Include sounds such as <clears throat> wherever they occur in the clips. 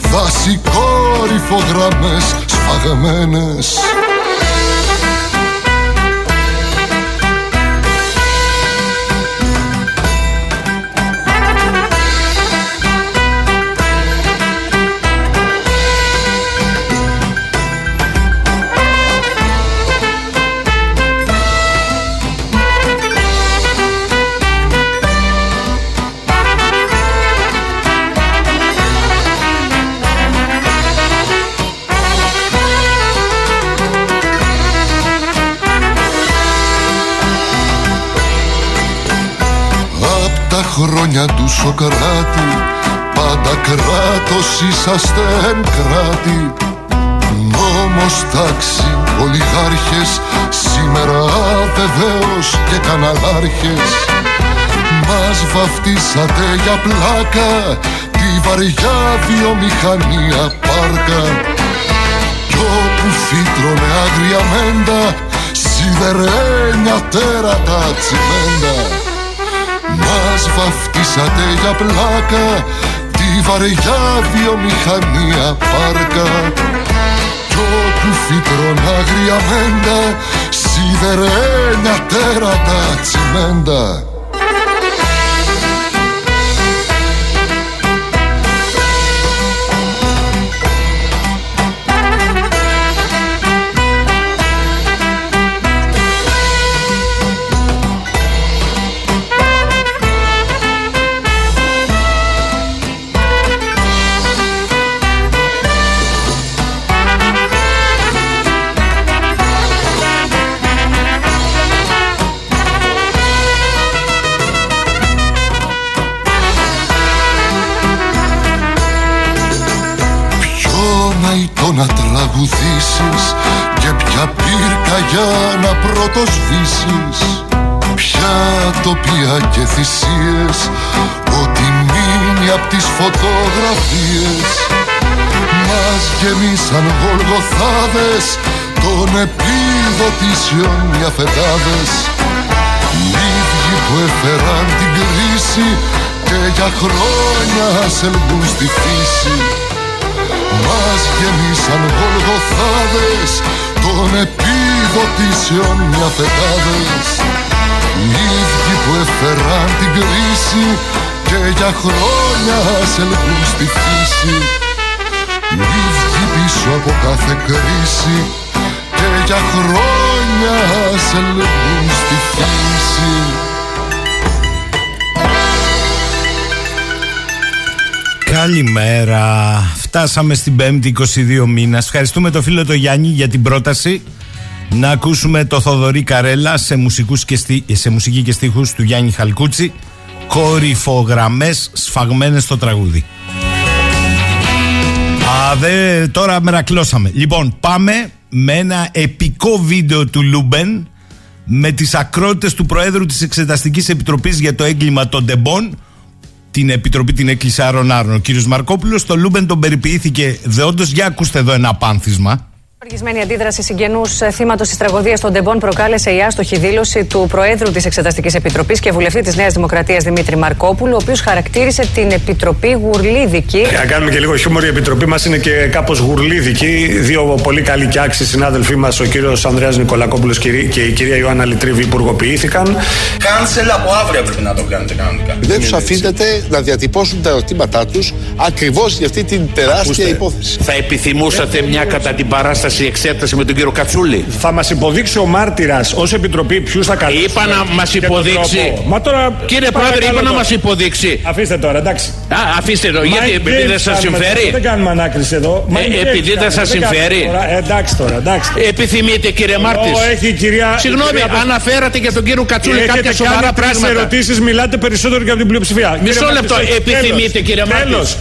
Δάση κορυφογραμμές σφαγμένες χρόνια του Σοκράτη Πάντα κράτος είσαστε εν κράτη. Νόμος τάξη ολιγάρχες Σήμερα βεβαίως και καναλάρχες. Μας βαφτίσατε για πλάκα Τη βαριά βιομηχανία πάρκα. Κι όπου φύτρωνε άγρια μέντα Σιδερένια τέρατα τσιμέντα μας βαφτίσατε για πλάκα Τη βαριά βιομηχανία πάρκα. Κι όπου φύτρων άγρια μέντα Σιδερένια τέρατα τσιμέντα φωτογραφίες. Μας γεμίσαν γολγοθάδες Των επιδοτήσεων μια φετάδες. Οι ίδιοι που έφεραν την κρίση Και για χρόνια σε στη φύση. Μας γεμίσαν γολγοθάδες Των επιδοτήσεων μια φετάδες. Οι ίδιοι που έφεραν την κρίση Και για χρόνια σε στη φύση Οι ίδιοι πίσω από κάθε κρίση Και για χρόνια σε στη φύση Καλημέρα. Φτάσαμε στην 5η 22 μήνας. Ευχαριστούμε το φίλο το Γιάννη για την πρόταση να ακούσουμε το Θοδωρή Καρέλα σε, μουσικούς και στί... σε μουσική και στίχους του Γιάννη Χαλκούτσι. Κορυφογραμμές σφαγμένες στο τραγούδι. Α, δε, τώρα μερακλώσαμε. Λοιπόν, πάμε με ένα επικό βίντεο του Λούμπεν με τις ακρότητες του Προέδρου της Εξεταστικής Επιτροπής για το έγκλημα των Τεμπών την επιτροπή την έκλεισε Άρον Άρον. Ο κύριος Μαρκόπουλος, το Λούμπεν τον περιποιήθηκε δεόντως. Για ακούστε εδώ ένα απάνθισμα. Οργισμένη αντίδραση συγγενούς ε, θύματος της τραγωδίας των Ντεμπών προκάλεσε η άστοχη δήλωση του Προέδρου της Εξεταστικής Επιτροπής και βουλευτή της Νέας Δημοκρατίας Δημήτρη Μαρκόπουλου, ο οποίος χαρακτήρισε την Επιτροπή γουρλίδικη. Για να κάνουμε και λίγο χιούμορ, η Επιτροπή μας είναι και κάπως γουρλίδικη. Δύο πολύ καλοί και άξιοι συνάδελφοί μας, ο κύριος Ανδρέας Νικολακόπουλος και η κυρία Ιωάννα Λιτρίβη, υπουργοποιήθηκαν. Κάνσελ από αύριο πρέπει να το κάνετε κανονικά. Δεν τους αφήνετε να διατυπώσουν τα ερωτήματά τους ακριβώς για αυτή την τεράστια υπόθεση. Θα επιθυμούσατε μια κατά την παράσταση εξέταση με τον κύριο Κατσούλη. Θα μας υποδείξει ο μάρτυρας ως επιτροπή ποιους θα καλέσει. Είπα να μας υποδείξει. Μα τώρα. Κύριε Πρόεδρε, είπα να μας υποδείξει. Αφήστε τώρα, εντάξει. Α, αφήστε το. Γιατί επειδή δεν σας συμφέρει. Δεν κάνουμε ανάκριση εδώ. Ε, επειδή δεν σας συμφέρει. Ε, εντάξει τώρα, εντάξει. Επιθυμείτε κύριε Μάρτης. Έχει κυρία. Συγγνώμη, αναφέρατε για τον κύριο Κατσούλη κάποια σοβαρά πράγματα. ερωτήσεις μιλάτε περισσότερο για την πλειοψηφία. Μισό λεπτό. Επιθυμείτε κύριε Μάρτης.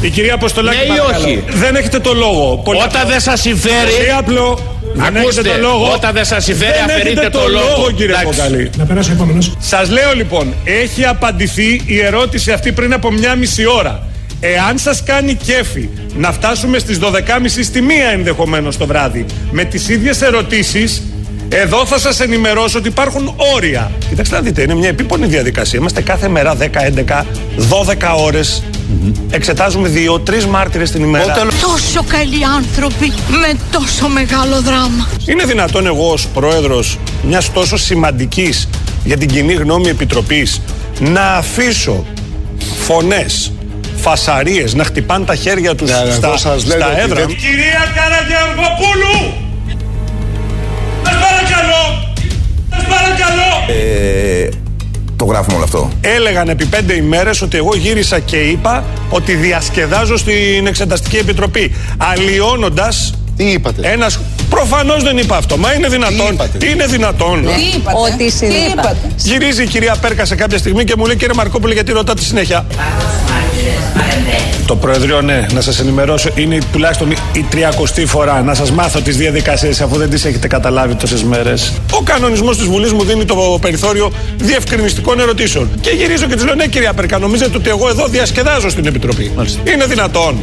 Η κυρία Αποστολάκη. Ναι ή όχι; Δεν έχετε το λόγο. Όταν δεν σας συμφέρει. Πολύ απλό. Ακούστε, το λόγο. όταν δεν σας συμφέρει, αφαιρείτε το, το λόγο. κύριε Ποκαλή. Να περάσω επόμενος. Σας λέω λοιπόν, έχει απαντηθεί η ερώτηση αυτή πριν από μια μισή ώρα. Εάν σας κάνει κέφι να φτάσουμε στις 12.30 στη μία ενδεχομένως το βράδυ με τις ίδιες ερωτήσεις εδώ θα σας ενημερώσω ότι υπάρχουν όρια. Κοιτάξτε να δείτε, είναι μια επίπονη διαδικασία. Είμαστε κάθε μέρα 10, 11, 12 ώρες Εξετάζουμε δύο-τρει μάρτυρες την ημέρα. Τόσο καλοί άνθρωποι με τόσο μεγάλο δράμα. Είναι δυνατόν εγώ ως πρόεδρος μιας τόσο σημαντικής για την κοινή γνώμη επιτροπής να αφήσω φωνές, φασαρίες να χτυπάνε τα χέρια τους ναι, στα, στα έδρα. Κυρία Καραγιαργοπούλου! Σας παρακαλώ! Σας παρακαλώ! Ε, το γράφουμε όλο αυτό. Έλεγαν επί πέντε ημέρες ότι εγώ γύρισα και είπα ότι διασκεδάζω στην Εξεταστική Επιτροπή. Αλλιώνοντα. Τι είπατε; Ένας... Προφανώς δεν είπα αυτό. Μα είναι δυνατόν. Τι είναι δυνατόν. Τι είπατε; Ότι είπατε; Γυρίζει η κυρία Πέρκα σε κάποια στιγμή και μου λέει κύριε Μαρκόπουλο γιατί ρωτάτε συνέχεια; Το Προεδρείο, ναι, να σας ενημερώσω, είναι τουλάχιστον η τριακοστή φορά να σας μάθω τις διαδικασίες αφού δεν τις έχετε καταλάβει τόσες μέρες. Ο κανονισμός της Βουλής μου δίνει το περιθώριο διευκρινιστικών ερωτήσεων. Και γυρίζω και τους λέω, ναι, κυρία Περκά, νομίζετε ότι εγώ εδώ διασκεδάζω στην Επιτροπή. Μάλιστα. Είναι δυνατόν.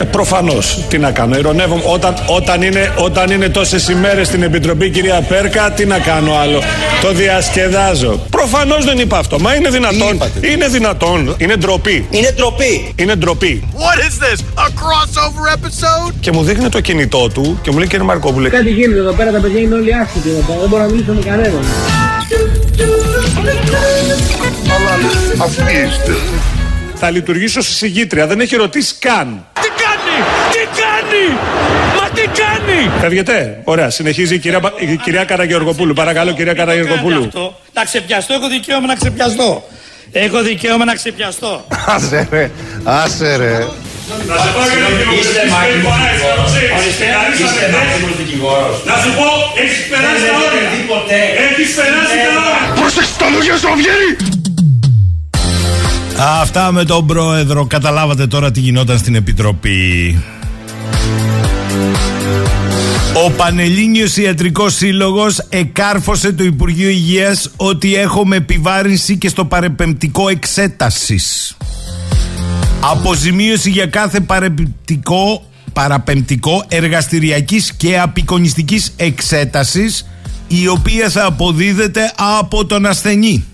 Ε, Προφανώς. Τι να κάνω. Ηρωνεύομαι. Όταν, όταν είναι, όταν είναι τόσες ημέρε στην Επιτροπή, κυρία Πέρκα, τι να κάνω άλλο. Το διασκεδάζω. Προφανώς δεν είπα αυτό. Μα είναι δυνατόν. Είναι δυνατόν. Είναι ντροπή. Είναι ντροπή. Είναι ντροπή. What is this? A crossover episode? Και μου δείχνει το κινητό του και μου λέει κύριε Μαρκόπουλε. Κάτι γίνεται εδώ πέρα, τα παιδιά είναι όλοι άσχετοι εδώ πέρα. Δεν μπορώ να μιλήσω με κανέναν. Αλλά αυτοί είστε. Θα λειτουργήσω στη συγγήτρια. Δεν έχει ρωτήσει καν. Τι κάνει! Τι κάνει! Μα τι κάνει! Φεύγετε. Ωραία. Συνεχίζει η κυρία, η κυρία Καραγεωργοπούλου. Παρακαλώ, κυρία Καραγεωργοπούλου. Να ξεπιαστώ, έχω δικαίωμα να ξεπιαστώ. Έχω δικαίωμα να ξεπιαστώ. Άσε ρε, άσε ρε. Είστε μάκρυμος δικηγόρος. Να σου πω, έχεις περάσει τα όρια. Έχεις περάσει τα όρια. Πρόσεξε τα λόγια σου, Αυγέρη! Αυτά με τον πρόεδρο. Καταλάβατε τώρα τι γινόταν στην Επιτροπή. Ο Πανελλήνιος Ιατρικός Σύλλογος εκάρφωσε το Υπουργείο Υγείας ότι έχουμε επιβάρυνση και στο παρεπεμπτικό εξέτασης. Αποζημίωση για κάθε παρεπεμπτικό, παραπεμπτικό εργαστηριακής και απεικονιστικής εξέτασης η οποία θα αποδίδεται από τον ασθενή.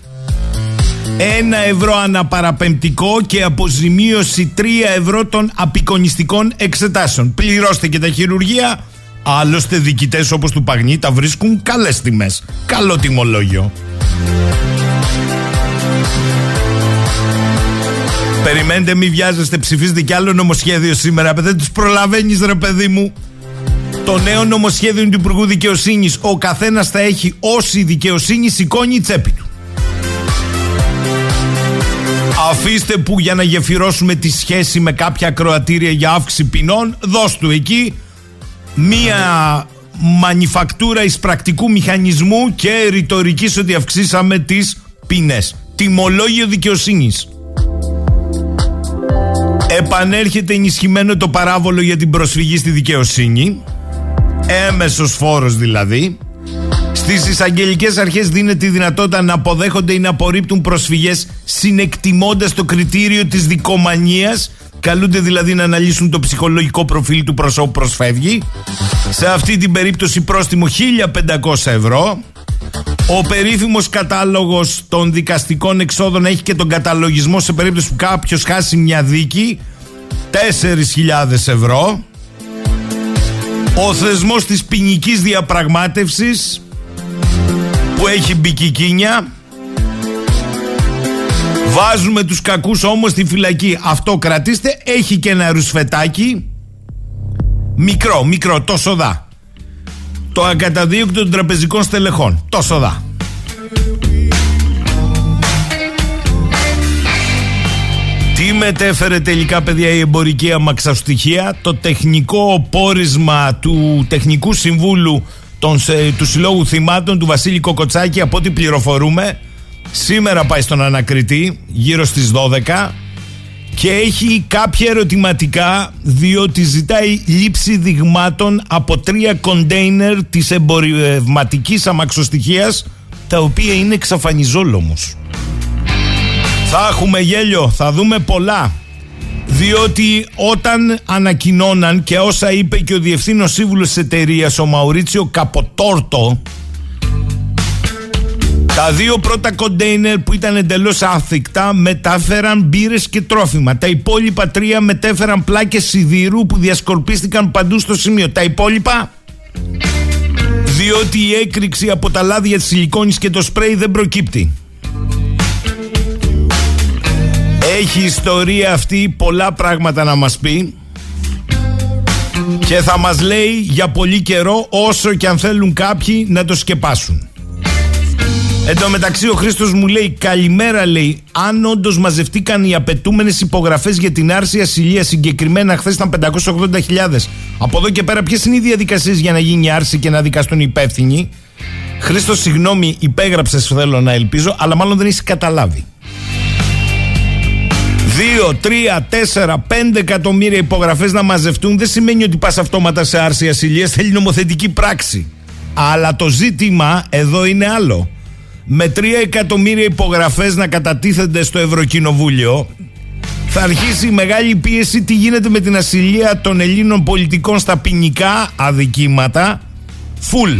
Ένα ευρώ αναπαραπεμπτικό και αποζημίωση 3 ευρώ των απεικονιστικών εξετάσεων. Πληρώστε και τα χειρουργεία Άλλωστε διοικητές όπως του Παγνή τα βρίσκουν καλές τιμές. Καλό τιμολόγιο. Περιμένετε, μη βιάζεστε, ψηφίζετε κι άλλο νομοσχέδιο σήμερα. Δεν τους προλαβαίνεις, ρε παιδί μου. Το νέο νομοσχέδιο του Υπουργού Δικαιοσύνης. Ο καθένας θα έχει όση δικαιοσύνη σηκώνει η τσέπη του. Αφήστε που για να γεφυρώσουμε τη σχέση με κάποια κροατήρια για αύξηση ποινών, δώσ' του εκεί μία μανιφακτούρα εισπρακτικού μηχανισμού και ρητορικής ότι αυξήσαμε τις ποινές. Τιμολόγιο δικαιοσύνης. Επανέρχεται ενισχυμένο το παράβολο για την προσφυγή στη δικαιοσύνη. Έμεσος φόρος δηλαδή. Στις εισαγγελικές αρχές δίνεται η δυνατότητα να αποδέχονται ή να απορρίπτουν προσφυγές συνεκτιμώντας το κριτήριο της δικομανίας Καλούνται δηλαδή να αναλύσουν το ψυχολογικό προφίλ του προσώπου προσφεύγει. Σε αυτή την περίπτωση πρόστιμο 1500 ευρώ. Ο περίφημος κατάλογος των δικαστικών εξόδων έχει και τον καταλογισμό σε περίπτωση που κάποιος χάσει μια δίκη 4.000 ευρώ. Ο θεσμός της ποινικής διαπραγμάτευσης που έχει μπικικίνια Βάζουμε τους κακούς όμως στη φυλακή. Αυτό κρατήστε. Έχει και ένα ρουσφετάκι. Μικρό, μικρό, τόσο δά Το ακαταδίωκτο των τραπεζικών στελεχών. Τόσο δά Τι μετέφερε τελικά παιδιά η εμπορική αμαξαστοιχεία Το τεχνικό πόρισμα του Τεχνικού Συμβούλου των, του Συλλόγου Θυμάτων του Βασίλη Κοκοτσάκη από ό,τι πληροφορούμε σήμερα πάει στον ανακριτή γύρω στις 12 και έχει κάποια ερωτηματικά διότι ζητάει λήψη δειγμάτων από τρία κοντέινερ της εμπορευματικής αμαξοστοιχίας τα οποία είναι εξαφανιζόλομος. Θα έχουμε γέλιο, θα δούμε πολλά. Διότι όταν ανακοινώναν και όσα είπε και ο διευθύνων σύμβουλος της εταιρείας ο Μαουρίτσιο Καποτόρτο τα δύο πρώτα κοντέινερ που ήταν εντελώς άθικτα μετάφεραν μπύρες και τρόφιμα. Τα υπόλοιπα τρία μετέφεραν πλάκες σιδήρου που διασκορπίστηκαν παντού στο σημείο. Τα υπόλοιπα; Διότι η έκρηξη από τα λάδια της σιλικόνης και το σπρέι δεν προκύπτει. Έχει ιστορία αυτή πολλά πράγματα να μας πει και θα μας λέει για πολύ καιρό όσο και αν θέλουν κάποιοι να το σκεπάσουν. Εν τω μεταξύ, ο Χρήστος μου λέει: Καλημέρα, λέει. Αν όντως μαζευτήκαν οι απαιτούμενες υπογραφές για την άρση ασυλία, συγκεκριμένα χθες ήταν 580.000. Από εδώ και πέρα, ποιες είναι οι διαδικασίες για να γίνει άρση και να δικαστούν οι υπεύθυνοι. Χρήστος, συγγνώμη, υπέγραψες, θέλω να ελπίζω, αλλά μάλλον δεν έχει καταλάβει. 2, 3, 4, 5 εκατομμύρια υπογραφές να μαζευτούν δεν σημαίνει ότι πας αυτόματα σε άρση ασυλία. Θέλει νομοθετική πράξη. Αλλά το ζήτημα εδώ είναι άλλο με 3 εκατομμύρια υπογραφές να κατατίθενται στο Ευρωκοινοβούλιο θα αρχίσει η μεγάλη πίεση τι γίνεται με την ασυλία των Ελλήνων πολιτικών στα ποινικά αδικήματα. Φουλ.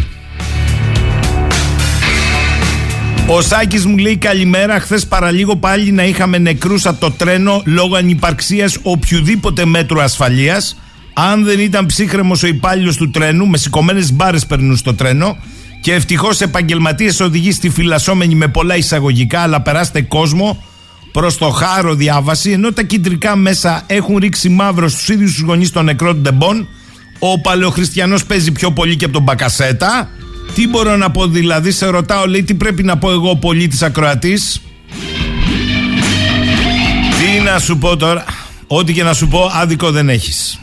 Ο Σάκης μου λέει καλημέρα. Χθες παραλίγο πάλι να είχαμε νεκρούς από το τρένο Λόγω ανυπαρξίας οποιοδήποτε μέτρου ασφαλείας. Αν δεν ήταν ψύχραιμος ο υπάλληλος του τρένου Με σηκωμένες μπάρες περνούσε το τρένο και ευτυχώς επαγγελματίες οδηγοί στη φυλασσόμενη με πολλά εισαγωγικά, αλλά περάστε κόσμο προς το χάρο διάβαση, ενώ τα κεντρικά μέσα έχουν ρίξει μαύρο στους ίδιους τους γονείς των νεκρών Τεμπών. Ο παλαιοχριστιανός παίζει πιο πολύ και από τον Μπακασέτα. Τι μπορώ να πω δηλαδή, σε ρωτάω, λέει, τι πρέπει να πω εγώ, πολίτης ακροατής; Τι να σου πω τώρα, ό,τι και να σου πω, άδικο δεν έχεις.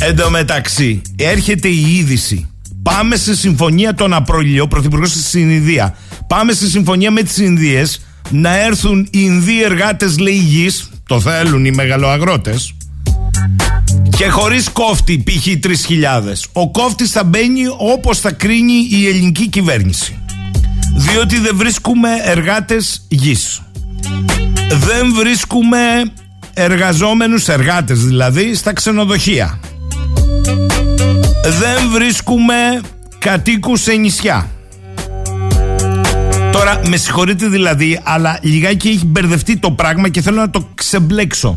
Εν τω μεταξύ, έρχεται η είδηση Πάμε σε συμφωνία τον Απρίλιο, ο Πρωθυπουργός τη Ινδία. Πάμε σε συμφωνία με τις Ινδίε να έρθουν οι Ινδοί εργάτες λέει το θέλουν οι μεγαλοαγρότες, και χωρίς κόφτη π.χ. 3.000. Ο κόφτης θα μπαίνει όπως θα κρίνει η ελληνική κυβέρνηση. Διότι δεν βρίσκουμε εργάτες γης. Δεν βρίσκουμε εργαζόμενους εργάτες δηλαδή στα ξενοδοχεία δεν βρίσκουμε κατοίκους σε νησιά. Τώρα, με συγχωρείτε δηλαδή, αλλά λιγάκι έχει μπερδευτεί το πράγμα και θέλω να το ξεμπλέξω.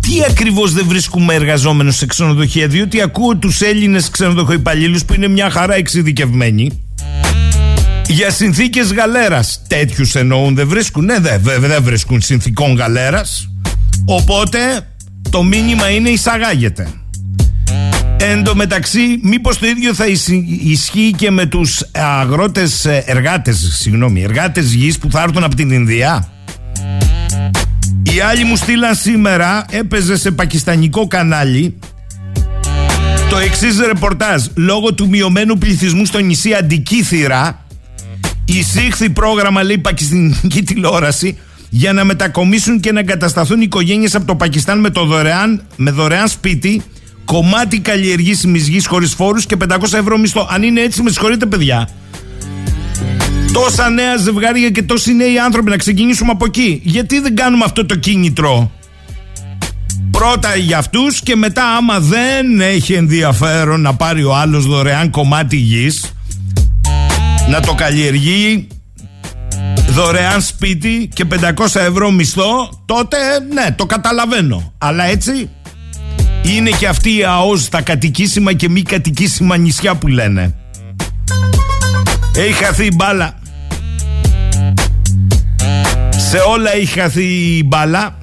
Τι ακριβώς δεν βρίσκουμε εργαζόμενους σε ξενοδοχεία, διότι ακούω τους Έλληνες ξενοδοχοϊπαλλήλους που είναι μια χαρά εξειδικευμένοι για συνθήκες γαλέρας. Τέτοιους εννοούν, δεν βρίσκουν; Ναι, δεν δε βρίσκουν συνθήκων γαλέρας. Οπότε το μήνυμα είναι εισαγάγεται. Εν τω μεταξύ, μήπως το ίδιο θα ισχύει και με τους αγρότες, ε, εργάτες, συγγνώμη, εργάτες γης που θα έρθουν από την Ινδία; Οι άλλοι μου στείλαν σήμερα, έπαιζε σε πακιστανικό κανάλι, το εξής ρεπορτάζ. Λόγω του μειωμένου πληθυσμού στο νησί Αντικήθυρα, εισήχθη πρόγραμμα, λέει, πακιστανική τηλεόραση, για να μετακομίσουν και να εγκατασταθούν οικογένειες από το Πακιστάν με, το δωρεάν, με δωρεάν σπίτι κομμάτι καλλιεργήσιμη γη χωρίς φόρους και 500 ευρώ μισθό. Αν είναι έτσι, με συγχωρείτε, παιδιά. Τόσα νέα ζευγάρια και τόσοι νέοι άνθρωποι να ξεκινήσουμε από εκεί. Γιατί δεν κάνουμε αυτό το κίνητρο; Πρώτα για αυτούς και μετά άμα δεν έχει ενδιαφέρον να πάρει ο άλλος δωρεάν κομμάτι γης να το καλλιεργεί δωρεάν σπίτι και 500 ευρώ μισθό τότε ναι το καταλαβαίνω αλλά έτσι είναι και αυτή η ΑΟΣ τα κατοικήσιμα και μη κατοικήσιμα νησιά που λένε έχει χαθεί η μπάλα σε όλα έχει χαθεί η μπάλα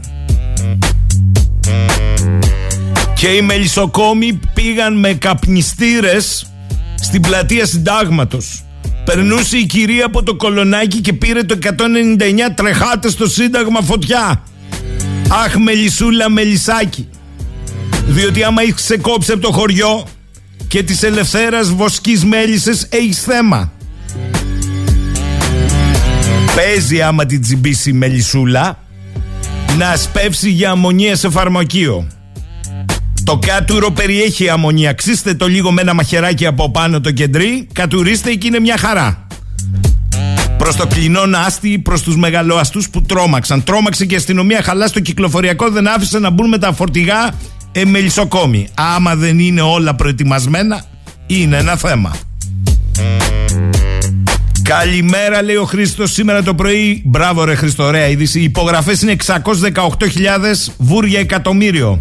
και οι μελισσοκόμοι πήγαν με καπνιστήρες στην πλατεία συντάγματος Περνούσε η κυρία από το κολονάκι και πήρε το 199 τρεχάτες στο Σύνταγμα φωτιά. Αχ, μελισούλα, μελισάκι. Διότι άμα έχεις ξεκόψει από το χωριό και της ελευθέρας βοσκής μέλισσες, έχεις θέμα. Παίζει άμα την τσιμπήσει η μελισούλα να σπεύσει για αμμονία σε φαρμακείο. Το κάτουρο περιέχει αμμονία. Ξύστε το λίγο με ένα μαχαιράκι από πάνω το κεντρί, κατουρίστε και είναι μια χαρά. Προς το κλεινόν άστι, προς τους μεγαλοαστούς που τρόμαξαν. Τρόμαξε και η αστυνομία χαλάς στο κυκλοφοριακό, δεν άφησε να μπουν με τα φορτηγά ε, Άμα δεν είναι όλα προετοιμασμένα, είναι ένα θέμα. Καλημέρα, λέει ο Χρήστος. Σήμερα το πρωί, μπράβο, ρε Χρήστο, ωραία είδηση. Οι υπογραφές είναι 618.000 βούρια εκατομμύριο.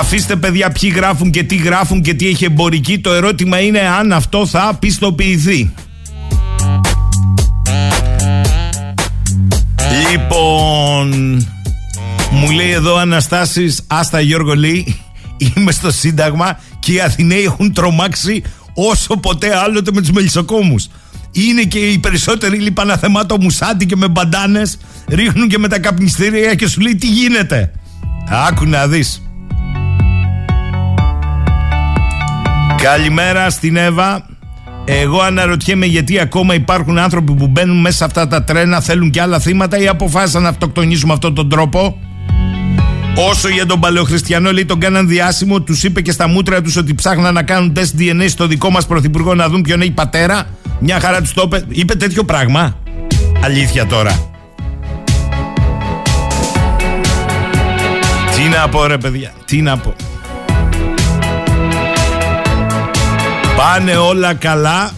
Αφήστε παιδιά ποιοι γράφουν και τι γράφουν και τι έχει εμπορική. Το ερώτημα είναι αν αυτό θα πιστοποιηθεί. Λοιπόν, μου λέει εδώ Αναστάσεις, άστα Γιώργο λέει, είμαι στο Σύνταγμα και οι Αθηναίοι έχουν τρομάξει όσο ποτέ άλλοτε με τους μελισσοκόμους. Είναι και οι περισσότεροι λίπανα θεμάτο μουσάτι και με μπαντάνες ρίχνουν και με τα καπνιστήρια και σου λέει τι γίνεται; Άκου να δεις. Καλημέρα στην Εύα. Εγώ αναρωτιέμαι γιατί ακόμα υπάρχουν άνθρωποι που μπαίνουν μέσα σε αυτά τα τρένα, θέλουν και άλλα θύματα ή αποφάσισαν να αυτοκτονήσουν με αυτόν τον τρόπο. Όσο για τον παλαιοχριστιανό, λέει, τον κάναν διάσημο, τους είπε και στα μούτρα τους ότι ψάχναν να κάνουν τεστ DNA στο δικό μας πρωθυπουργό να δουν ποιον έχει πατέρα. Μια χαρά τους το είπε. Είπε τέτοιο πράγμα. Αλήθεια τώρα. Τι να πω, ρε παιδιά, τι να πω. Πάνε όλα καλά.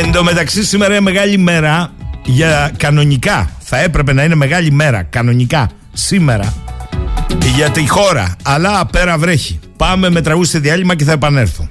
Εν τω μεταξύ σήμερα είναι μεγάλη μέρα για κανονικά. Θα έπρεπε να είναι μεγάλη μέρα κανονικά σήμερα για τη χώρα. Αλλά πέρα βρέχει. Πάμε με τραγούδι σε διάλειμμα και θα επανέλθω.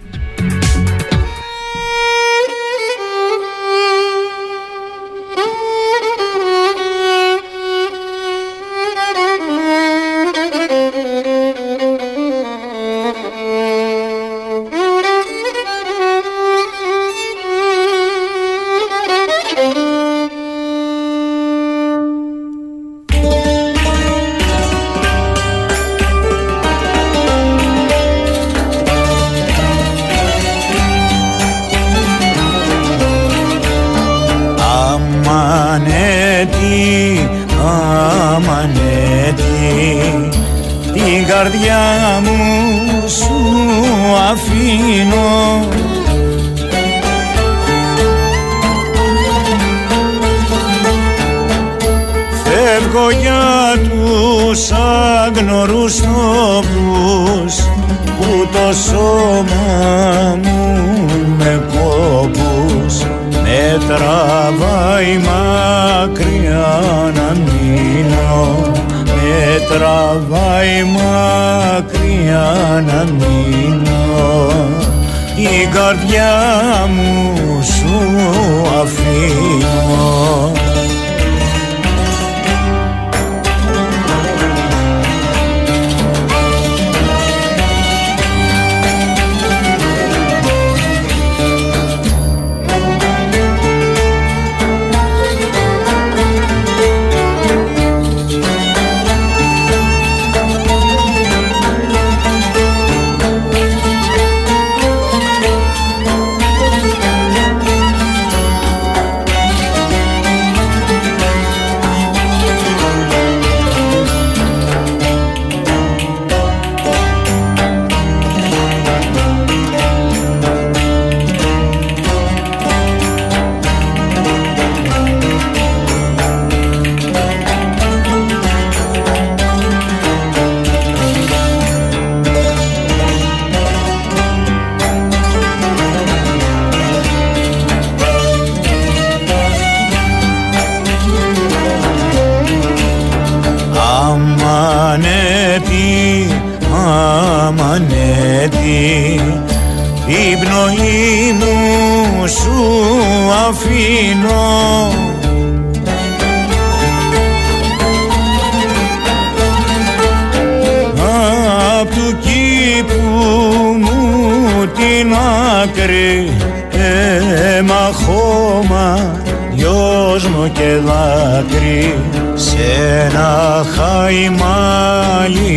Άκρη αίμα χώμα γιος μου και δάκρυ. Σε ένα χαϊμάλι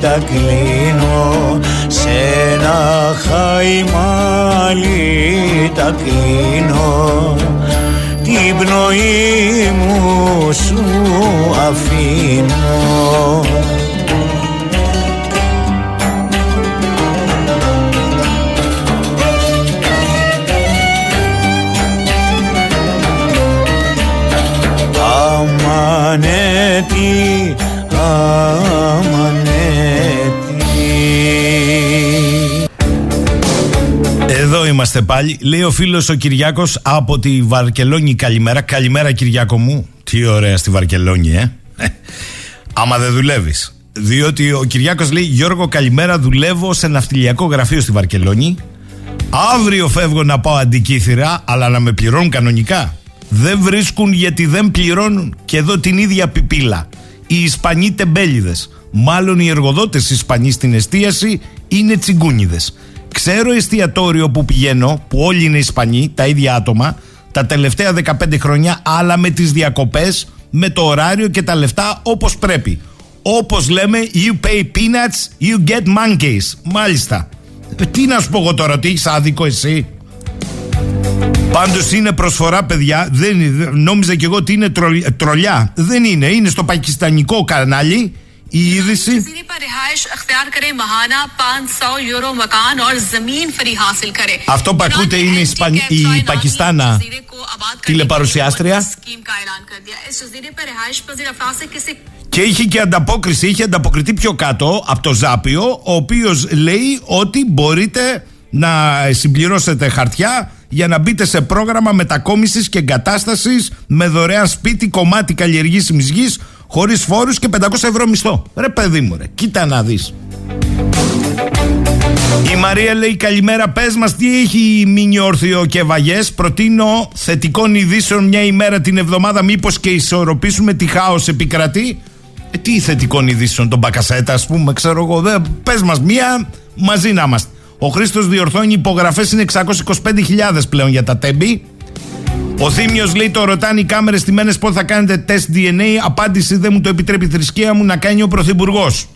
τα κλείνω σε ένα χαϊμάλι τα κλείνω. Την πνοή μου σου αφήνω είμαστε πάλι. Λέει ο φίλος ο Κυριάκος από τη Βαρκελόνη. Καλημέρα. Καλημέρα, Κυριάκο μου. Τι ωραία στη Βαρκελόνη, ε. <laughs> Άμα δεν δουλεύεις. Διότι ο Κυριάκος λέει: Γιώργο, καλημέρα. Δουλεύω σε ναυτιλιακό γραφείο στη Βαρκελόνη. Αύριο φεύγω να πάω αντικήθυρα, αλλά να με πληρώνουν κανονικά. Δεν βρίσκουν γιατί δεν πληρώνουν. Και εδώ την ίδια πιπίλα. Οι Ισπανοί τεμπέληδες. Μάλλον οι εργοδότες Ισπανοί στην εστίαση είναι τσιγκούνιδες. Ξέρω εστιατόριο που πηγαίνω, που όλοι είναι Ισπανοί, τα ίδια άτομα, τα τελευταία 15 χρόνια, αλλά με τις διακοπές, με το ωράριο και τα λεφτά όπως πρέπει. Όπως λέμε, you pay peanuts, you get monkeys. Μάλιστα. Ε, Τι να σου πω εγώ τώρα, ότι έχεις άδικο εσύ; Πάντως είναι προσφορά, παιδιά. Δεν, είναι- νόμιζα κι εγώ ότι είναι τρολ- τρολιά. Δεν είναι. Είναι στο πακιστανικό κανάλι η είδηση. Αυτό που ακούτε είναι η, Σπα... η Πακιστάνα τηλεπαρουσιάστρια. Και είχε και ανταπόκριση, είχε ανταποκριθεί πιο κάτω από το Ζάπιο, ο οποίος λέει ότι μπορείτε να συμπληρώσετε χαρτιά για να μπείτε σε πρόγραμμα μετακόμισης και εγκατάστασης με δωρεάν σπίτι, κομμάτι καλλιεργήσιμης γης, χωρίς φόρους και 500 ευρώ μισθό. Ρε παιδί μου, ρε, κοίτα να δεις. Η Μαρία λέει καλημέρα πες μας τι έχει μείνει όρθιο και βαγές Προτείνω θετικών ειδήσεων μια ημέρα την εβδομάδα Μήπως και ισορροπήσουμε τι χάος επικρατεί; Ε, Τι θετικών ειδήσεων τον Μπακασέτα ας πούμε ξέρω εγώ δε, Πες μας μία μαζί να είμαστε Ο Χρήστος διορθώνει υπογραφές είναι 625.000 πλέον για τα τέμπη ο Θήμιο λέει: Το ρωτάνε οι κάμερες τιμένε πότε θα κάνετε τεστ DNA. Απάντηση: Δεν μου το επιτρέπει η θρησκεία μου να κάνει ο Πρωθυπουργός.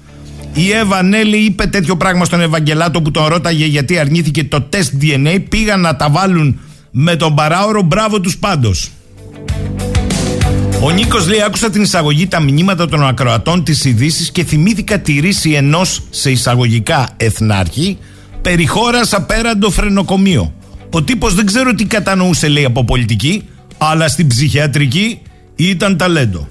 Η Εύα Νέλη είπε τέτοιο πράγμα στον Ευαγγελάτο που τον ρώταγε γιατί αρνήθηκε το τεστ DNA. Πήγαν να τα βάλουν με τον παράωρο. Μπράβο τους πάντως. Ο Νίκος λέει: Άκουσα την εισαγωγή, τα μηνύματα των ακροατών, τις ειδήσεις και θυμήθηκα τη ρίση ενός σε εισαγωγικά εθνάρχη περί χώρας απέραντο φρενοκομείο. Ο τύπος δεν ξέρω τι κατανοούσε, λέει, από πολιτική, αλλά στην ψυχιατρική ήταν ταλέντο.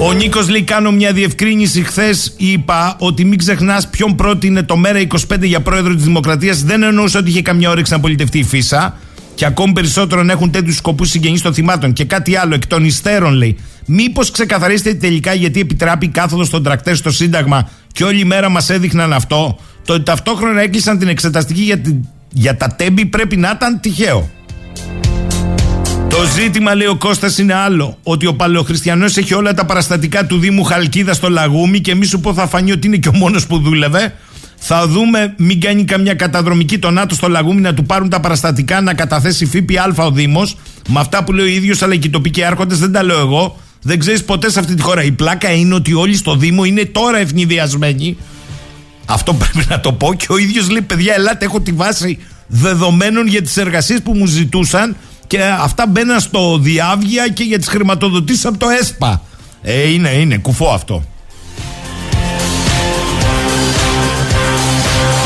Ο Νίκος λέει: Κάνω μια διευκρίνηση. Χθες είπα ότι μην ξεχνάς ποιον πρότεινε το Μέρα 25 για πρόεδρο της Δημοκρατίας. Δεν εννοούσα ότι είχε καμιά όρεξη να πολιτευτεί η φύσα. Και ακόμη περισσότερο να έχουν τέτοιους σκοπούς συγγενείς των θυμάτων. Και κάτι άλλο, εκ των υστέρων λέει. Μήπως ξεκαθαρίσετε τελικά γιατί επιτράπει κάθοδος στον τρακτέρ στο Σύνταγμα και όλη μέρα μας έδειχναν αυτό. Το ότι ταυτόχρονα έκλεισαν την εξεταστική για, την- για τα τέμπη πρέπει να ήταν τυχαίο. Το ζήτημα, λέει ο Κώστας, είναι άλλο. Ότι ο Παλαιοχριστιανός έχει όλα τα παραστατικά του Δήμου Χαλκίδα στο Λαγούμι και μη σου πω θα φανεί ότι είναι και ο μόνος που δούλευε. Θα δούμε, μην κάνει καμιά καταδρομική το ΝΑΤΟ στο Λαγούμι να του πάρουν τα παραστατικά, να καταθέσει ΦΠΑ ο Δήμος. Με αυτά που λέει ο ίδιος, αλλά και οι τοπικοί άρχοντες, δεν τα λέω εγώ. Δεν ξέρεις ποτέ σε αυτή τη χώρα. Η πλάκα είναι ότι όλοι στο Δήμο είναι τώρα ευνηδιασμένοι. Αυτό πρέπει να το πω. Και ο ίδιος λέει: Παιδιά, ελάτε, έχω τη βάση δεδομένων για τις εργασίες που μου ζητούσαν και αυτά μπαίναν στο διάβγεια και για τις χρηματοδοτήσεις από το ΕΣΠΑ. Ε, είναι, είναι κουφό αυτό.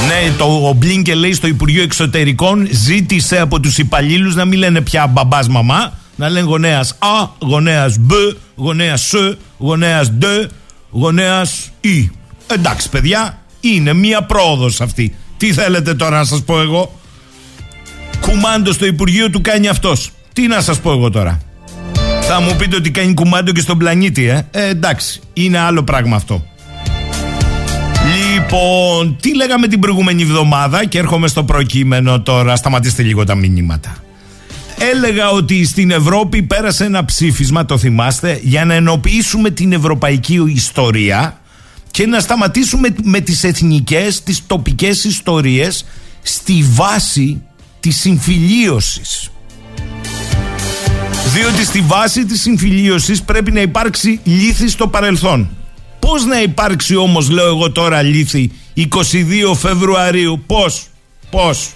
Ναι, το, ο Μπλίνκε λέει στο Υπουργείο Εξωτερικών ζήτησε από τους υπαλλήλους να μην λένε πια μπαμπάς μαμά, να λένε γονέας Α, γονέας Μπ, γονέας Σ, γονέας Δ, γονέας Ι. Εντάξει παιδιά, είναι μία πρόοδος αυτή. Τι θέλετε τώρα να σας πω εγώ; Κουμάντο στο Υπουργείο του κάνει αυτός. Τι να σας πω εγώ τώρα; Θα μου πείτε ότι κάνει κουμάντο και στον πλανήτη, ε; ε εντάξει, είναι άλλο πράγμα αυτό. Λοιπόν, τι λέγαμε την προηγούμενη εβδομάδα και έρχομαι στο προκείμενο τώρα, σταματήστε λίγο τα μηνύματα. Έλεγα ότι στην Ευρώπη πέρασε ένα ψήφισμα, το θυμάστε, για να ενοποιήσουμε την ευρωπαϊκή ιστορία και να σταματήσουμε με τις εθνικές, τις τοπικές ιστορίες στη βάση της συμφιλίωσης. Διότι στη βάση της συμφιλίωσης πρέπει να υπάρξει λύθη στο παρελθόν. Πώς να υπάρξει όμως, λέω εγώ τώρα, λύθη 22 Φεβρουαρίου; Πώς, πώς;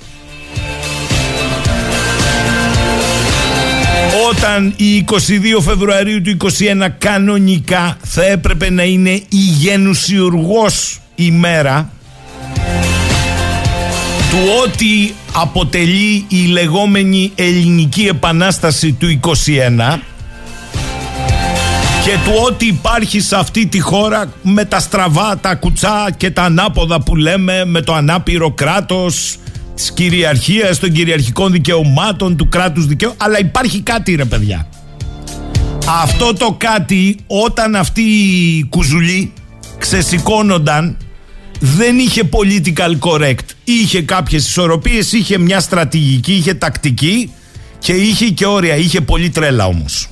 Όταν η 22 Φεβρουαρίου του 21 κανονικά θα έπρεπε να είναι η γενουσιουργός ημέρα του ότι αποτελεί η λεγόμενη ελληνική επανάσταση του 21 και του ότι υπάρχει σε αυτή τη χώρα με τα στραβά, τα κουτσά και τα ανάποδα που λέμε με το ανάπηρο κράτος της κυριαρχίας, των κυριαρχικών δικαιωμάτων, του κράτους δικαίου αλλά υπάρχει κάτι ρε παιδιά αυτό το κάτι όταν αυτοί οι κουζουλοί ξεσηκώνονταν δεν είχε political correct. Είχε κάποιες ισορροπίες, είχε μια στρατηγική, είχε τακτική και είχε και όρια. Είχε πολύ τρέλα όμως.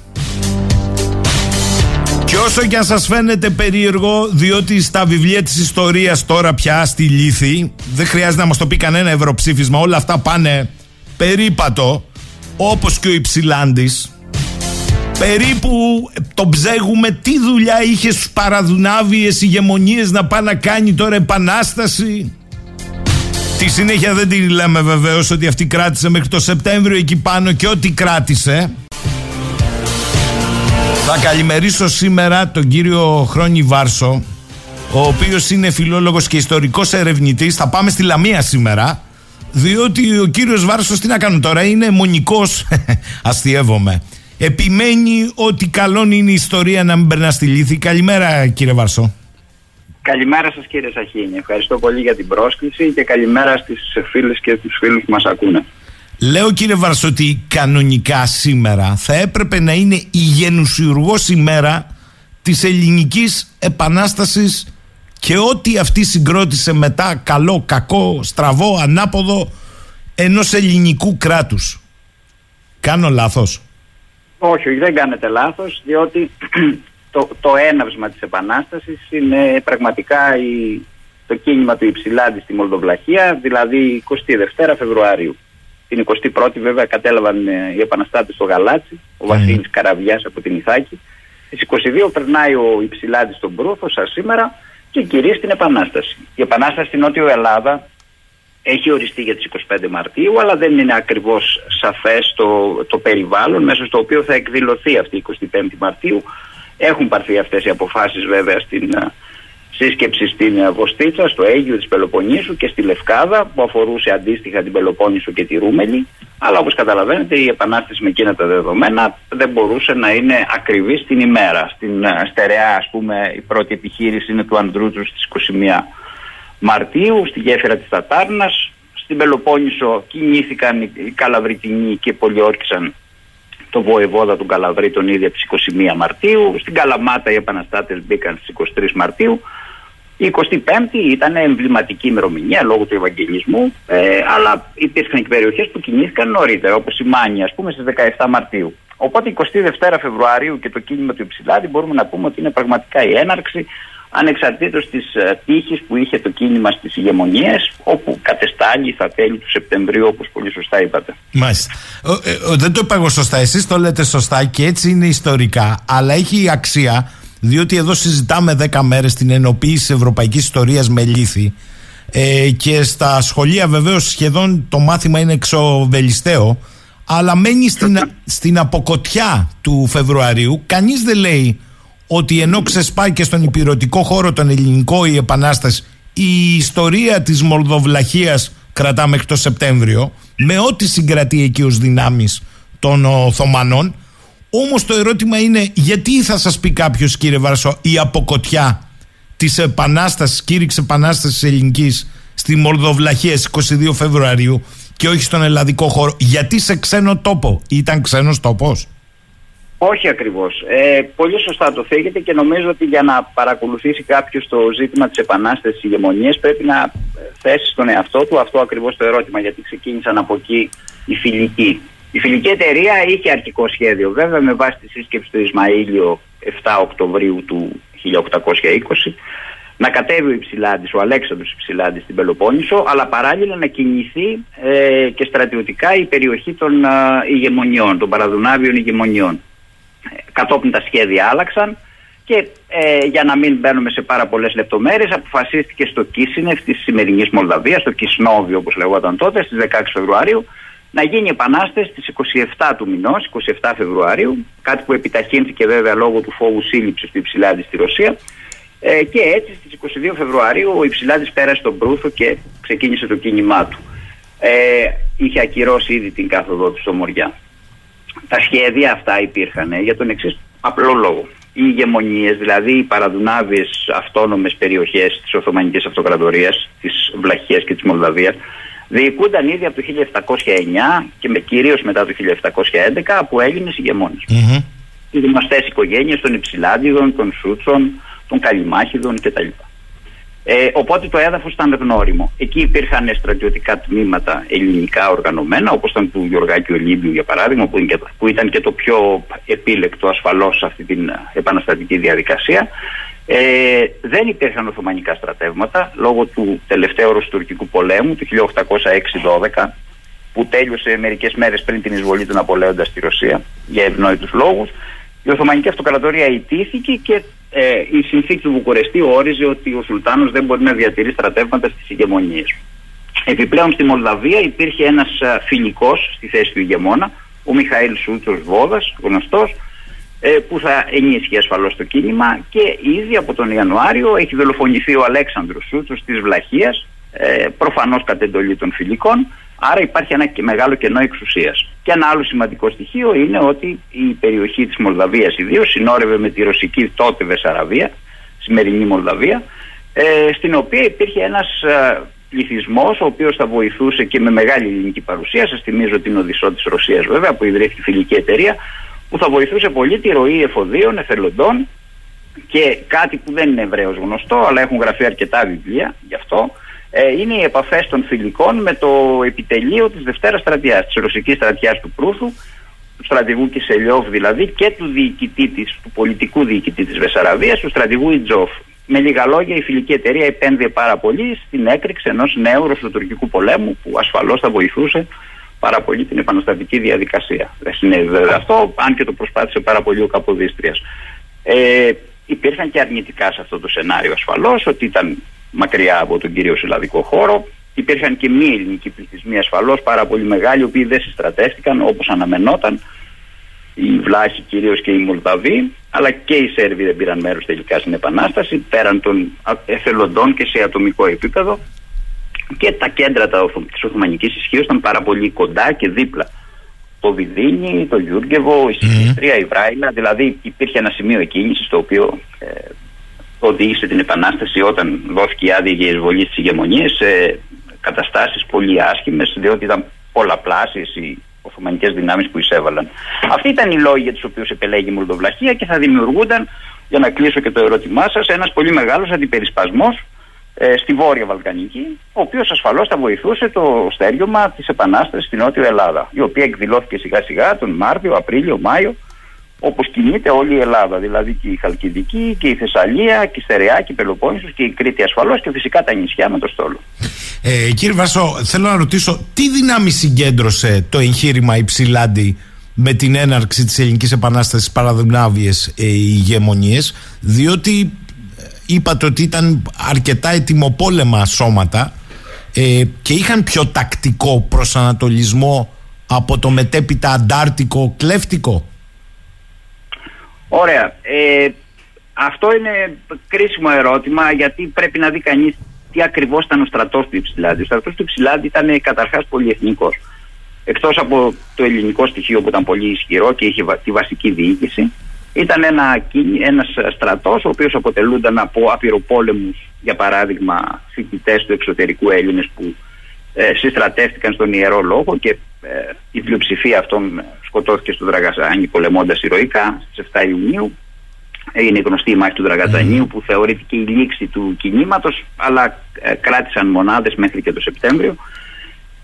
Και όσο και αν σας φαίνεται περίεργο, διότι στα βιβλία της ιστορίας τώρα πια στη λύθη, δεν χρειάζεται να μας το πει κανένα ευρωψήφισμα, όλα αυτά πάνε περίπατο, όπως και ο Υψηλάντης, Περίπου τον ψέγουμε τι δουλειά είχε στους παραδουνάβιες ηγεμονίες να πάει να κάνει τώρα επανάσταση. Τη συνέχεια δεν τη λέμε βεβαίως ότι αυτή κράτησε μέχρι το Σεπτέμβριο εκεί πάνω και ό,τι κράτησε. Θα καλημερίσω σήμερα τον κύριο Χρόνι Βάρσο, ο οποίος είναι φιλόλογος και ιστορικός ερευνητής. Θα πάμε στη Λαμία σήμερα, διότι ο κύριος Βάρσος τι να κάνουμε τώρα, είναι μονικός, <laughs> αστείευομαι επιμένει ότι καλό είναι η ιστορία να μην περνά στη λύθη. Καλημέρα κύριε Βαρσό. Καλημέρα σας κύριε Σαχίνη. Ευχαριστώ πολύ για την πρόσκληση και καλημέρα στις φίλες και τους φίλους που μας ακούνε. Λέω κύριε Βαρσό ότι κανονικά σήμερα θα έπρεπε να είναι η γενουσιουργός ημέρα της ελληνικής επανάστασης και ό,τι αυτή συγκρότησε μετά καλό, κακό, στραβό, ανάποδο ενός ελληνικού κράτους. Κάνω λάθος; Όχι, όχι, δεν κάνετε λάθος, διότι <clears throat> το, το έναυσμα της Επανάστασης είναι πραγματικά η, το κίνημα του Υψηλάντη στη Μολδοβλαχία, δηλαδή 22 Φεβρουαρίου. Την 21η βέβαια κατέλαβαν ε, οι επαναστάτες στο Γαλάτσι, ο mm. Βασίλης Καραβιάς από την Ιθάκη. Στις 22 περνάει ο Υψηλάντης στον Προύφο, σαν σήμερα, και κυρίως την Επανάσταση. Η Επανάσταση στην Νότιο Ελλάδα έχει οριστεί για τις 25 Μαρτίου, αλλά δεν είναι ακριβώς σαφές το, το περιβάλλον μέσα στο οποίο θα εκδηλωθεί αυτή η 25η Μαρτίου. Έχουν πάρθει αυτές οι αποφάσεις βέβαια στην ε, σύσκεψη στην ε, Βοστίτσα, στο Αίγιο της Πελοποννήσου και στη Λευκάδα που αφορούσε αντίστοιχα την Πελοπόννησο και τη Ρούμελη. Αλλά όπως καταλαβαίνετε η επανάσταση με εκείνα τα δεδομένα δεν μπορούσε να είναι ακριβή στην ημέρα. Στην ε, Στερεά ας πούμε η πρώτη επιχείρηση είναι του Ανδρούτζου στις 21 Μαρτίου στη γέφυρα της Τατάρνας. Στην Πελοπόννησο κινήθηκαν οι Καλαβριτινοί και πολιόρκησαν το βοεβόδα του Καλαβρίτων ήδη από τις 21 Μαρτίου. Στην Καλαμάτα οι επαναστάτες μπήκαν στις 23 Μαρτίου. Η 25η ήταν εμβληματική ημερομηνία λόγω του Ευαγγελισμού, ε, αλλά υπήρχαν και περιοχέ που κινήθηκαν νωρίτερα, όπως η Μάνια, ας πούμε, στις 17 Μαρτίου. Οπότε 22 Φεβρουαρίου και το κίνημα του Υψηλάδη μπορούμε να πούμε ότι είναι πραγματικά η έναρξη ανεξαρτήτως της ε, τύχης που είχε το κίνημα στις ηγεμονίες όπου κατεστάλλει θα τέλη του Σεπτεμβρίου όπως πολύ σωστά είπατε. Μάλιστα. Ε, δεν το είπα εγώ σωστά, εσείς το λέτε σωστά και έτσι είναι ιστορικά αλλά έχει αξία διότι εδώ συζητάμε 10 μέρες την ενοποίηση της ευρωπαϊκής ιστορίας με λύθη ε, και στα σχολεία βεβαίως σχεδόν το μάθημα είναι εξοβελιστέο αλλά μένει στην, στην αποκοτιά του Φεβρουαρίου. Κανείς δεν λέει ότι ενώ ξεσπάει και στον υπηρετικό χώρο τον ελληνικό η Επανάσταση η ιστορία της Μολδοβλαχίας κρατά μέχρι το Σεπτέμβριο με ό,τι συγκρατεί εκεί ως δυνάμεις των Οθωμανών όμως το ερώτημα είναι γιατί θα σας πει κάποιος κύριε Βαρσό η αποκοτιά της Επανάστασης, κήρυξη Επανάστασης Ελληνικής στη Μολδοβλαχία στις 22 Φεβρουαρίου και όχι στον ελλαδικό χώρο γιατί σε ξένο τόπο ήταν ξένος τόπος; Όχι ακριβώς. Ε, πολύ σωστά το θίγεται και νομίζω ότι για να παρακολουθήσει κάποιος το ζήτημα της επανάστασης ηγεμονίας πρέπει να θέσει στον εαυτό του αυτό ακριβώς το ερώτημα γιατί ξεκίνησαν από εκεί οι φιλικοί. Η φιλική εταιρεία είχε αρχικό σχέδιο βέβαια με βάση τη σύσκεψη του Ισμαήλιο 7 Οκτωβρίου του 1820 να κατέβει ο Υψηλάντης, ο Αλέξανδρος Υψηλάντης στην Πελοπόννησο αλλά παράλληλα να κινηθεί ε, και στρατιωτικά η περιοχή των ε, ηγεμονιών, των παραδουνάβιων ηγεμονιών. Κατόπιν τα σχέδια άλλαξαν και ε, για να μην μπαίνουμε σε πάρα πολλές λεπτομέρειες αποφασίστηκε στο Κίσινεφ της σημερινής Μολδαβίας, στο Κισνόβι όπως λεγόταν τότε, στις 16 Φεβρουαρίου να γίνει επανάσταση στις 27 του μηνός, 27 Φεβρουαρίου, κάτι που επιταχύνθηκε βέβαια λόγω του φόβου σύλληψης του Υψηλάντη στη Ρωσία ε, και έτσι στις 22 Φεβρουαρίου ο Υψηλάντης πέρασε τον Προύθο και ξεκίνησε το κίνημά του. Ε, είχε ακυρώσει ήδη την κάθοδό του στο Μοριά. Τα σχέδια αυτά υπήρχαν για τον εξής απλό λόγο. Οι ηγεμονίες, δηλαδή οι παραδουνάβιες αυτόνομες περιοχές της Οθωμανικής Αυτοκρατορίας, της Βλαχίας και της Μολδαβίας, διοικούνταν ήδη από το 1709 και με, κυρίως μετά το 1711 από Έλληνες ηγεμόνες. Mm-hmm. Οι γνωστές οικογένειες των Υψηλάντιδων, των Σούτσων, των Καλιμάχιδων κτλ. Ε, οπότε το έδαφος ήταν γνώριμο. Εκεί υπήρχαν στρατιωτικά τμήματα ελληνικά οργανωμένα, όπως ήταν του Γιωργάκη Ολύμπιου για παράδειγμα, που, που ήταν και το πιο επίλεκτο ασφαλώς σε αυτή την επαναστατική διαδικασία. Ε, δεν υπήρχαν Οθωμανικά στρατεύματα λόγω του τελευταίου Ρωστουρκικού πολέμου του 1806-12 που τέλειωσε μερικές μέρες πριν την εισβολή του Ναπολέοντα στη Ρωσία για ευνόητους λόγους. Η Οθωμανική Αυτοκρατορία ιτήθηκε και ε, η συνθήκη του Βουκουρεστή όριζε ότι ο Σουλτάνος δεν μπορεί να διατηρεί στρατεύματα στις ηγεμονίες. Επιπλέον στη Μολδαβία υπήρχε ένας φιλικός στη θέση του ηγεμόνα, ο Μιχαήλ Σούτσος Βόδας, γνωστός, ε, που θα ενίσχυε ασφαλώς το κίνημα και ήδη από τον Ιανουάριο έχει δολοφονηθεί ο Αλέξανδρος Σούτσος της Βλαχίας, ε, προφανώς κατ' εντολή των φιλικών, άρα υπάρχει ένα και μεγάλο κενό εξουσίας. Και ένα άλλο σημαντικό στοιχείο είναι ότι η περιοχή της Μολδαβίας ιδίως συνόρευε με τη ρωσική τότε Βεσαραβία, σημερινή Μολδαβία, ε, στην οποία υπήρχε ένας ε, πληθυσμός, ο οποίος θα βοηθούσε και με μεγάλη ελληνική παρουσία. Σας θυμίζω την Οδυσσό της Ρωσίας, βέβαια, που ιδρύθηκε φιλική εταιρεία, που θα βοηθούσε πολύ τη ροή εφοδίων, εθελοντών και κάτι που δεν είναι Εβραίο γνωστό, αλλά έχουν γραφεί αρκετά βιβλία γι' αυτό, ε, είναι οι επαφές των φιλικών με το επιτελείο της Δευτέρας Στρατιάς, της Ρωσικής Στρατιάς του Προύθου, του στρατηγού Κισελιόφ δηλαδή και του διοικητή της, του πολιτικού διοικητή της Βεσαραβία, του στρατηγού Ιτζόφ. Με λίγα λόγια, η φιλική εταιρεία επένδυε πάρα πολύ στην έκρηξη ενός νέου ρωσοτουρκικού πολέμου που ασφαλώς θα βοηθούσε πάρα πολύ την επαναστατική διαδικασία. Δεν συνέβη βέβαια αυτό, αν και το προσπάθησε πάρα πολύ ο Καποδίστριας. Ε, υπήρχαν και αρνητικά σε αυτό το σενάριο ασφαλώς, ότι ήταν μακριά από τον κύριο συλλαβικό χώρο. Υπήρχαν και μη ελληνικοί πληθυσμοί ασφαλώς πάρα πολύ μεγάλοι, οι οποίοι δεν συστρατεύτηκαν όπως αναμενόταν. Οι Βλάχοι κυρίως και οι Μολδαβοί, αλλά και οι Σέρβοι δεν πήραν μέρος τελικά στην Επανάσταση, πέραν των εθελοντών και σε ατομικό επίπεδο. Και τα κέντρα της Οθωμανικής ισχύω ήταν πάρα πολύ κοντά και δίπλα. Το Βιδίνι, το Γιούργεβο, η Σιλίστρια, η Βράιλα. Δηλαδή υπήρχε ένα σημείο εκκίνησης το οποίο ε, οδήγησε την Επανάσταση όταν δόθηκε η άδεια για εισβολή στις ηγεμονίες σε καταστάσεις πολύ άσχημες, διότι ήταν πολλαπλάσιε οι Οθωμανικές δυνάμεις που εισέβαλαν. Αυτοί ήταν οι λόγοι για τους οποίους επελέγει η Μολδοβλαχία και θα δημιουργούνταν, για να κλείσω και το ερώτημά σας, ένας πολύ μεγάλος αντιπερισπασμός ε, στη Βόρεια Βαλκανική, ο οποίος ασφαλώς θα βοηθούσε το στέριωμα της Επανάστασης στην Νότια Ελλάδα, η οποία εκδηλώθηκε σιγά σιγά τον Μάρτιο, Απρίλιο, Μάιο όπως κινείται όλη η Ελλάδα. Δηλαδή και η Χαλκιδική και η Θεσσαλία και η Στερεά και η Πελοπόννησος και η Κρήτη ασφαλώς και φυσικά τα νησιά με το στόλο. Ε, κύριε Βάσο, θέλω να ρωτήσω τι δύναμη συγκέντρωσε το εγχείρημα Υψηλάντη με την έναρξη της Ελληνικής Επανάστασης παραδουνάβιες ε, ηγεμονίες διότι ε, είπατε ότι ήταν αρκετά ετοιμοπόλεμα σώματα ε, και είχαν πιο τακτικό προσανατολισμό από το μετέπειτα αντάρτικο κλέφτικο; Ωραία. Ε, αυτό είναι κρίσιμο ερώτημα γιατί πρέπει να δει κανείς τι ακριβώς ήταν ο στρατός του Υψηλάντη. Ο στρατός του Υψηλάντη ήταν καταρχάς πολυεθνικός. Εκτός από το ελληνικό στοιχείο που ήταν πολύ ισχυρό και είχε τη βασική διοίκηση, ήταν ένα, ένας στρατός ο οποίος αποτελούνταν από απειροπόλεμους, για παράδειγμα φοιτητές του εξωτερικού Έλληνες που ε, συστρατεύτηκαν στον Ιερό Λόγο και ε, η πλειοψηφία αυτών σκοτώθηκε στο Δραγαζάνι πολεμώντας ηρωικά στις 7 Ιουνίου. Είναι γνωστή η μάχη του Δραγατανίου που θεωρήθηκε η λήξη του κινήματος αλλά ε, κράτησαν μονάδες μέχρι και το Σεπτέμβριο.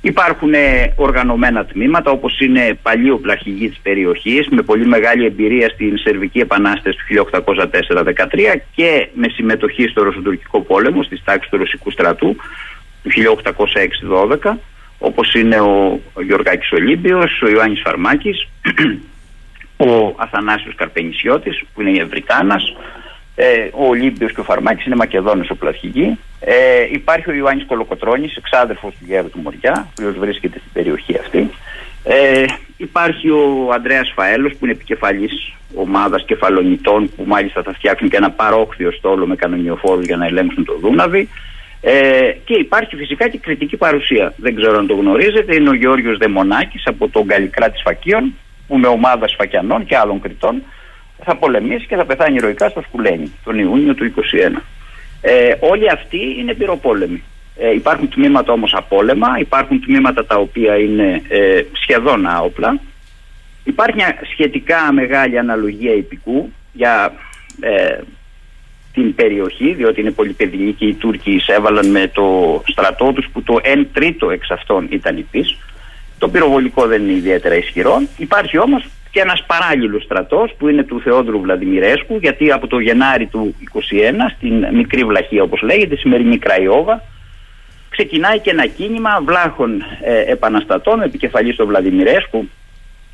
Υπάρχουν ε, οργανωμένα τμήματα όπως είναι παλιοί οπλαρχηγοί της περιοχής με πολύ μεγάλη εμπειρία στην Σερβική Επανάσταση του 1804-13 και με συμμετοχή στο Ρωσοτουρκικό πόλεμο στις τάξεις του Ρωσικού στρατού του 1806-12 όπως είναι ο, ο Γιωργάκης Ολύμπιος, ο Ιωάννης Φαρμάκης, <clears throat> ο Αθανάσιος Καρπενησιώτης που είναι η Ευρυτάνας, ε, ο Ολύμπιος και ο Φαρμάκης είναι Μακεδόνες οπλαρχηγοί. Ε, υπάρχει ο Ιωάννης Κολοκοτρώνης, εξάδερφος του Γέρου του Μοριά, ο οποίος βρίσκεται στην περιοχή αυτή. Ε, υπάρχει ο Ανδρέας Φαέλος που είναι επικεφαλής ομάδας κεφαλονιτών που μάλιστα θα φτιάξουν και ένα παρόχθιο στόλο με κανονιοφόρους για να ελέγξουν το Δούναβι. Ε, και υπάρχει φυσικά και κριτική παρουσία. Δεν ξέρω αν το γνωρίζετε. Είναι ο Γιώργος Δεμονάκης από τον Καλλικρά της Φακίων που με ομάδα Σφακιανών και άλλων κριτών θα πολεμήσει και θα πεθάνει ηρωικά στο Σκουλένι τον Ιούνιο του 2021. Ε, όλοι αυτοί είναι πυροπόλεμοι. Ε, υπάρχουν τμήματα όμως απόλεμα, υπάρχουν τμήματα τα οποία είναι ε, σχεδόν άοπλα. Υπάρχει μια σχετικά μεγάλη αναλογία υπηκού για ε, την περιοχή, διότι είναι πολυπεδινή και οι Τούρκοι εισέβαλαν με το στρατό τους που το 1 τρίτο εξ αυτών ήταν υπής. Το πυροβολικό δεν είναι ιδιαίτερα ισχυρό. Υπάρχει όμως και ένας παράλληλος στρατός που είναι του Θεόδρου Βλαδιμιρέσκου γιατί από το Γενάρη του 21 στην μικρή βλαχία όπως λέγεται, σημερινή Κραϊόβα ξεκινάει και ένα κίνημα βλάχων ε, επαναστατών επικεφαλής του Βλαδιμιρέσκου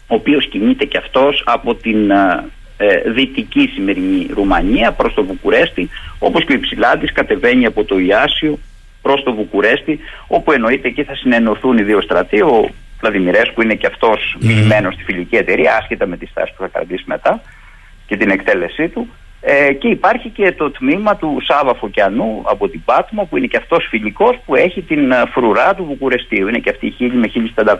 ο οποίος κινείται και αυτός από την ε, ε, δυτική σημερινή Ρουμανία προς το Βουκουρέστι όπως και ο Υψηλάντης κατεβαίνει από το Ιάσιο προς το Βουκουρέστι όπου εννοείται εκεί θα συνενωθούν οι δύο στρατοί ο Βλαδιμιρέσκου είναι και αυτός mm. στη φιλική εταιρεία άσχετα με τη στάση που θα κρατήσει μετά και την εκτέλεσή του ε, και υπάρχει και το τμήμα του Σάβα Φωκιανού από την Πάτμο που είναι και αυτός φιλικός που έχει την ε, φρουρά του Βουκουρεστίου. Είναι και αυτή 1000 με 1500.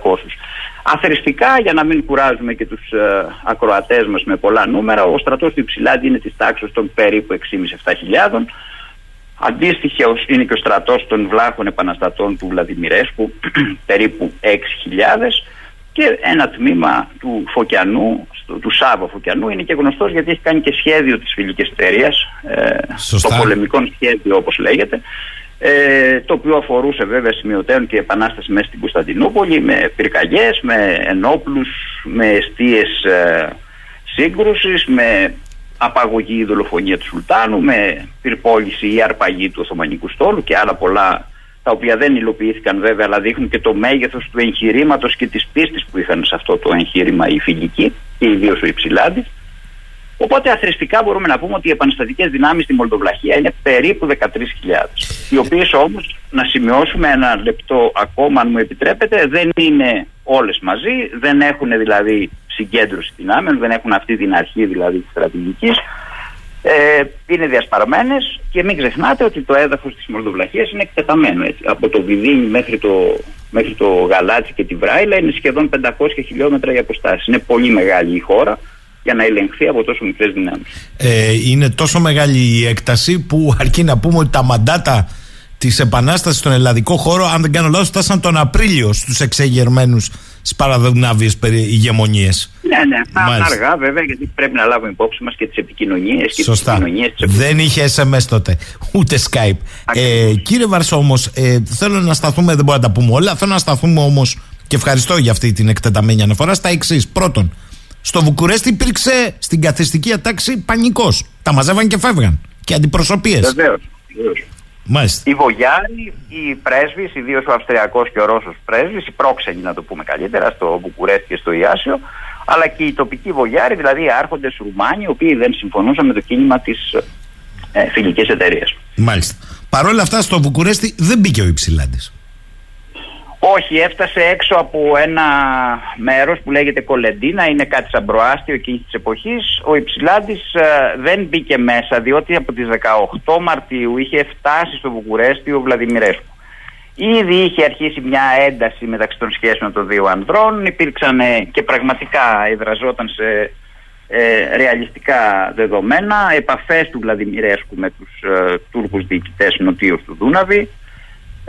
Αθρηστικά για να μην κουράζουμε και τους ε, ακροατές μας με πολλά νούμερα ο στρατός του Υψηλάντη είναι της τάξης των περίπου 6.500-7.000 Αντίστοιχα είναι και ο στρατός των βλάχων επαναστατών του Βλαδιμιρέσκου <clears throat> περίπου 6.000 και ένα τμήμα του Φωκιανού, του Σάββα Φωκιανού είναι και γνωστός γιατί έχει κάνει και σχέδιο της φιλικής εταιρείας, ε, το πολεμικό σχέδιο όπως λέγεται ε, το οποίο αφορούσε βέβαια σημειωτέων και επανάσταση μέσα στην Κωνσταντινούπολη με πυρκαγιές, με ενόπλους, με αιστείες ε, σύγκρουσης, με απαγωγή ή δολοφονία του Σουλτάνου, με πυρπόληση ή αρπαγή του Οθωμανικού στόλου και άλλα πολλά τα οποία δεν υλοποιήθηκαν βέβαια αλλά δείχνουν και το μέγεθος του εγχειρήματος και της πίστης που είχαν σε αυτό το εγχείρημα οι φιλικοί και ιδίως ο Υψηλάντης. Οπότε αθρηστικά μπορούμε να πούμε ότι οι επαναστατικές δυνάμεις στη Μολδοβλαχία είναι περίπου 13.000. Οι οποίες όμως, να σημειώσουμε ένα λεπτό ακόμα, αν μου επιτρέπετε, δεν είναι όλες μαζί, δεν έχουν δηλαδή συγκέντρωση δυνάμεων, δεν έχουν αυτή την αρχή δηλαδή της στρατηγικής. Ε, είναι διασπαρμένε και μην ξεχνάτε ότι το έδαφος της Μολδοβλαχίας είναι εκτεταμένο. Έτσι. Από το Βιδίνι μέχρι το, μέχρι το Γαλάτσι και τη Βράιλα είναι σχεδόν 500 χιλιόμετρα η αποστάση. Είναι πολύ μεγάλη η χώρα για να ελεγχθεί από τόσο μικρές δυνάμεις. Ε, είναι τόσο μεγάλη η έκταση που αρκεί να πούμε ότι τα μαντάτα της Επανάστασης στον ελλαδικό χώρο, αν δεν κάνω λάθος, φτάσαν τον Απρίλιο στους εξεγερμένους σπαραδουνάβιες ηγεμονίες. Ναι, ναι. Μάλιστα. Αργά βέβαια, γιατί πρέπει να λάβουμε υπόψη μας και τις επικοινωνίες. Σωστά. δεν είχε SMS τότε, ούτε Skype. Ε, κύριε Βαρσό, όμως, ε, θέλω να σταθούμε, δεν μπορούμε να τα πούμε όλα. Θέλω να σταθούμε όμως και ευχαριστώ για αυτή την εκτεταμένη αναφορά στα εξής. Πρώτον, στο Βουκουρέστι υπήρξε στην καθιστική ατάξη πανικός. Τα μαζεύαν και φεύγαν. Και αντιπροσωπείες. Βεβαίω. Μάλιστα. Οι Βογιάροι, οι πρέσβεις, ιδίω ο Αυστριακό και ο Ρώσος πρέσβη, οι πρόξενοι να το πούμε καλύτερα, στο Βουκουρέστι και στο Ιάσιο, αλλά και οι τοπικοί Βογιάροι, δηλαδή οι άρχοντες Ρουμάνοι, οι οποίοι δεν συμφωνούσαν με το κίνημα της ε, φιλικής εταιρείας. Μάλιστα. Παρ' όλα αυτά, στο Βουκουρέστι δεν μπήκε ο Υψηλάντης. Όχι, έφτασε έξω από ένα μέρος που λέγεται Κολεντίνα, είναι κάτι σαν προάστιο εκείνης της εποχής. Ο Υψηλάντης ε, δεν μπήκε μέσα διότι από τις 18 Μαρτίου είχε φτάσει στο Βουκουρέστι ο Βλαδιμιρέσκου. Ήδη είχε αρχίσει μια ένταση μεταξύ των σχέσεων των δύο ανδρών, υπήρξαν και πραγματικά εδραζόταν σε ε, ρεαλιστικά δεδομένα, επαφές του Βλαδιμιρέσκου με τους ε, Τούρκους διοικητές νοτίους του Δούναβη,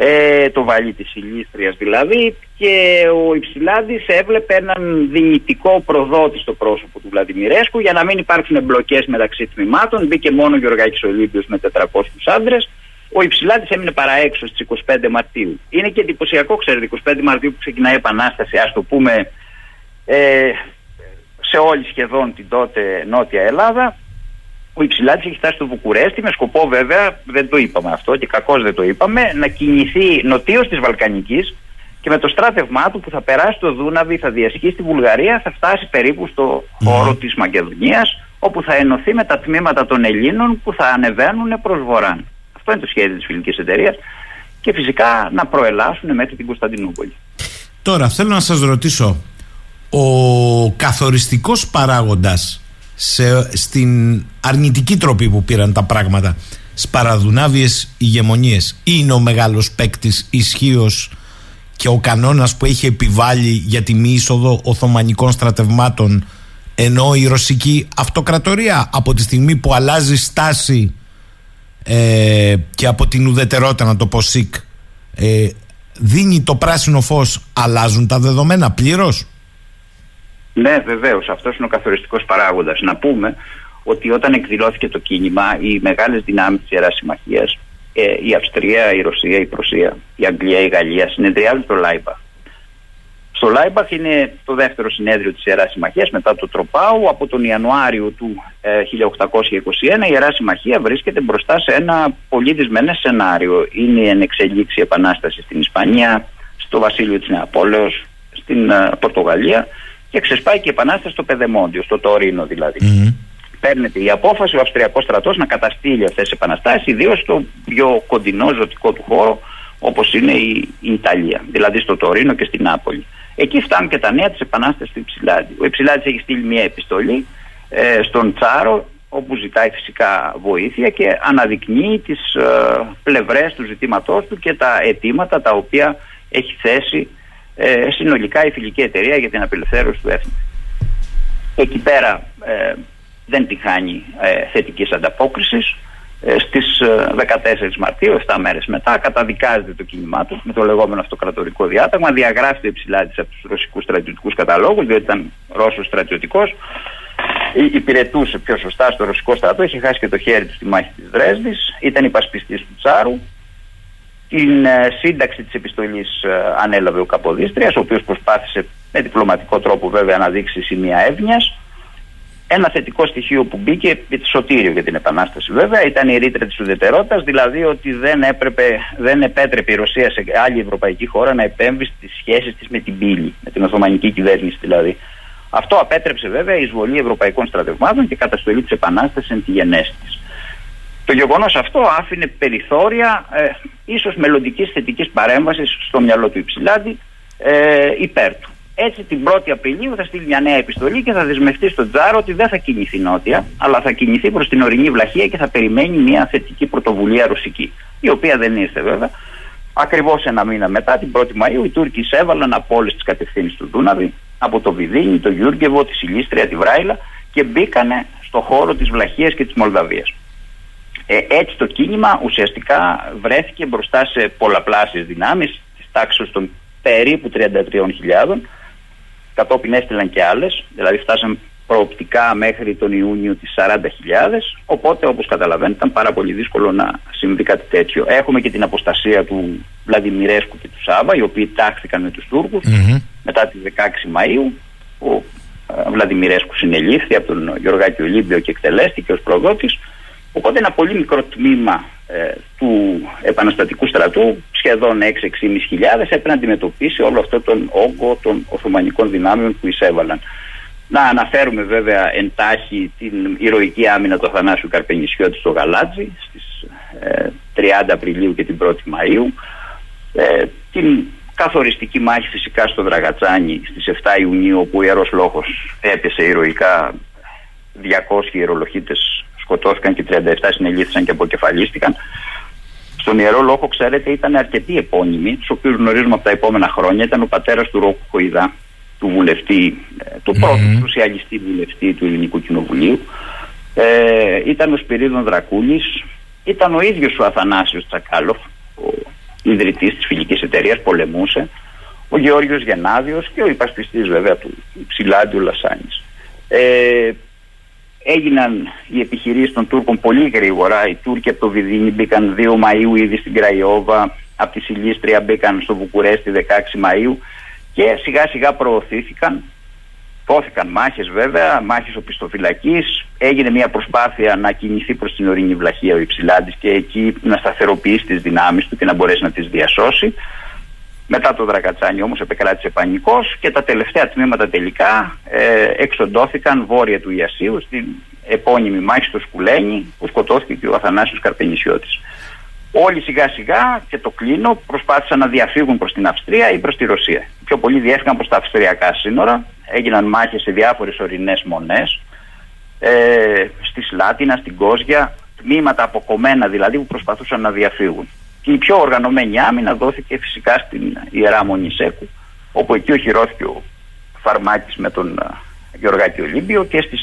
ε, το βαλί της Ηλίστριας δηλαδή και ο Υψηλάντης έβλεπε έναν δυνητικό προδότη στο πρόσωπο του Βλαδιμιρέσκου για να μην υπάρξουν εμπλοκές μεταξύ τμήματων. Μπήκε μόνο ο Γεωργάκης Ολύμπιος με 400 άντρες. Ο Υψηλάντης έμεινε παραέξω στις 25 Μαρτίου. Είναι και εντυπωσιακό ξέρετε 25 Μαρτίου που ξεκινάει η Επανάσταση ας το πούμε ε, σε όλη σχεδόν την τότε Νότια Ελλάδα ο Υψηλάτης έχει φτάσει στο Βουκουρέστι με σκοπό βέβαια, δεν το είπαμε αυτό και κακώς δεν το είπαμε, να κινηθεί νοτίως της Βαλκανικής και με το στράτευμά του που θα περάσει το Δούναβι, θα διασχίσει τη Βουλγαρία, θα φτάσει περίπου στο χώρο της Μακεδονίας όπου θα ενωθεί με τα τμήματα των Ελλήνων που θα ανεβαίνουν προς Βορράν. Αυτό είναι το σχέδιο της φιλικής εταιρείας και φυσικά να προελάσουν μέχρι την Κωνσταντινούπολη. Τώρα θέλω να σας ρωτήσω, ο καθοριστικός παράγοντας σε, στην αρνητική τροπή που πήραν τα πράγματα. Σπαραδουνάβιες ηγεμονίες. Είναι ο μεγάλος παίκτης ισχύως και ο κανόνας που έχει επιβάλει για τη μη είσοδο Οθωμανικών στρατευμάτων. Ενώ η ρωσική αυτοκρατορία από τη στιγμή που αλλάζει στάση ε, και από την ουδετερότητα να το πω σικ ε, δίνει το πράσινο φως. Αλλάζουν τα δεδομένα πλήρως ναι, βεβαίως. Αυτός είναι ο καθοριστικός παράγοντας. Να πούμε ότι όταν εκδηλώθηκε το κίνημα, οι μεγάλες δυνάμεις της Ιεράς Συμμαχίας, ε, η Αυστρία, η Ρωσία, η Πρωσία, η Αγγλία, η Γαλλία, συνεδριάζουν στο Λάιμπαχ. Στο Λάιμπαχ είναι το δεύτερο συνέδριο της Ιεράς Συμμαχίας μετά το Τροπάου. Από τον Ιανουάριο του ε, 1821 η Ιερά Συμμαχία βρίσκεται μπροστά σε ένα πολύ δυσμενές σενάριο. Είναι η εν εξελίξει επανάσταση στην Ισπανία, στο Βασίλειο της Νεαπόλεως, στην ε, Πορτογαλία και ξεσπάει και η επανάσταση στο Πεδεμόντιο, στο Τωρίνο δηλαδή. Mm. Παίρνεται η απόφαση ο Αυστριακός στρατός να καταστήλει αυτές τις επαναστάσεις, ιδίως στο πιο κοντινό ζωτικό του χώρο, όπως είναι η, η Ιταλία, δηλαδή στο Τωρίνο και στην Νάπολη. Εκεί φτάνουν και τα νέα της επανάστασης του Υψηλάτη. Ο Υψηλάτη έχει στείλει μια επιστολή ε, στον Τσάρο, όπου ζητάει φυσικά βοήθεια και αναδεικνύει τις ε, πλευρές του ζητήματός του και τα αιτήματα τα οποία έχει θέσει ε, συνολικά η φιλική εταιρεία για την απελευθέρωση του έθνους. Εκεί πέρα ε, δεν τη χάνει ε, θετικής ανταπόκρισης. Ε, στις 14 ε, Μαρτίου, 7 μέρες μετά, καταδικάζεται το κίνημά του με το λεγόμενο αυτοκρατορικό διάταγμα, διαγράφεται υψηλά της από τους ρωσικούς στρατιωτικούς καταλόγους, διότι ήταν Ρώσος στρατιωτικός, υπηρετούσε πιο σωστά στο ρωσικό στρατό, είχε χάσει και το χέρι του στη μάχη της Δρέσδης, ήταν υπασπιστής του Τσάρου, την ε, σύνταξη της επιστολής ε, ανέλαβε ο Καποδίστριας, ο οποίος προσπάθησε με διπλωματικό τρόπο βέβαια να δείξει σημεία εύνοια. Ένα θετικό στοιχείο που μπήκε, σωτήριο για την Επανάσταση βέβαια, ήταν η ρήτρα της ουδετερότητας, δηλαδή ότι δεν, έπρεπε, δεν επέτρεπε η Ρωσία σε άλλη ευρωπαϊκή χώρα να επέμβει στις σχέσεις της με την πύλη, με την Οθωμανική κυβέρνηση δηλαδή. Αυτό απέτρεψε βέβαια η εισβολή ευρωπαϊκών στρατευμάτων και καταστολή της Επανάστασης εν τη γενέση της. Το γεγονός αυτό άφηνε περιθώρια ε, ίσως μελλοντικής θετικής παρέμβασης στο μυαλό του Υψηλάντη ε, υπέρ του. Έτσι την 1η Απριλίου θα στείλει μια νέα επιστολή και θα δεσμευτεί στον Τζάρο ότι δεν θα κινηθεί νότια, αλλά θα κινηθεί προς την ορεινή βλαχία και θα περιμένει μια θετική πρωτοβουλία ρωσική. Η οποία δεν ήρθε βέβαια. Ακριβώς ένα μήνα μετά, την 1η Μαου, οι Τούρκοι εισέβαλαν από όλες τις κατευθύνσεις του Δούναβη, από το Βιδίνι, το Γιούργεβο, τη Σιλίστρια, τη Βράιλα και μπήκανε στο χώρο της Βλαχίας και της Μολδαβίας. Ε, έτσι το κίνημα ουσιαστικά βρέθηκε μπροστά σε πολλαπλάσεις δυνάμεις της τάξης των περίπου 33.000 κατόπιν έστειλαν και άλλες δηλαδή φτάσαν προοπτικά μέχρι τον Ιούνιο τις 40.000 οπότε όπως καταλαβαίνετε ήταν πάρα πολύ δύσκολο να συμβεί κάτι τέτοιο. Έχουμε και την αποστασία του Βλαδιμιρέσκου και του Σάβα οι οποίοι τάχθηκαν με τους τουρκους μετά τις 16 Μαΐου ο ε, Βλαδιμιρέσκου συνελήφθη από τον Γιωργάκη Ολύμπιο και εκτελέστηκε ως προδότης Οπότε ένα πολύ μικρό τμήμα ε, του επαναστατικού στρατού, σχεδόν 6-6.500, έπρεπε να αντιμετωπίσει όλο αυτό τον όγκο των Οθωμανικών δυνάμεων που εισέβαλαν. Να αναφέρουμε βέβαια εντάχει την ηρωική άμυνα του Αθανάσιου Καρπενισιώτη στο Γαλάτζι στις 30 ε, Απριλίου και την 1η Μαΐου, ε, την καθοριστική μάχη φυσικά στο Δραγατσάνι στις 7 Ιουνίου όπου ο Ιερός Λόγος έπεσε ηρωικά 200 ιερολογίτες σκοτώθηκαν και 37 συνελήφθησαν και αποκεφαλίστηκαν. Στον ιερό λόγο, ξέρετε, ήταν αρκετοί επώνυμοι, τους οποίους γνωρίζουμε από τα επόμενα χρόνια. Ήταν ο πατέρας του Ρόκου Χοϊδά, του βουλευτή, ε, του πρώτου σοσιαλιστή βουλευτή του Ελληνικού Κοινοβουλίου. Ε, ήταν ο Σπυρίδων Δρακούλης, ήταν ο ίδιος ο Αθανάσιος Τσακάλοφ, ο ιδρυτής της φιλικής εταιρείας, πολεμούσε, ο Γεώργιος Γενάδιος και ο υπασπιστής βέβαια του Ψηλάντιου Λασάνης. Ε, έγιναν οι επιχειρήσεις των Τούρκων πολύ γρήγορα. Οι Τούρκοι από το Βιδίνι μπήκαν 2 Μαΐου ήδη στην Κραϊόβα, από τη Σιλίστρια μπήκαν στο Βουκουρέστι 16 Μαΐου και σιγά σιγά προωθήθηκαν. Δόθηκαν μάχες βέβαια, μάχες οπισθοφυλακής. Έγινε μια προσπάθεια να κινηθεί προς την ορεινή βλαχία ο Υψηλάντης και εκεί να σταθεροποιήσει τις δυνάμεις του και να μπορέσει να τις διασώσει. Μετά το Δρακατσάνι όμως επεκράτησε πανικός και τα τελευταία τμήματα τελικά ε, εξοντώθηκαν βόρεια του Ιασίου στην επώνυμη μάχη στο Σκουλένι που σκοτώθηκε και ο Αθανάσιος Καρπενησιώτης. Όλοι σιγά σιγά και το κλείνω προσπάθησαν να διαφύγουν προς την Αυστρία ή προς τη Ρωσία. Πιο πολλοί διέφυγαν προς τα αυστριακά σύνορα, έγιναν μάχες σε διάφορες ορεινές μονές, ε, στη Σλάτινα, στην Κόζια, τμήματα αποκομμένα δηλαδή που προσπαθούσαν να διαφύγουν. Και η πιο οργανωμένη άμυνα δόθηκε φυσικά στην Ιερά Μονισέκου, όπου εκεί οχυρώθηκε ο Φαρμάκης με τον Γεωργάκη Ολύμπιο και στις,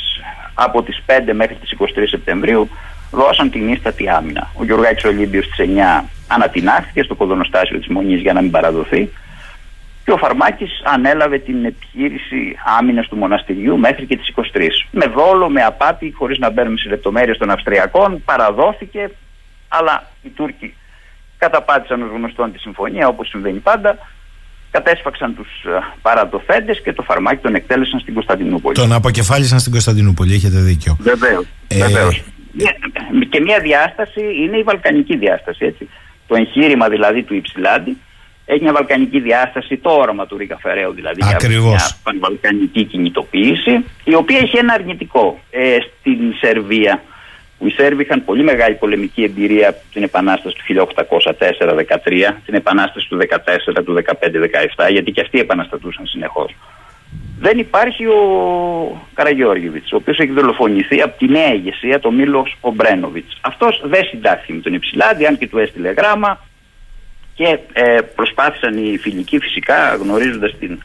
από τις 5 μέχρι τις 23 Σεπτεμβρίου δώσαν την ίστατη άμυνα. Ο Γεωργάκης Ολύμπιος στις 9 ανατινάχθηκε στο κοδονοστάσιο της Μονής για να μην παραδοθεί και ο Φαρμάκης ανέλαβε την επιχείρηση άμυνας του μοναστηριού μέχρι και τις 23. Με δόλο, με απάτη, χωρίς να μπαίνουμε σε λεπτομέρειες των Αυστριακών, παραδόθηκε, αλλά οι Τούρκοι καταπάτησαν ως γνωστόν τη συμφωνία όπως συμβαίνει πάντα κατέσφαξαν τους uh, παραδοθέντες και το φαρμάκι τον εκτέλεσαν στην Κωνσταντινούπολη. Τον αποκεφάλισαν στην Κωνσταντινούπολη, έχετε δίκιο. Βεβαίως, ε... βεβαίως. Και μια διάσταση είναι η βαλκανική διάσταση. Έτσι. Το εγχείρημα δηλαδή του Υψηλάντη έχει μια βαλκανική διάσταση, το όραμα του Ρίκα Φεραίου δηλαδή Ακριβώς. μια βαλκανική κινητοποίηση η οποία έχει ένα αρνητικό ε, στην Σερβία που οι Σέρβοι είχαν πολύ μεγάλη πολεμική εμπειρία από την επανάσταση του 1804-13, την επανάσταση του 14, του 15-17, γιατί και αυτοί επαναστατούσαν συνεχώς. Δεν υπάρχει ο Καραγιώργιβιτ, ο οποίος έχει δολοφονηθεί από τη νέα ηγεσία, το Μίλος Ομπρένοβιτς. Αυτός δεν συντάχθηκε με τον Υψηλάδη, αν και του έστειλε γράμμα και ε, προσπάθησαν οι φιλικοί φυσικά, γνωρίζοντας την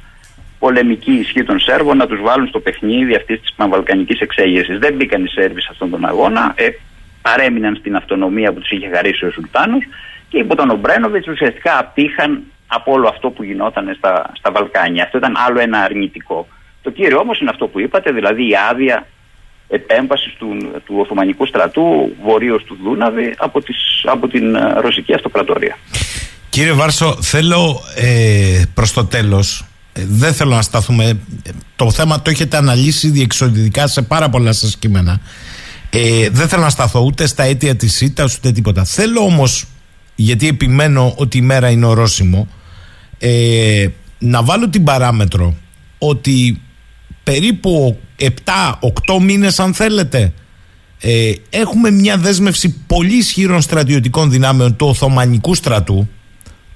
πολεμική ισχύ των Σέρβων να τους βάλουν στο παιχνίδι αυτής της πανβαλκανικής εξέγερσης. Δεν μπήκαν οι Σέρβοι σε αυτόν τον αγώνα, ε, παρέμειναν στην αυτονομία που τους είχε χαρίσει ο Σουλτάνος και υπό τον Ομπρένοβιτς ουσιαστικά απήχαν από όλο αυτό που γινόταν στα, στα Βαλκάνια. Αυτό ήταν άλλο ένα αρνητικό. Το κύριο όμως είναι αυτό που είπατε, δηλαδή η άδεια επέμβασης του, του Οθωμανικού στρατού βορείως του Δούναβη από, τις, από την ε, Ρωσική Αυτοκρατορία. Κύριε Βάρσο, θέλω ε, προς το τέλος ε, δεν θέλω να σταθούμε. Το θέμα το έχετε αναλύσει διεξοδικά σε πάρα πολλά σας κείμενα. Ε, δεν θέλω να σταθώ ούτε στα αίτια της ΣΥΤΑ ούτε τίποτα. Θέλω όμως, γιατί επιμένω ότι η μέρα είναι ορόσημο, ε, να βάλω την παράμετρο ότι περίπου 7-8 μήνες αν θέλετε ε, έχουμε μια δέσμευση πολύ ισχυρών στρατιωτικών δυνάμεων του Οθωμανικού στρατού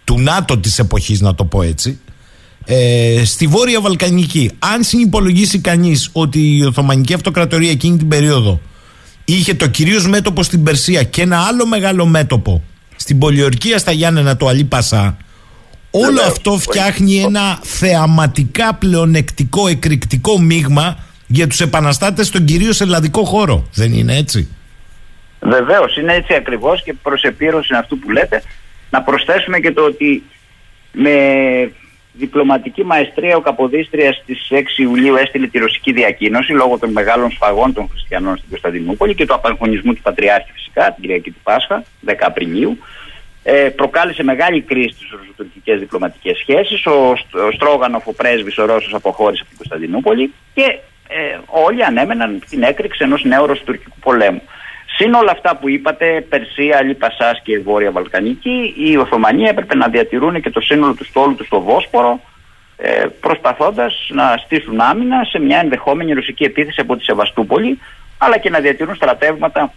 του ΝΑΤΟ της εποχής να το πω έτσι ε, στη Βόρεια Βαλκανική, αν συνυπολογίσει κανείς ότι η Οθωμανική Αυτοκρατορία εκείνη την περίοδο είχε το κυρίως μέτωπο στην Περσία και ένα άλλο μεγάλο μέτωπο στην πολιορκία στα Γιάννενα του Αλή Πασά, όλο αυτό φτιάχνει ένα θεαματικά πλεονεκτικό, εκρηκτικό μείγμα για τους επαναστάτες στον κυρίως ελλαδικό χώρο. Δεν είναι έτσι; Βεβαίως, είναι έτσι ακριβώς και προς επίρρωση αυτού που λέτε να προσθέσουμε και το ότι με διπλωματική μαεστρία ο Καποδίστριας στις 6 Ιουλίου έστειλε τη ρωσική διακοίνωση λόγω των μεγάλων σφαγών των χριστιανών στην Κωνσταντινούπολη και του απαγχωνισμού του Πατριάρχη φυσικά την Κυριακή του Πάσχα, 10 Απριλίου. Ε, προκάλεσε μεγάλη κρίση στις ρωσοτουρκικές διπλωματικές σχέσεις. Ο, ο Στρόγανοφ, ο πρέσβης, ο Ρώσος, αποχώρησε από την Κωνσταντινούπολη και ε, όλοι ανέμεναν την έκρηξη ενός νέου ρωσοτουρκικού πολέμου. Συν όλα αυτά που είπατε, Περσία, Λιπασά και Βόρεια Βαλκανική, οι Οθωμανοί έπρεπε να διατηρούν και το σύνολο του στόλου τους στο Βόσπορο, ε, προσπαθώντας να στήσουν άμυνα σε μια ενδεχόμενη ρωσική επίθεση από τη Σεβαστούπολη, αλλά και να διατηρούν στρατεύματα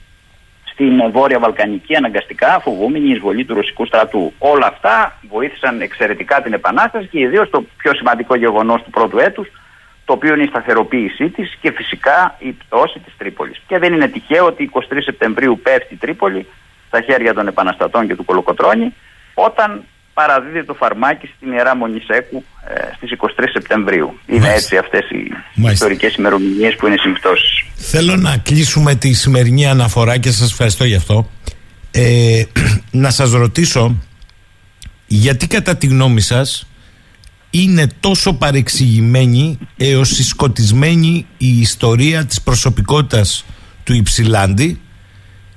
στην Βόρεια Βαλκανική αναγκαστικά, φοβούμενη η εισβολή του ρωσικού στρατού. Όλα αυτά βοήθησαν εξαιρετικά την Επανάσταση και ιδίως το πιο σημαντικό γεγονός του πρώτου έτους, το οποίο είναι η σταθεροποίησή της και φυσικά η πτώση της Τρίπολης. Και δεν είναι τυχαίο ότι 23 Σεπτεμβρίου πέφτει η Τρίπολη στα χέρια των επαναστατών και του Κολοκοτρώνη, όταν παραδίδει το φαρμάκι στην Ιερά Μονισέκου ε, στις 23 Σεπτεμβρίου. Είναι έτσι αυτές οι Μάλιστα. ιστορικές ημερομηνίες που είναι συμπτώσεις. Θέλω να κλείσουμε τη σημερινή αναφορά και σας ευχαριστώ γι' αυτό. Ε, <clears throat> να σας ρωτήσω γιατί κατά τη γνώμη σας είναι τόσο παρεξηγημένη έως συσκοτισμένη η ιστορία της προσωπικότητας του Υψηλάντη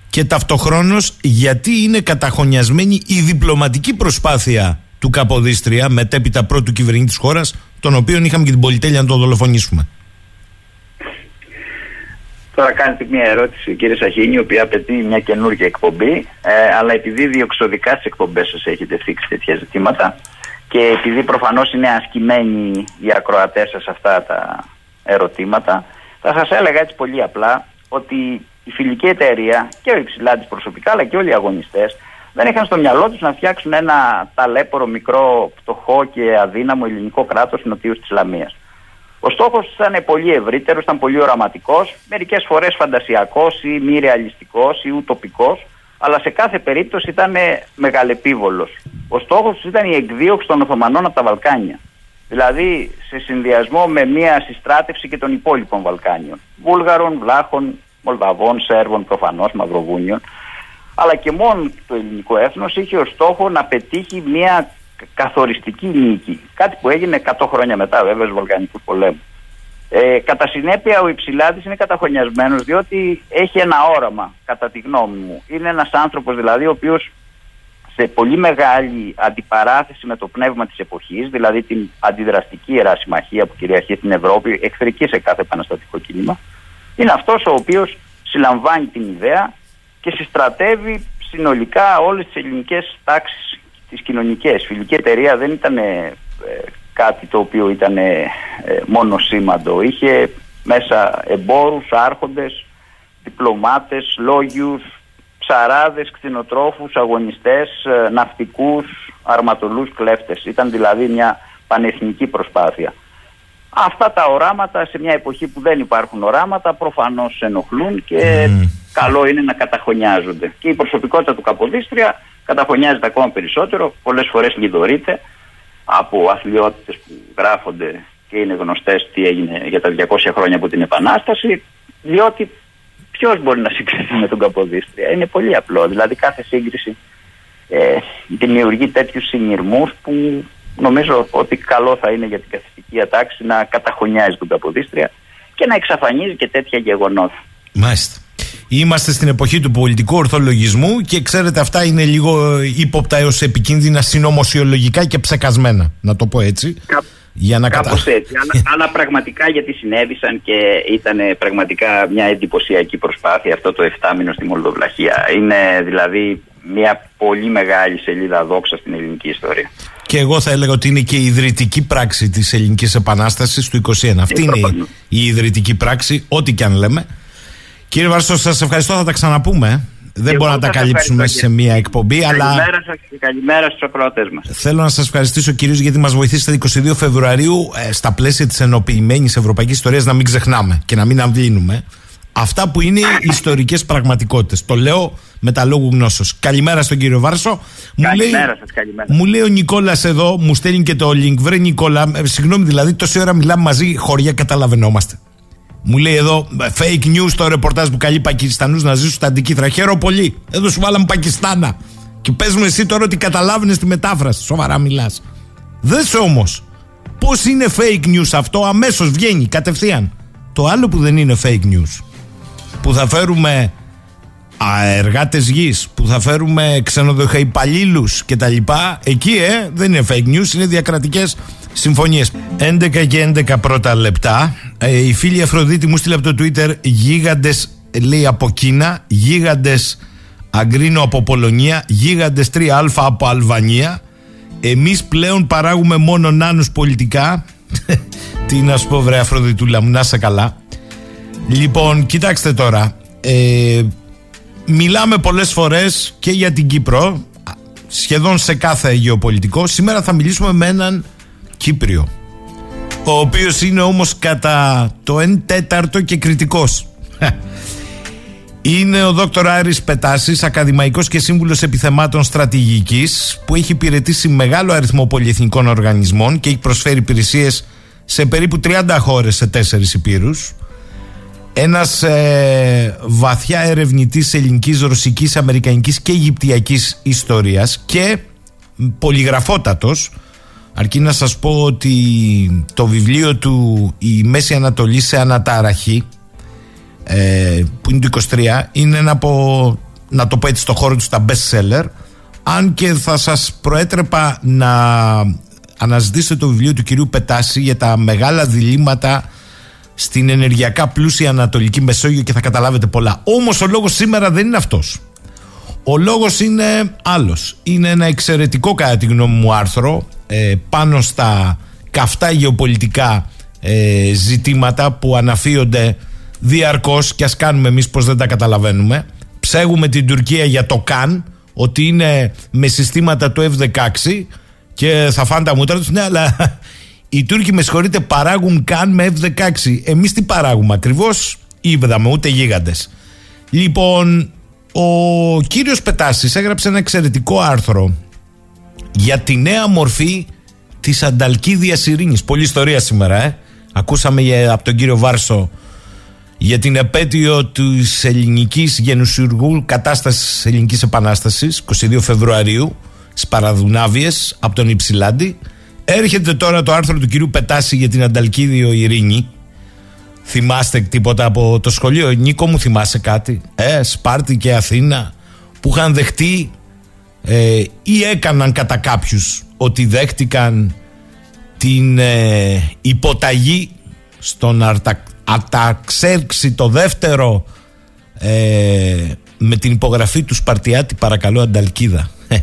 και ταυτοχρόνως γιατί είναι καταχωνιασμένη η διπλωματική προσπάθεια του Καποδίστρια μετέπειτα πρώτου κυβερνήτη της χώρας τον οποίο είχαμε και την πολυτέλεια να τον δολοφονήσουμε. Τώρα κάνετε μια ερώτηση κύριε Σαχίνη η οποία απαιτεί μια καινούργια εκπομπή ε, αλλά επειδή διοξοδικά στις εκπομπές σας έχετε θίξει τέτοια ζητήματα και επειδή προφανώς είναι ασκημένοι οι ακροατές σας αυτά τα ερωτήματα θα σας έλεγα έτσι πολύ απλά ότι η φιλική εταιρεία και ο Υψηλάντης προσωπικά αλλά και όλοι οι αγωνιστές δεν είχαν στο μυαλό τους να φτιάξουν ένα ταλέπορο μικρό φτωχό και αδύναμο ελληνικό κράτος νοτίους της Λαμίας. Ο στόχος ήταν πολύ ευρύτερος, ήταν πολύ οραματικός, μερικές φορές φαντασιακός ή μη ρεαλιστικός ή ουτοπικός, αλλά σε κάθε περίπτωση ήταν μεγαλεπίβολος. Ο στόχος ήταν η εκδίωξη των Οθωμανών από τα Βαλκάνια. Δηλαδή σε συνδυασμό με μια συστράτευση και των υπόλοιπων Βαλκάνιων. Βούλγαρων, Βλάχων, Μολδαβών, Σέρβων προφανώς, Μαυροβούνιων. Αλλά και μόνο το ελληνικό έθνος είχε ως στόχο να πετύχει μια καθοριστική νίκη. Κάτι που έγινε 100 χρόνια μετά βέβαια στους Βαλκανικούς πολέμους. Ε, κατά συνέπεια ο Υψηλάτης είναι καταχωνιασμένος διότι έχει ένα όραμα κατά τη γνώμη μου. Είναι ένας άνθρωπος δηλαδή ο οποίος σε πολύ μεγάλη αντιπαράθεση με το πνεύμα της εποχής, δηλαδή την αντιδραστική ιερά συμμαχία που κυριαρχεί στην Ευρώπη, εχθρική σε κάθε επαναστατικό κίνημα, είναι αυτός ο οποίος συλλαμβάνει την ιδέα και συστρατεύει συνολικά όλες τις ελληνικές τάξεις τις κοινωνικές. Φιλική εταιρεία δεν ήταν ε, κάτι το οποίο ήταν ε, μόνο σήμαντο. Είχε μέσα εμπόρους, άρχοντες, διπλωμάτες, λόγιους, ψαράδες, κτηνοτρόφους, αγωνιστές, ε, ναυτικούς, αρματολούς, κλέφτες. Ήταν δηλαδή μια πανεθνική προσπάθεια. Αυτά τα οράματα σε μια εποχή που δεν υπάρχουν οράματα προφανώς ενοχλούν και καλό είναι να καταχωνιάζονται. Και η προσωπικότητα του Καποδίστρια καταφωνιάζεται ακόμα περισσότερο, πολλές φορές λιδωρείται από αθλειότητες που γράφονται και είναι γνωστές τι έγινε για τα 200 χρόνια από την Επανάσταση, διότι ποιος μπορεί να συγκριθεί με τον Καποδίστρια. Είναι πολύ απλό. Δηλαδή κάθε σύγκριση ε, δημιουργεί τέτοιους συνειρμούς που νομίζω ότι καλό θα είναι για την καθιστική ατάξη να καταχωνιάζει τον Καποδίστρια και να εξαφανίζει και τέτοια γεγονότα. Μάλιστα. Είμαστε στην εποχή του πολιτικού ορθολογισμού και ξέρετε αυτά είναι λίγο ύποπτα έως επικίνδυνα συνωμοσιολογικά και ψεκασμένα. Να το πω έτσι. Κα... Για να Κάπως έτσι. αλλά, <laughs> αλλά πραγματικά γιατί συνέβησαν και ήταν πραγματικά μια εντυπωσιακή προσπάθεια αυτό το 7 μήνο στη Μολδοβλαχία. Είναι δηλαδή μια πολύ μεγάλη σελίδα δόξα στην ελληνική ιστορία. Και εγώ θα έλεγα ότι είναι και η ιδρυτική πράξη της ελληνικής επανάστασης του 21. Αυτή είναι η, η ιδρυτική πράξη, ό,τι και αν λέμε. Κύριε Βαρσός, σας ευχαριστώ. Θα τα ξαναπούμε. Δεν μπορούμε να τα καλύψουμε σε μία εκπομπή. Καλημέρα αλλά... σας και καλημέρα στους ακροατές μας. Θέλω να σας ευχαριστήσω κυρίως γιατί μας βοηθήσατε 22 Φεβρουαρίου ε, στα πλαίσια της ενοποιημένης ευρωπαϊκής ιστορίας να μην ξεχνάμε και να μην αμβλύνουμε αυτά που είναι οι ιστορικές πραγματικότητες. Το λέω με τα λόγου γνώσεως. Καλημέρα στον κύριο Βάρσο. Καλημέρα σας, καλημέρα. Μου λέει ο Νικόλας εδώ, μου στέλνει και το link. Βρε Νικόλα, ε, συγγνώμη δηλαδή, τόση ώρα μιλάμε μαζί, χωριά καταλαβαίνόμαστε. Μου λέει εδώ fake news το ρεπορτάζ που καλεί Πακιστανούς να ζήσουν στα αντικήθρα. Χαίρομαι πολύ. Εδώ σου βάλαμε Πακιστάνα. Και πες μου εσύ τώρα ότι καταλάβαινες τη μετάφραση. Σοβαρά μιλάς. Δες όμως. Πώς είναι fake news αυτό, αμέσως βγαίνει κατευθείαν. Το άλλο που δεν είναι fake news. Που θα φέρουμε εργάτες γης, που θα φέρουμε ξενοδοχεία υπαλλήλους κτλ. Εκεί, ε, δεν είναι fake news, είναι διακρατικές συμφωνίες. 11 και 11 πρώτα λεπτά. Ε, η φίλη Αφροδίτη μου στείλε από το Twitter γίγαντες, λέει από Κίνα, γίγαντες Αγκρίνο από Πολωνία, γίγαντες 3Α από Αλβανία. Εμείς πλέον παράγουμε μόνο νάνους πολιτικά. <laughs> Τι να σου πω, βρε Αφροδιτούλα μου, να είσαι καλά. Λοιπόν, κοιτάξτε τώρα. Ε, μιλάμε πολλές φορές και για την Κύπρο, σχεδόν σε κάθε γεωπολιτικό. Σήμερα θα μιλήσουμε με έναν Κύπριο ο οποίος είναι όμως κατά το 1 τέταρτο και κριτικός. Είναι ο Δόκτωρ Άρης Πετάσης, ακαδημαϊκός και σύμβουλος επιθεμάτων στρατηγικής που έχει υπηρετήσει μεγάλο αριθμό πολυεθνικών οργανισμών και έχει προσφέρει υπηρεσίες σε περίπου 30 χώρες σε τέσσερις υπήρους. Ένας ε, βαθιά ερευνητής ελληνικής, ρωσικής, αμερικανικής και αιγυπτιακής ιστορίας και πολυγραφότατος αρκεί να σας πω ότι το βιβλίο του «Η Μέση Ανατολή σε ανατάραχη» ε, που είναι το 23 είναι ένα από να το πω έτσι στο χώρο του στα best seller αν και θα σας προέτρεπα να αναζητήσετε το βιβλίο του κυρίου Πετάση για τα μεγάλα διλήμματα στην ενεργειακά πλούσια Ανατολική Μεσόγειο και θα καταλάβετε πολλά. Όμως ο λόγος σήμερα δεν είναι αυτός. Ο λόγος είναι άλλος. Είναι ένα εξαιρετικό κατά τη γνώμη μου άρθρο ε, πάνω στα καυτά γεωπολιτικά ε, ζητήματα που αναφύονται διαρκώς και ας κάνουμε εμείς πως δεν τα καταλαβαίνουμε. Ψέγουμε την Τουρκία για το καν ότι είναι με συστήματα του F-16 και θα φάνε τα μούτρα τους. Ναι, αλλά οι Τούρκοι με συγχωρείτε παράγουν καν με F-16. Εμείς τι παράγουμε ακριβώς, είδαμε ούτε γίγαντες. Λοιπόν, ο κύριος Πετάσης έγραψε ένα εξαιρετικό άρθρο για τη νέα μορφή της Ανταλκίδιας Ειρήνης. Πολλή ιστορία σήμερα, ε. Ακούσαμε από τον κύριο Βάρσο για την επέτειο της ελληνικής γενουσιουργού κατάστασης ελληνικής επανάστασης 22 Φεβρουαρίου στις Παραδουνάβιες από τον Υψηλάντη έρχεται τώρα το άρθρο του κυρίου Πετάση για την Ανταλκίδιο Ειρήνη θυμάστε τίποτα από το σχολείο; Νίκο μου θυμάσαι κάτι; Ε, Σπάρτη και Αθήνα που είχαν δεχτεί ε, ή έκαναν κατά κάποιους ότι δέχτηκαν την ε, υποταγή στον Αρτα, Αταξέρξη το δεύτερο ε, με την υπογραφή του Σπαρτιάτη παρακαλώ Ανταλκίδα. Ε,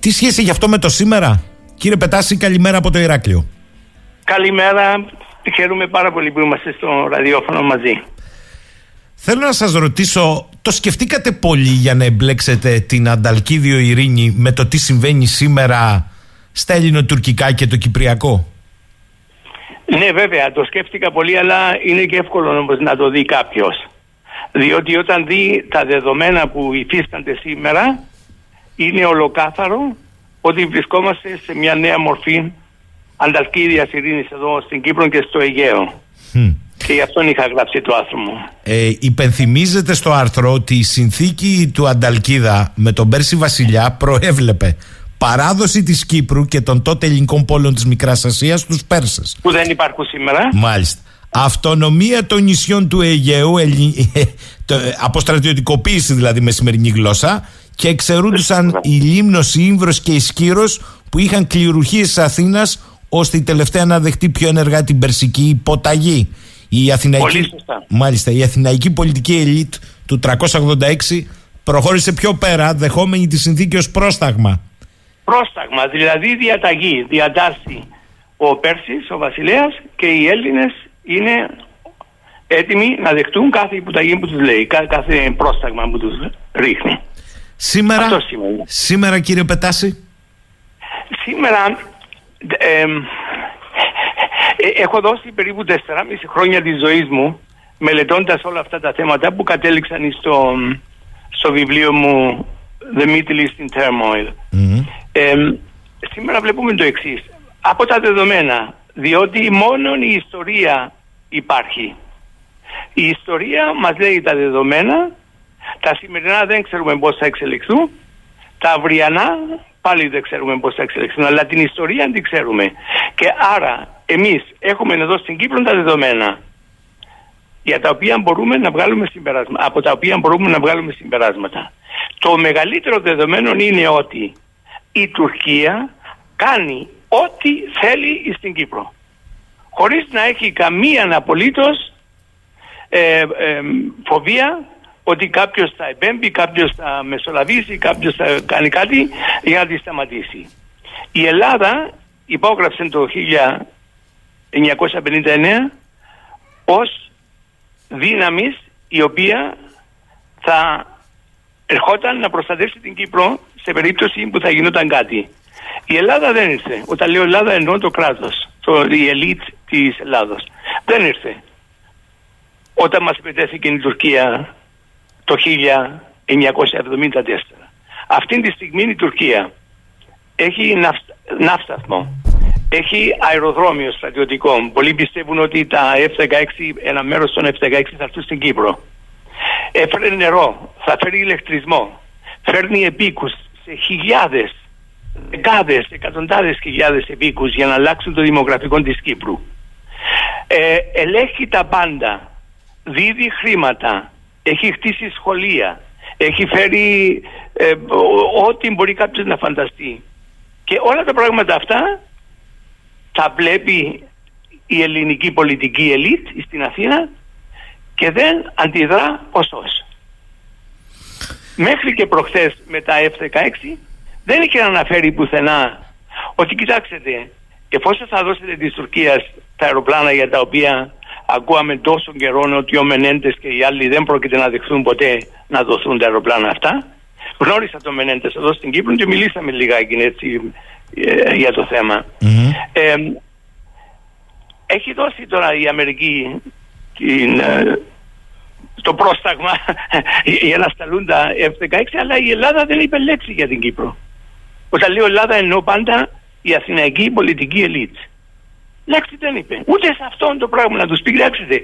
τι σχέση έχει αυτό με το σήμερα; Κύριε Πετάση καλημέρα από το Ηράκλειο. Καλημέρα. Χαίρομαι πάρα πολύ που είμαστε στο ραδιόφωνο μαζί Θέλω να σας ρωτήσω, το σκεφτήκατε πολύ για να εμπλέξετε την Ανταλκίδιο Ειρήνη με το τι συμβαίνει σήμερα στα ελληνοτουρκικά και το κυπριακό; Ναι, βέβαια, το σκέφτηκα πολύ, αλλά είναι και εύκολο όμως να το δει κάποιος. Διότι όταν δει τα δεδομένα που υφίστανται σήμερα, είναι ολοκάθαρο ότι βρισκόμαστε σε μια νέα μορφή ανταλκίδια ειρήνης εδώ στην Κύπρο και στο Αιγαίο. Και γι' αυτόν είχα γράψει το άρθρο μου. Ε, υπενθυμίζεται στο άρθρο ότι η συνθήκη του Ανταλκίδα με τον Πέρση Βασιλιά προέβλεπε παράδοση της Κύπρου και των τότε ελληνικών πόλεων της Μικράς Ασίας στους Πέρσες. Που δεν υπάρχουν σήμερα. Μάλιστα. Αυτονομία των νησιών του Αιγαίου, Ελλη... το, αποστρατιωτικοποίηση δηλαδή με σημερινή γλώσσα και εξαιρούντουσαν η Λίμνος, η Ήμβρος και η Σκύρος που είχαν κληρουχίες της Αθήνας ώστε η τελευταία να δεχτεί πιο ενεργά την περσική υποταγή. Η Αθηναϊκή, μάλιστα, η Αθηναϊκή πολιτική ελίτ του 386 προχώρησε πιο πέρα δεχόμενη τη συνθήκη ως πρόσταγμα πρόσταγμα, δηλαδή διαταγή, διατάσσει ο Πέρσης, ο βασιλέας και οι Έλληνες είναι έτοιμοι να δεχτούν κάθε υποταγή που τους λέει, κάθε πρόσταγμα που τους ρίχνει. Σήμερα, σήμερα κύριε Πετάση; Σήμερα ε, έχω δώσει περίπου 4,5 χρόνια της ζωής μου μελετώντας όλα αυτά τα θέματα που κατέληξαν στο, στο βιβλίο μου The Middle East in Turmoil. Ε, σήμερα βλέπουμε το εξής. Από τα δεδομένα, διότι μόνο η ιστορία υπάρχει. Η ιστορία μας λέει τα δεδομένα, τα σημερινά δεν ξέρουμε πώς θα εξελιχθούν, τα αυριανά πάλι δεν ξέρουμε πώς θα εξελιχθούν, αλλά την ιστορία την ξέρουμε. Και άρα εμείς έχουμε εδώ στην Κύπρο τα δεδομένα για τα οποία μπορούμε να βγάλουμε συμπεράσματα, από τα οποία μπορούμε να βγάλουμε συμπεράσματα. Το μεγαλύτερο δεδομένο είναι ότι η Τουρκία κάνει ό,τι θέλει στην Κύπρο. Χωρίς να έχει καμία απολύτως ε, ε, φοβία ότι κάποιος θα επέμπει, κάποιος θα μεσολαβήσει, κάποιος θα κάνει κάτι για να τη σταματήσει. Η Ελλάδα υπόγραψε το 1959 ως δύναμης η οποία θα ερχόταν να προστατεύσει την Κύπρο σε περίπτωση που θα γινόταν κάτι. Η Ελλάδα δεν ήρθε. Όταν λέω Ελλάδα εννοώ το κράτος, το, η ελίτ της Ελλάδος. Δεν ήρθε. Όταν μας επιτέθηκε η Τουρκία το 1974. Αυτή τη στιγμή η Τουρκία έχει ναύσταθμο, έχει αεροδρόμιο στρατιωτικό. Πολλοί πιστεύουν ότι τα F-16, ένα μέρος των F-16 θα έρθουν στην Κύπρο. Έφερε νερό, θα φέρει ηλεκτρισμό, φέρνει επίκους σε χιλιάδες δεκάδες, εκατοντάδες χιλιάδες επίκους για να αλλάξουν το δημογραφικό της Κύπρου. Ε, ελέγχει τα πάντα, δίδει χρήματα, έχει χτίσει σχολεία, έχει φέρει ε, ο- ό,τι μπορεί κάποιος να φανταστεί. Και όλα τα πράγματα αυτά τα βλέπει η ελληνική πολιτική ελίτ στην Αθήνα και δεν αντιδρά ωστόσο. Μέχρι και προχθές με τα F-16 δεν είχε αναφέρει πουθενά ότι κοιτάξτε εφόσον θα δώσετε της Τουρκίας τα αεροπλάνα για τα οποία ακούαμε τόσο καιρό ότι ο Μενέντες και οι άλλοι δεν πρόκειται να δεχθούν ποτέ να δοθούν τα αεροπλάνα αυτά γνώρισα τον Μενέντες εδώ στην Κύπρο και μιλήσαμε λιγάκι έτσι ε, για το θέμα ε, έχει δώσει τώρα η Αμερική την, ε, το πρόσταγμα <laughs> για να σταλούν τα F-16 αλλά η Ελλάδα δεν είπε λέξη για την Κύπρο. Όταν λέω Ελλάδα εννοώ πάντα η αθηναϊκή πολιτική ελίτ. Λέξη δεν είπε. Ούτε σε αυτόν το πράγμα να τους πει κοιτάξτε.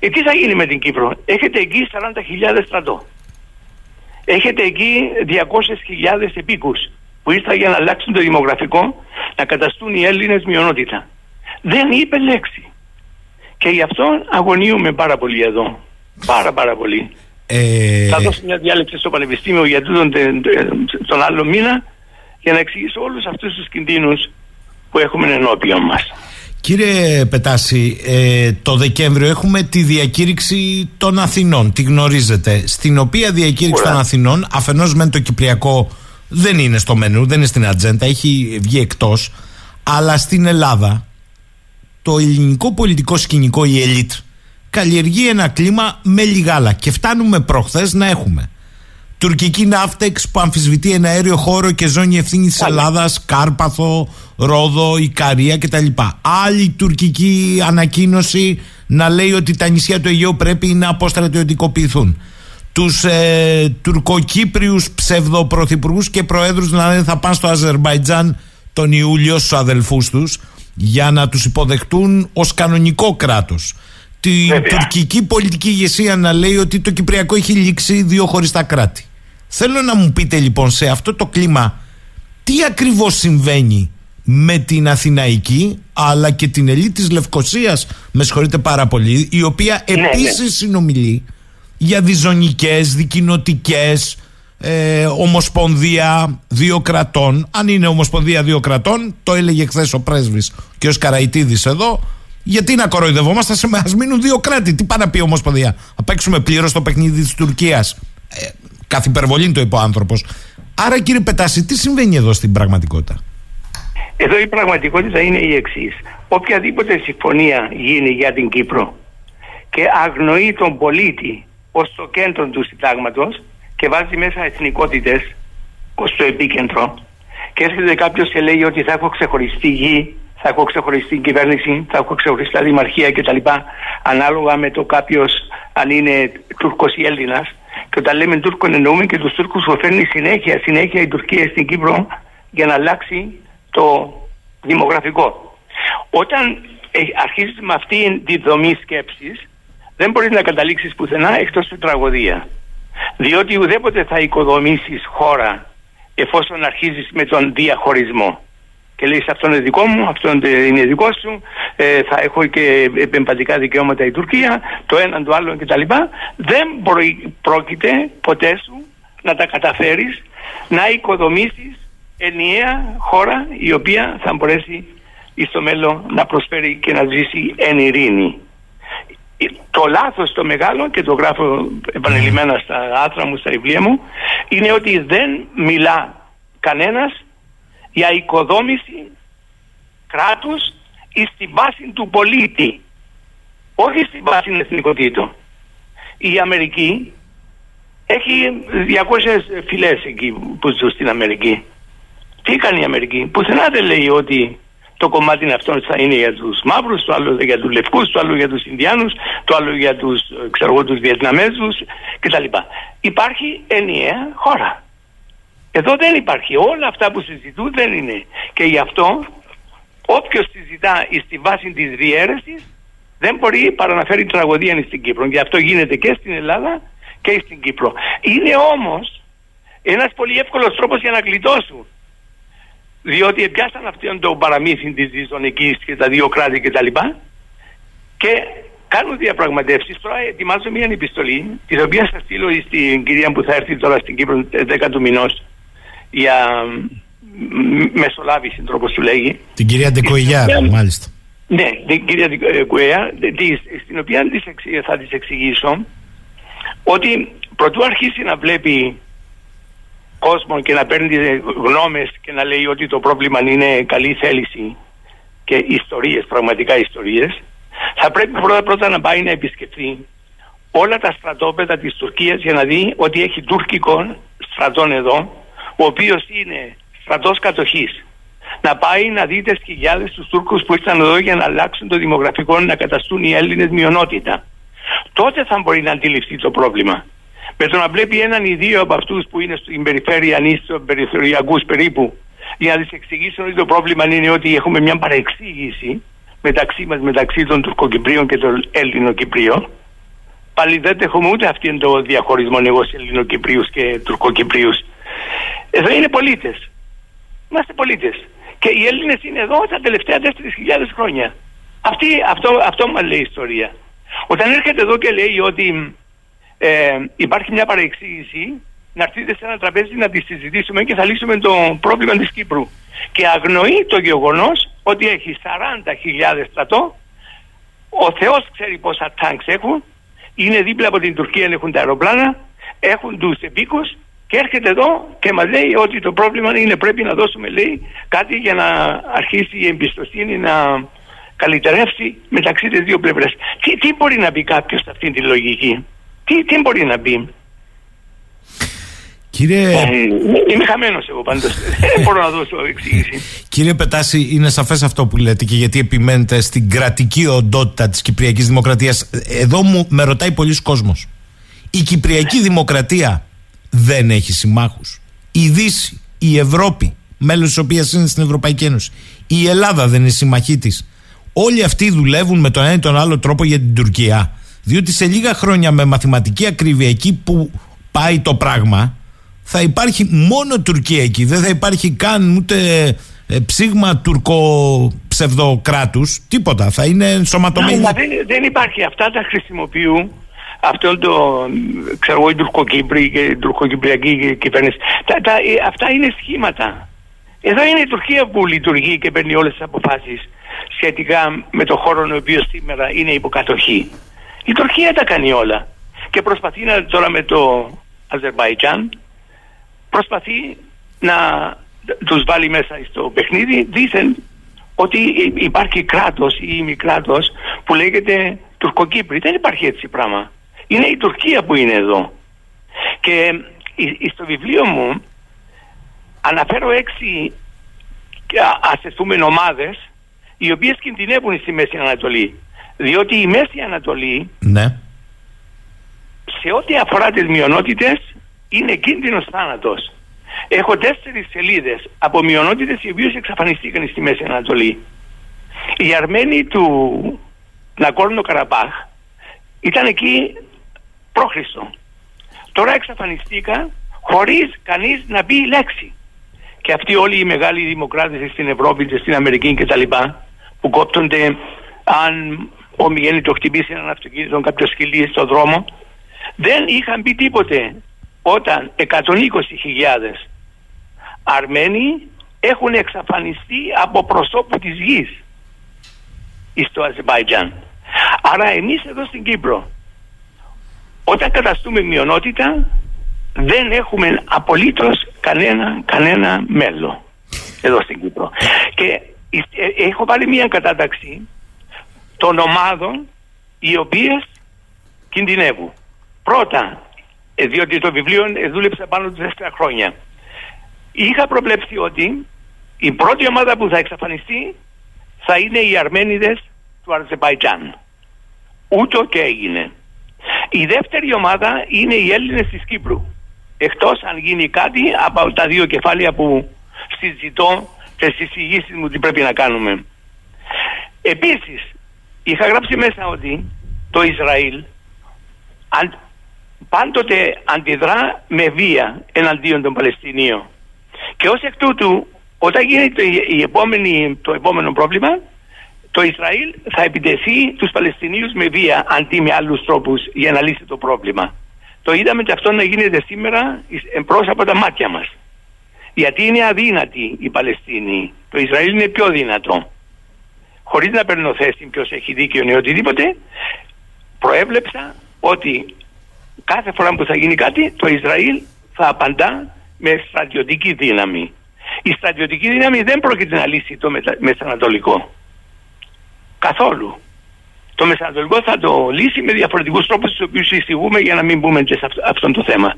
Ε, τι θα γίνει με την Κύπρο. Έχετε εκεί 40.000 στρατό. Έχετε εκεί 200.000 επίκους που ήρθαν για να αλλάξουν το δημογραφικό να καταστούν οι Έλληνες μειονότητα. Δεν είπε λέξη. Και γι' αυτό αγωνίουμε πάρα πολύ εδώ. Πάρα πάρα πολύ. Ε, Θα δώσω μια διάλεξη στο Πανεπιστήμιο για τούτον τε- τε- τον άλλο μήνα για να εξηγήσω όλους αυτούς τους κινδύνους που έχουμε ενώπιον μας. Κύριε Πετάση, ε, το Δεκέμβριο έχουμε τη διακήρυξη των Αθηνών, τη γνωρίζετε, στην οποία διακήρυξη των Αθηνών, αφενός μεν το Κυπριακό δεν είναι στο μενού, δεν είναι στην ατζέντα, έχει βγει εκτός, αλλά στην Ελλάδα το ελληνικό πολιτικό σκηνικό, η ελίτ, καλλιεργεί ένα κλίμα με λιγάλα και φτάνουμε προχθές να έχουμε τουρκική ναύτεξ που αμφισβητεί ένα αέριο χώρο και ζώνη ευθύνη της Ελλάδας, Κάρπαθο, Ρόδο, Ικαρία κτλ. Άλλη τουρκική ανακοίνωση να λέει ότι τα νησιά του Αιγαίου πρέπει να αποστρατιωτικοποιηθούν. Τους ε, τουρκοκύπριους ψευδοπρωθυπουργού και προέδρους να λένε θα πάνε στο Αζερβαϊτζάν τον Ιούλιο στους αδελφούς τους για να τους υποδεχτούν ως κανονικό κράτος. Την τουρκική πολιτική ηγεσία να λέει ότι το Κυπριακό έχει λήξει δύο χωριστά κράτη. Θέλω να μου πείτε λοιπόν σε αυτό το κλίμα τι ακριβώς συμβαίνει με την Αθηναϊκή αλλά και την ελίτ της Λευκοσίας με συγχωρείτε πάρα πολύ η οποία Ναι, επίσης συνομιλεί για διζωνικές, δικοινοτικές ε, ομοσπονδία δύο κρατών. Αν είναι ομοσπονδία δύο κρατών το έλεγε χθες ο πρέσβης και ο Σκαραϊτίδης εδώ γιατί να κοροϊδευόμαστε σε μας μείνουν δύο κράτη. Τι πάει να πει η ομοσπονδία; Θα παίξουμε πλήρως το παιχνίδι της Τουρκίας. Ε, καθ' υπερβολή το είπε ο άνθρωπος. Άρα κύριε Πετάση τι συμβαίνει εδώ στην πραγματικότητα; Εδώ η πραγματικότητα είναι η εξής. Οποιαδήποτε συμφωνία γίνει για την Κύπρο και αγνοεί τον πολίτη ως το κέντρο του συντάγματος και βάζει μέσα εθνικότητες ως το επίκεντρο και έρχεται κάποιος και λέει ότι θα έχω ξεχωριστή γη, θα έχω ξεχωριστή κυβέρνηση, θα έχω ξεχωριστά δημαρχία κτλ. Ανάλογα με το κάποιος αν είναι Τούρκος ή Έλληνας. Και όταν λέμε Τούρκων εννοούμε και τους Τούρκους που φέρνει συνέχεια, συνέχεια η Τουρκία στην Κύπρο για να αλλάξει το δημογραφικό. Όταν ε, αρχίζεις με αυτή τη δομή σκέψης δεν μπορείς να καταλήξεις πουθενά εκτός του τραγωδία. Διότι ουδέποτε θα οικοδομήσεις χώρα εφόσον αρχίζεις με τον διαχωρισμό και λες αυτό είναι δικό μου, αυτό είναι δικό σου, ε, θα έχω και επεμβατικά δικαιώματα η Τουρκία, το έναν το άλλο κτλ. Δεν μπορεί, πρόκειται ποτέ σου να τα καταφέρεις να οικοδομήσεις ενιαία χώρα η οποία θα μπορέσει στο μέλλον να προσφέρει και να ζήσει εν ειρήνη. Το λάθος το μεγάλο και το γράφω επανειλημμένα στα άθρα μου, στα βιβλία μου είναι ότι δεν μιλά κανένας για οικοδόμηση κράτους ή στην βάση του πολίτη όχι στην βάση εθνικοτήτων. Η Αμερική έχει 200 φυλές εκεί που ζουν στην Αμερική. Τι κάνει η Αμερική; Πουθενά δεν λέει ότι το κομμάτι αυτό θα είναι για τους μαύρους, το άλλο για τους λευκούς, το άλλο για τους Ινδιάνους, το άλλο για τους, ξέρω εγώ, τους Βιετναμέζους κτλ. Υπάρχει ενιαία χώρα. Εδώ δεν υπάρχει. Όλα αυτά που συζητούν δεν είναι. Και γι' αυτό όποιος συζητά στη βάση της διαίρεσης δεν μπορεί παρά να φέρει τραγωδία στην Κύπρο. Γι' αυτό γίνεται και στην Ελλάδα και στην Κύπρο. Είναι όμως ένας πολύ εύκολος τρόπος για να γλιτώσουν. Διότι πιάσαν αυτόν το παραμύθι της ζωνικής και τα δύο κράτη κτλ. Και, και κάνουν διαπραγματεύσεις. Τώρα ετοιμάζω μια επιστολή, την οποία θα στείλω στην κυρία που θα έρθει τώρα στην Κύπρο 10 του μηνός για μ, μεσολάβηση, τρόπος του λέγει. Την κυρία Ντεκοϊγιά, Στην οποία- μάλιστα. Ναι, την κυρία Κουέα, στην οποία της εξ- θα της εξηγήσω ότι προτού αρχίσει να βλέπει κόσμο και να παίρνει γνώμες και να λέει ότι το πρόβλημα είναι καλή θέληση και ιστορίες, πραγματικά ιστορίες, θα πρέπει πρώτα πρώτα να πάει να επισκεφθεί όλα τα στρατόπεδα της Τουρκίας για να δει ότι έχει τουρκικό στρατόν εδώ, ο οποίος είναι στρατός κατοχής. Να πάει να δει τις χιλιάδες τους Τούρκους που ήρθαν εδώ για να αλλάξουν το δημογραφικό, να καταστούν οι Έλληνες μειονότητα. Τότε θα μπορεί να αντιληφθεί το πρόβλημα. Με το να βλέπει έναν ή δύο από αυτούς που είναι στην περιφέρεια, αν είστε περιφερειακούς περίπου, για να του εξηγήσουν ότι το πρόβλημα είναι ότι έχουμε μια παρεξήγηση μεταξύ μας, μεταξύ των Τουρκοκυπρίων και των Έλληνοκυπρίων. Πάλι δεν έχουμε ούτε αυτόν τον διαχωρισμό εγώ σε Ελληνοκυπρίους και Τουρκοκυπρίους. Εδώ είναι πολίτες. Είμαστε πολίτες. Και οι Έλληνες είναι εδώ τα τελευταία 4.000 χρόνια. Αυτή, αυτό, αυτό μας λέει η ιστορία. Όταν έρχεται εδώ και λέει ότι ε, υπάρχει μια παρεξήγηση, να έρθετε σε ένα τραπέζι να τη συζητήσουμε και θα λύσουμε το πρόβλημα της Κύπρου. Και αγνοεί το γεγονός ότι έχει 40.000 στρατό, ο Θεός ξέρει πόσα τάγκς έχουν, είναι δίπλα από την Τουρκία έχουν τα αεροπλάνα, έχουν τους επίκους και έρχεται εδώ και μας λέει ότι το πρόβλημα είναι πρέπει να δώσουμε λέει κάτι για να αρχίσει η εμπιστοσύνη να καλυτερεύσει μεταξύ τις δύο πλευρές. Τι, τι μπορεί να πει κάποιος σε αυτή τη λογική; Τι, τι μπορεί να πει. Κύριε, Ε, είμαι χαμένος εγώ πάντως. Δεν <laughs> μπορώ να δώσω εξήγηση. κύριε Πετάση, είναι σαφές αυτό που λέτε και γιατί επιμένετε στην κρατική οντότητα της Κυπριακής Δημοκρατίας. Εδώ μου με ρωτάει πολλοί κόσμος. Η Κυπριακή Δημοκρατία δεν έχει συμμάχους. Η Δύση, η Ευρώπη, μέλος της οποίας είναι στην Ευρωπαϊκή Ένωση. Η Ελλάδα δεν είναι συμμαχή της. Όλοι αυτοί δουλεύουν με τον ένα ή τον άλλο τρόπο για την Τουρκία. Διότι σε λίγα χρόνια με μαθηματική ακρίβεια εκεί που πάει το πράγμα θα υπάρχει μόνο Τουρκία εκεί. Δεν θα υπάρχει καν ούτε ε, ψήγμα τουρκο ψευδοκράτους. Τίποτα. Θα είναι ενσωματωμένοι. Μα δεν, δεν υπάρχει. Αυτά τα χρησιμοποιούν αυτό το, ξέρω εγώ, η τουρκοκύπρη και η τουρκοκυπριακή κυβέρνηση. Τα, τα, ε, αυτά είναι σχήματα. Εδώ είναι η Τουρκία που λειτουργεί και παίρνει όλες τις αποφάσεις σχετικά με το χώρο ο οποίος σήμερα είναι υποκατοχή. Η Τουρκία τα κάνει όλα. Και προσπαθεί να, τώρα με το Αζερβαϊτζάν, προσπαθεί να τους βάλει μέσα στο παιχνίδι δήθεν ότι υπάρχει κράτος ή ημικράτος που λέγεται Τουρκοκύπρη. Δεν υπάρχει έτσι πράγμα. Είναι η Τουρκία που είναι εδώ. Και ε, στο βιβλίο μου αναφέρω έξι ασθεθούμε ομάδες οι οποίες κινδυνεύουν στη Μέση Ανατολή. Διότι η Μέση Ανατολή Ναι. σε ό,τι αφορά τις μειονότητες είναι κίνδυνος θάνατος. Έχω τέσσερις σελίδες από μειονότητες οι οποίες εξαφανιστήκαν στη Μέση Ανατολή. Οι Αρμένοι του Νακόρνο Καραμπάχ ήταν εκεί πρόχριστο. Τώρα εξαφανιστήκαν χωρίς κανείς να πει λέξη. Και αυτοί όλοι οι μεγάλοι δημοκράτες στην Ευρώπη και στην Αμερική και τα λοιπά που κόπτονται αν ο Μιγέννη το χτυπήσει έναν αυτοκίνητο κάποιος σκυλί στον δρόμο δεν είχαν πει τίποτε όταν 120.000 Αρμένοι έχουν εξαφανιστεί από προσώπου της γης στο Αζερβαϊτζάν. Άρα εμείς εδώ στην Κύπρο όταν καταστούμε μειονότητα δεν έχουμε απολύτως κανένα, κανένα μέλο εδώ στην Κύπρο. Και ε, έχω βάλει μια κατάταξη των ομάδων οι οποίες κινδυνεύουν. Πρώτα, ε, διότι το βιβλίο ε, δούλεψε πάνω τους 4 χρόνια. Είχα προβλέψει ότι η πρώτη ομάδα που θα εξαφανιστεί θα είναι οι Αρμένιδες του Αζερβαϊτζάν. Ούτω και έγινε. Η δεύτερη ομάδα είναι οι Έλληνες της Κύπρου. Εκτός αν γίνει κάτι από τα δύο κεφάλαια που συζητώ και στις εισηγήσεις μου τι πρέπει να κάνουμε. Επίσης, είχα γράψει μέσα ότι το Ισραήλ αν, πάντοτε αντιδρά με βία εναντίον των Παλαιστινίων. Και ως εκ τούτου Όταν γίνει το, η επόμενη, το επόμενο πρόβλημα, το Ισραήλ θα επιτεθεί τους Παλαιστινίους με βία αντί με άλλους τρόπους για να λύσει το πρόβλημα. Το είδαμε και αυτό να γίνεται σήμερα εμπρός από τα μάτια μας. Γιατί είναι αδύνατη η Παλαιστίνη. Το Ισραήλ είναι πιο δυνατό. Χωρίς να παίρνω θέση ποιος έχει δίκιο ή οτιδήποτε, προέβλεψα ότι κάθε φορά που θα γίνει κάτι, το Ισραήλ θα απαντά με στρατιωτική δύναμη. Η στρατιωτική δύναμη δεν πρόκειται να λύσει το Μεσανατολικό. Καθόλου. Το Μεσανατολικό θα το λύσει με διαφορετικούς τρόπους τους οποίους συστηγούμε για να μην μπούμε και σε αυτό το θέμα.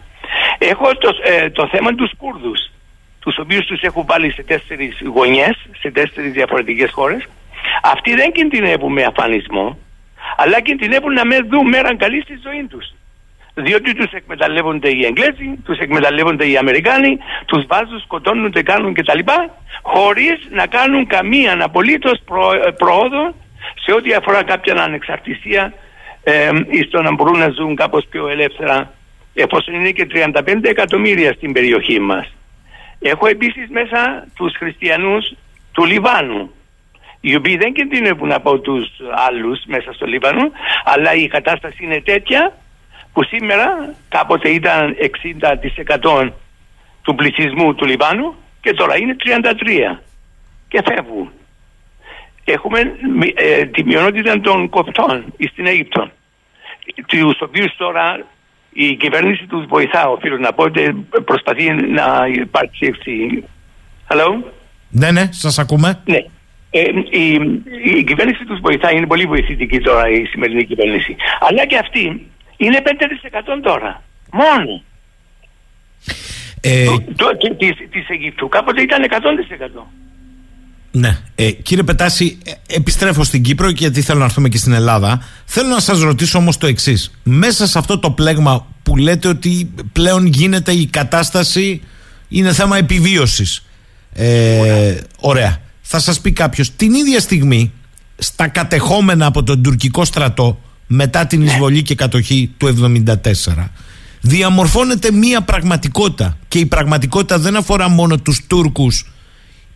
Έχω το, ε, το θέμα τους Κούρδους, τους οποίους τους έχουν βάλει σε τέσσερις γωνιές, σε τέσσερις διαφορετικές χώρες. Αυτοί δεν κινδυνεύουν με αφανισμό, αλλά κινδυνεύουν να με δουν μέρα καλή στη ζωή τους διότι τους εκμεταλλεύονται οι Εγγλέζοι, τους εκμεταλλεύονται οι Αμερικάνοι, τους βάζουν, σκοτώνουν, δεν κάνουν κτλ. χωρίς να κάνουν καμία απολύτως προ, ε, προόδο σε ό,τι αφορά κάποια ανεξαρτησία ε, στο να μπορούν να ζουν κάπως πιο ελεύθερα εφόσον είναι και 35 εκατομμύρια στην περιοχή μας. Έχω επίσης μέσα τους χριστιανούς του Λιβάνου οι οποίοι δεν κινδυνεύουν από τους άλλους μέσα στο Λίβανο αλλά η κατάσταση είναι τέτοια που σήμερα κάποτε ήταν 60% του πληθυσμού του Λιβάνου και τώρα είναι 33% και φεύγουν. Έχουμε ε, τη μειονότητα των κοπτών στην Αίγυπτο, τους οποίους τώρα η κυβέρνηση τους βοηθά, οφείλω να πω, ότι προσπαθεί να υπάρξει έτσι. Hello? Ναι, ναι, σας ακούμε. Ναι. Ε, η, η κυβέρνηση τους βοηθά, είναι πολύ βοηθητική τώρα η σημερινή κυβέρνηση. Αλλά και αυτή είναι 5% τώρα. Μόνο. Ε, το, το, της, της Αιγύπτου. Κάποτε ήταν 100%. Ναι. Ε, κύριε Πετάση, ε, επιστρέφω στην Κύπρο γιατί θέλω να έρθουμε και στην Ελλάδα. Θέλω να σας ρωτήσω όμως το εξής. Μέσα σε αυτό το πλέγμα που λέτε ότι πλέον γίνεται η κατάσταση είναι θέμα επιβίωσης. Ε, ωραία. Ωραία. Θα σας πει κάποιος, την ίδια στιγμή στα κατεχόμενα από τον τουρκικό στρατό μετά την εισβολή και κατοχή του 1974 διαμορφώνεται μία πραγματικότητα και η πραγματικότητα δεν αφορά μόνο τους Τούρκους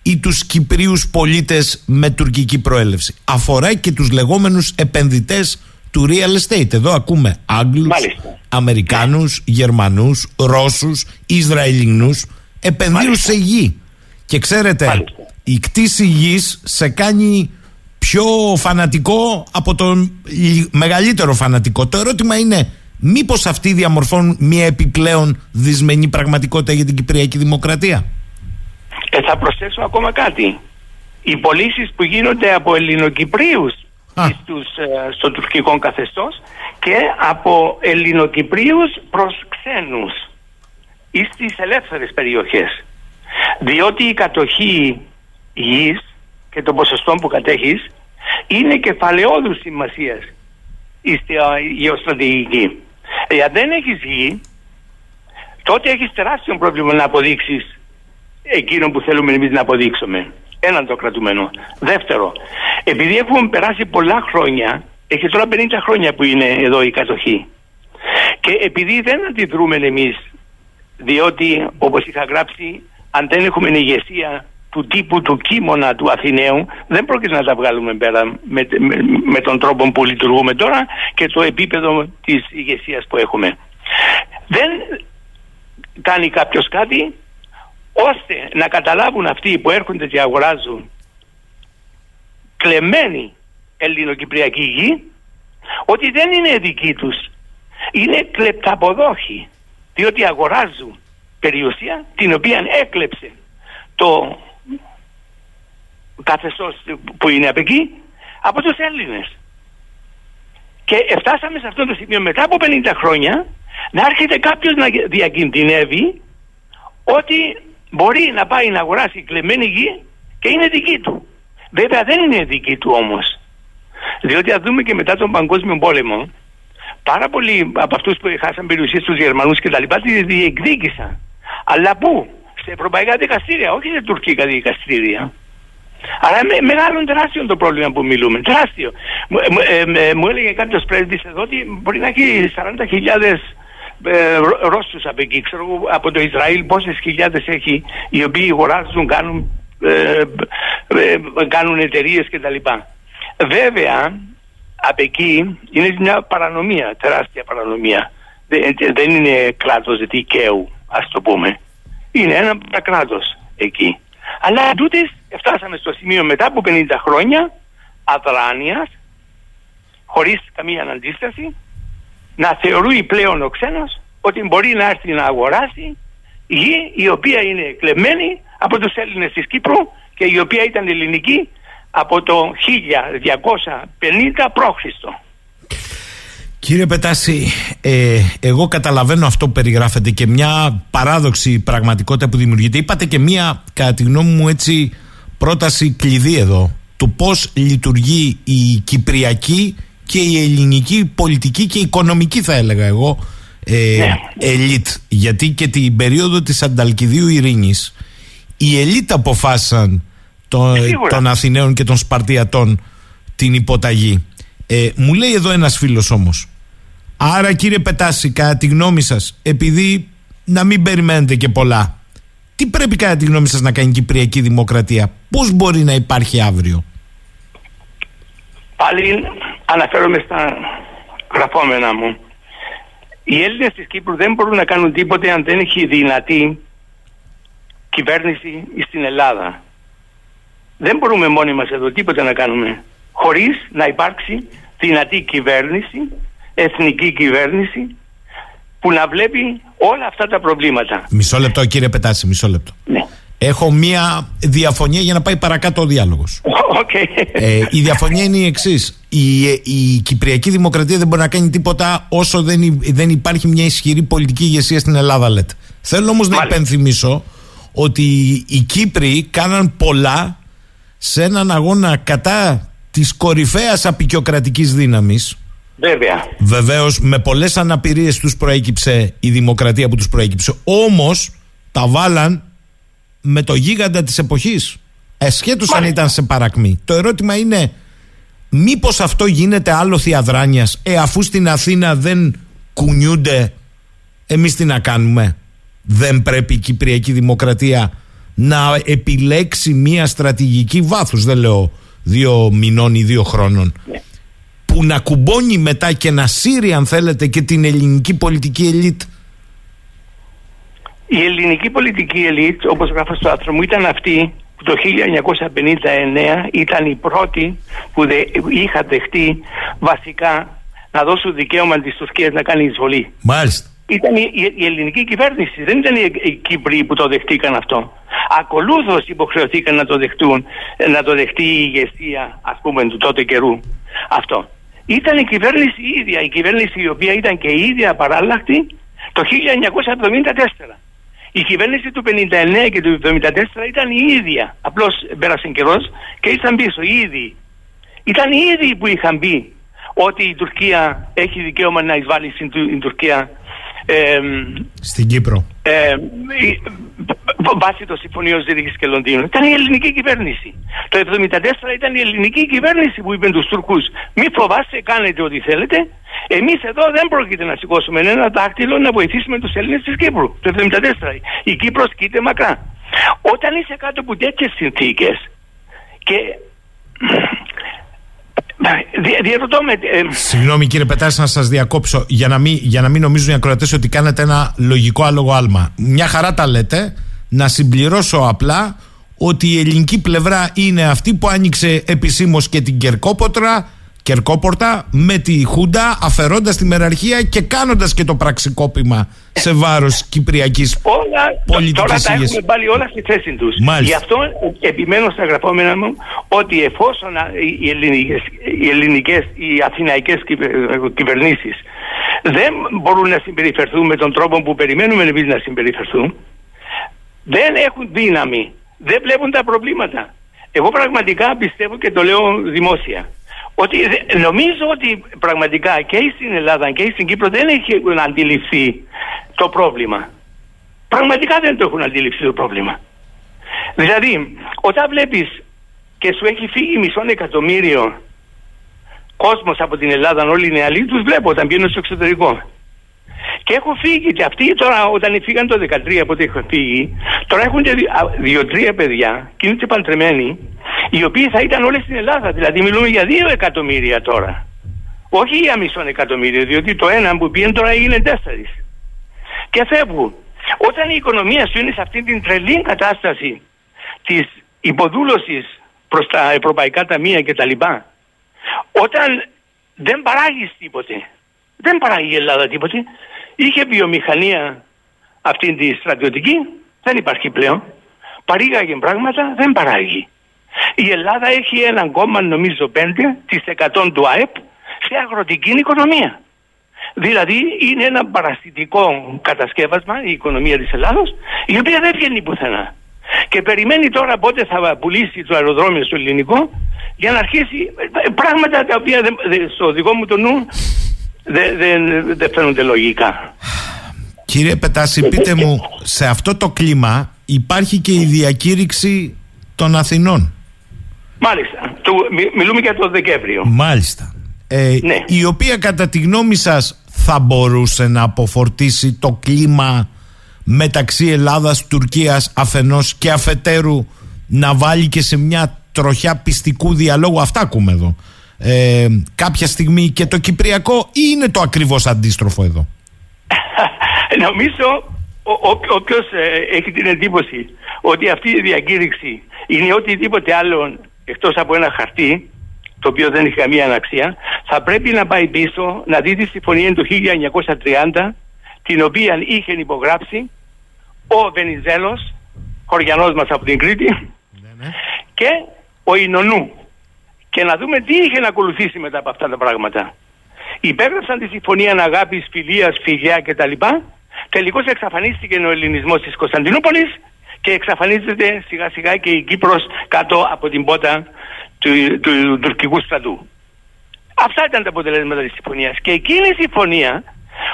ή τους Κυπρίους πολίτες με τουρκική προέλευση. Αφορά και τους λεγόμενους επενδυτές του real estate. Εδώ ακούμε Άγγλους, Αμερικάνους, Γερμανούς, Ρώσους, Ισραηλινούς. Επενδύουν σε γη. Και ξέρετε η κτήση γης σε κάνει πιο φανατικό από τον μεγαλύτερο φανατικό. Το ερώτημα είναι μήπως αυτοί διαμορφώνουν μια επιπλέον δυσμενή πραγματικότητα για την Κυπριακή Δημοκρατία; Ε, θα προσθέσω ακόμα κάτι. Οι πωλήσεις που γίνονται από Ελληνοκυπρίους στους, ε, στο τουρκικό καθεστώς και από Ελληνοκυπρίους προς ξένους ή στις ελεύθερες περιοχές. Διότι η κατοχή γης και των ποσοστών που κατέχεις είναι κεφαλαιόδους σημασίας στη γεωστρατηγική. Εάν δεν έχεις γη, τότε έχεις τεράστιο πρόβλημα να αποδείξεις εκείνο που θέλουμε εμείς να αποδείξουμε. Έναν το κρατούμενο. Δεύτερο, επειδή έχουμε περάσει πολλά χρόνια, έχει τώρα 50 χρόνια που είναι εδώ η κατοχή. Και επειδή δεν αντιδρούμε εμείς, διότι όπως είχα γράψει, αν δεν έχουμε ηγεσία του τύπου του κείμωνα του Αθηναίου δεν πρόκειται να τα βγάλουμε πέρα με, με, τον τρόπο που λειτουργούμε τώρα και το επίπεδο της ηγεσίας που έχουμε. Δεν κάνει κάποιος κάτι ώστε να καταλάβουν αυτοί που έρχονται και αγοράζουν κλεμμένη ελληνοκυπριακή γη ότι δεν είναι δική τους είναι κλεπταποδόχοι διότι αγοράζουν περιουσία την οποία έκλεψε το καθεστώς που είναι από εκεί από τους Έλληνες. Και φτάσαμε σε αυτό το σημείο μετά από 50 χρόνια να έρχεται κάποιος να διακινδυνεύει ότι μπορεί να πάει να αγοράσει κλεμμένη γη και είναι δική του. Βέβαια δεν είναι δική του όμως. Διότι αν δούμε και μετά τον Παγκόσμιο Πόλεμο πάρα πολλοί από αυτούς που χάσαν περιουσίες στους Γερμανούς και τα λοιπά τη διεκδίκησαν. Αλλά πού; Σε ευρωπαϊκά δικαστήρια, όχι σε τουρκικά δικαστήρια. Άρα με, μεγάλο τεράστιο το πρόβλημα που μιλούμε. Τεράστιο. Μου, ε, μου έλεγε κάποιος πρέσβης εδώ ότι μπορεί να έχει 40.000 ε, Ρώσους από εκεί. Ξέρω από το Ισραήλ πόσες χιλιάδες έχει οι οποίοι αγοράζουν, κάνουν ε, ε, ε, κάνουν εταιρείες κτλ. Βέβαια, από εκεί είναι μια παρανομία, τεράστια παρανομία. Δεν, δεν είναι κράτος δικαίου, ας το πούμε. Είναι ένα κράτος εκεί. Αλλά τούτες φτάσαμε στο σημείο μετά από 50 χρόνια αδράνειας, χωρίς καμία αντίσταση, να θεωρεί πλέον ο ξένος ότι μπορεί να έρθει να αγοράσει γη η οποία είναι κλεμμένη από τους Έλληνες της Κύπρου και η οποία ήταν ελληνική από το 1250 π.Χ. Κύριε Πετάση, ε, εγώ καταλαβαίνω αυτό που περιγράφετε και μια παράδοξη πραγματικότητα που δημιουργείται. Είπατε και μια, κατά τη γνώμη μου, έτσι, πρόταση κλειδί εδώ του πώς λειτουργεί η κυπριακή και η ελληνική πολιτική και οικονομική θα έλεγα εγώ ε, ναι. ελίτ. Γιατί και την περίοδο της Ανταλκιδίου Ειρήνης οι ελίτ αποφάσισαν το, ε, των Αθηναίων και των Σπαρτιατών την υποταγή. Ε, μου λέει εδώ ένας φίλος όμως Άρα κύριε Πετάση κατά τη γνώμη σας επειδή να μην περιμένετε και πολλά τι πρέπει κατά τη γνώμη σας να κάνει η Κυπριακή Δημοκρατία; Πώς μπορεί να υπάρχει αύριο; Πάλι αναφέρομαι στα γραφόμενα μου οι Έλληνες της Κύπρου δεν μπορούν να κάνουν τίποτε αν δεν έχει δυνατή κυβέρνηση στην Ελλάδα. Δεν μπορούμε μόνοι μας εδώ τίποτε να κάνουμε χωρίς να υπάρξει δυνατή κυβέρνηση, εθνική κυβέρνηση που να βλέπει όλα αυτά τα προβλήματα. Μισό λεπτό κύριε Πετάση, μισό λεπτό. Ναι. Έχω μία διαφωνία για να πάει παρακάτω ο διάλογος. <laughs> Okay. Ε, η διαφωνία είναι η εξής. Η, η Κυπριακή Δημοκρατία δεν μπορεί να κάνει τίποτα όσο δεν, δεν υπάρχει μια ισχυρή πολιτική ηγεσία στην Ελλάδα, λέτε. Θέλω όμως να υπενθυμίσω ότι οι Κύπροι κάναν πολλά σε έναν αγώνα κατά της κορυφαίας απεικιοκρατικής δύναμης. Βέβαια. Βεβαίως, με πολλές αναπηρίες τους προέκυψε η δημοκρατία που τους προέκυψε. Όμως τα βάλαν με το γίγαντα της εποχής εσχέτως αν ήταν σε παρακμή το ερώτημα είναι μήπως αυτό γίνεται άλοθη αδράνειας ε αφού στην Αθήνα δεν κουνιούνται εμείς τι να κάνουμε; Δεν πρέπει η Κυπριακή Δημοκρατία να επιλέξει μια στρατηγική βάθους δεν λέω δύο μηνών ή δύο χρόνων ναι. Που να κουμπώνει μετά και να σύρει αν θέλετε και την ελληνική πολιτική ελίτ η ελληνική πολιτική ελίτ, όπως γράφω στο άρθρο μου, ήταν αυτή που το 1959 ήταν η πρώτη που δε, είχα δεχτεί βασικά να δώσουν δικαίωμα της Τουρκίας να κάνει εισβολή. Μάλιστα. Ήταν η, η, ελληνική κυβέρνηση, δεν ήταν οι, οι Κύπροι που το δεχτήκαν αυτό. Ακολούθως υποχρεωθήκαν να το δεχτούν, να το δεχτεί η ηγεσία ας πούμε του τότε καιρού αυτό. Ήταν η κυβέρνηση η ίδια, η κυβέρνηση η οποία ήταν και η ίδια παράλλαχτη το 1974. Η κυβέρνηση του 59 και του 74 ήταν η ίδια. Απλώς πέρασε καιρός και ήρθαν πίσω οι ίδιοι. Ήταν οι ίδιοι που είχαν πει ότι η Τουρκία έχει δικαίωμα να εισβάλλει στην Τουρκία. Ε, στην Κύπρο. Ε, βάσει το Συμφωνίο Ζήριχη και Λονδίνου. Ήταν η ελληνική κυβέρνηση. Το 1974 ήταν η ελληνική κυβέρνηση που είπε στου Τουρκού: Μη φοβάστε, κάνετε ό,τι θέλετε. Εμείς εδώ δεν πρόκειται να σηκώσουμε ένα δάκτυλο να βοηθήσουμε τους Έλληνες της Κύπρου. Το 1974. Η Κύπρος κοίται μακρά. Όταν είσαι κάτω από τέτοιες συνθήκες και Διερωτώ με. Ε, Συγγνώμη κύριε Πετάση να σας διακόψω για να, μην, για να μην νομίζουν οι ακροατές ότι κάνετε ένα λογικό άλογο άλμα. Μια χαρά τα λέτε. Να συμπληρώσω απλά ότι η ελληνική πλευρά είναι αυτή που άνοιξε επισήμως και την Κερκόποτρα Κερκόπορτα με τη Χούντα αφαιρώντας τη μεραρχία και κάνοντας και το πραξικόπημα σε βάρος Κυπριακής όλα, πολιτικής Τώρα τα έχουμε πάλι όλα στη θέση τους. Γι' αυτό επιμένω στα γραφόμενα μου ότι εφόσον οι ελληνικές, οι, ελληνικές, οι αθηναϊκές κυβερνήσεις δεν μπορούν να συμπεριφερθούν με τον τρόπο που περιμένουμε εμείς να συμπεριφερθούν δεν έχουν δύναμη, δεν βλέπουν τα προβλήματα. Εγώ πραγματικά πιστεύω και το λέω δημόσια ότι νομίζω ότι πραγματικά και στην Ελλάδα και στην Κύπρο δεν έχουν αντιληφθεί το πρόβλημα. Πραγματικά δεν το έχουν αντιληφθεί το πρόβλημα. Δηλαδή, όταν βλέπεις και σου έχει φύγει μισό εκατομμύριο κόσμος από την Ελλάδα, όλοι οι νεαλοί τους βλέπω όταν πηγαίνουν στο εξωτερικό. Και έχω φύγει και αυτοί τώρα όταν φύγαν το 2013 από ό,τι έχω φύγει, τώρα έχουν και δύο-τρία παιδιά και είναι και παντρεμένοι, οι οποίοι θα ήταν όλοι στην Ελλάδα. Δηλαδή μιλούμε για δύο εκατομμύρια τώρα. Όχι για μισό εκατομμύριο, διότι το ένα που πήγαινε τώρα είναι τέσσερις. Και φεύγουν. Όταν η οικονομία σου είναι σε αυτή την τρελή κατάσταση της υποδούλωσης προς τα ευρωπαϊκά ταμεία κτλ. Όταν δεν παράγεις τίποτε, δεν παράγει η Ελλάδα τίποτε, είχε βιομηχανία αυτή τη στρατιωτική, δεν υπάρχει πλέον. Παρήγαγε πράγματα, δεν παράγει. Η Ελλάδα έχει έναν κόμμα νομίζω 5% του ΑΕΠ σε αγροτική οικονομία. Δηλαδή είναι ένα παραστητικό κατασκεύασμα η οικονομία της Ελλάδος η οποία δεν βγαίνει πουθενά. Και περιμένει τώρα πότε θα πουλήσει το αεροδρόμιο στο ελληνικό για να αρχίσει πράγματα τα οποία δεν, στο δικό μου το νου δεν, δεν, δεν φαίνονται λογικά. Κύριε Πετάση, πείτε μου, σε αυτό το κλίμα υπάρχει και η διακήρυξη των Αθηνών. Μάλιστα. Το, μιλούμε για το Δεκέμβριο. Μάλιστα. Ε, Ναι. Η οποία κατά τη γνώμη σας θα μπορούσε να αποφορτήσει το κλίμα μεταξύ Ελλάδας, Τουρκίας αφενός και αφετέρου να βάλει και σε μια τροχιά πιστικού διαλόγου; Αυτά ακούμε εδώ. Ε, κάποια στιγμή και το Κυπριακό ή είναι το ακριβώς αντίστροφο εδώ; <laughs> Νομίζω ο, ο, όποιος ε, έχει την εντύπωση ότι αυτή η διακήρυξη είναι οτιδήποτε άλλο εκτός από ένα χαρτί το οποίο δεν έχει καμία αναξία θα πρέπει να πάει πίσω να δει τη συμφωνία του 1930 την οποία είχε υπογράψει ο Βενιζέλος χωριανός μας από την Κρήτη και ο Ινωνού και να δούμε τι είχε να ακολουθήσει μετά από αυτά τα πράγματα. Υπέγραψαν τη συμφωνία αγάπης, φιλίας, φιλιά κτλ. Τελικώς εξαφανίστηκε ο ελληνισμός της Κωνσταντινούπολης και εξαφανίζεται σιγά σιγά και η Κύπρος κάτω από την πότα του, του, τουρκικού στρατού. Αυτά ήταν τα αποτελέσματα της συμφωνίας. Και εκείνη η συμφωνία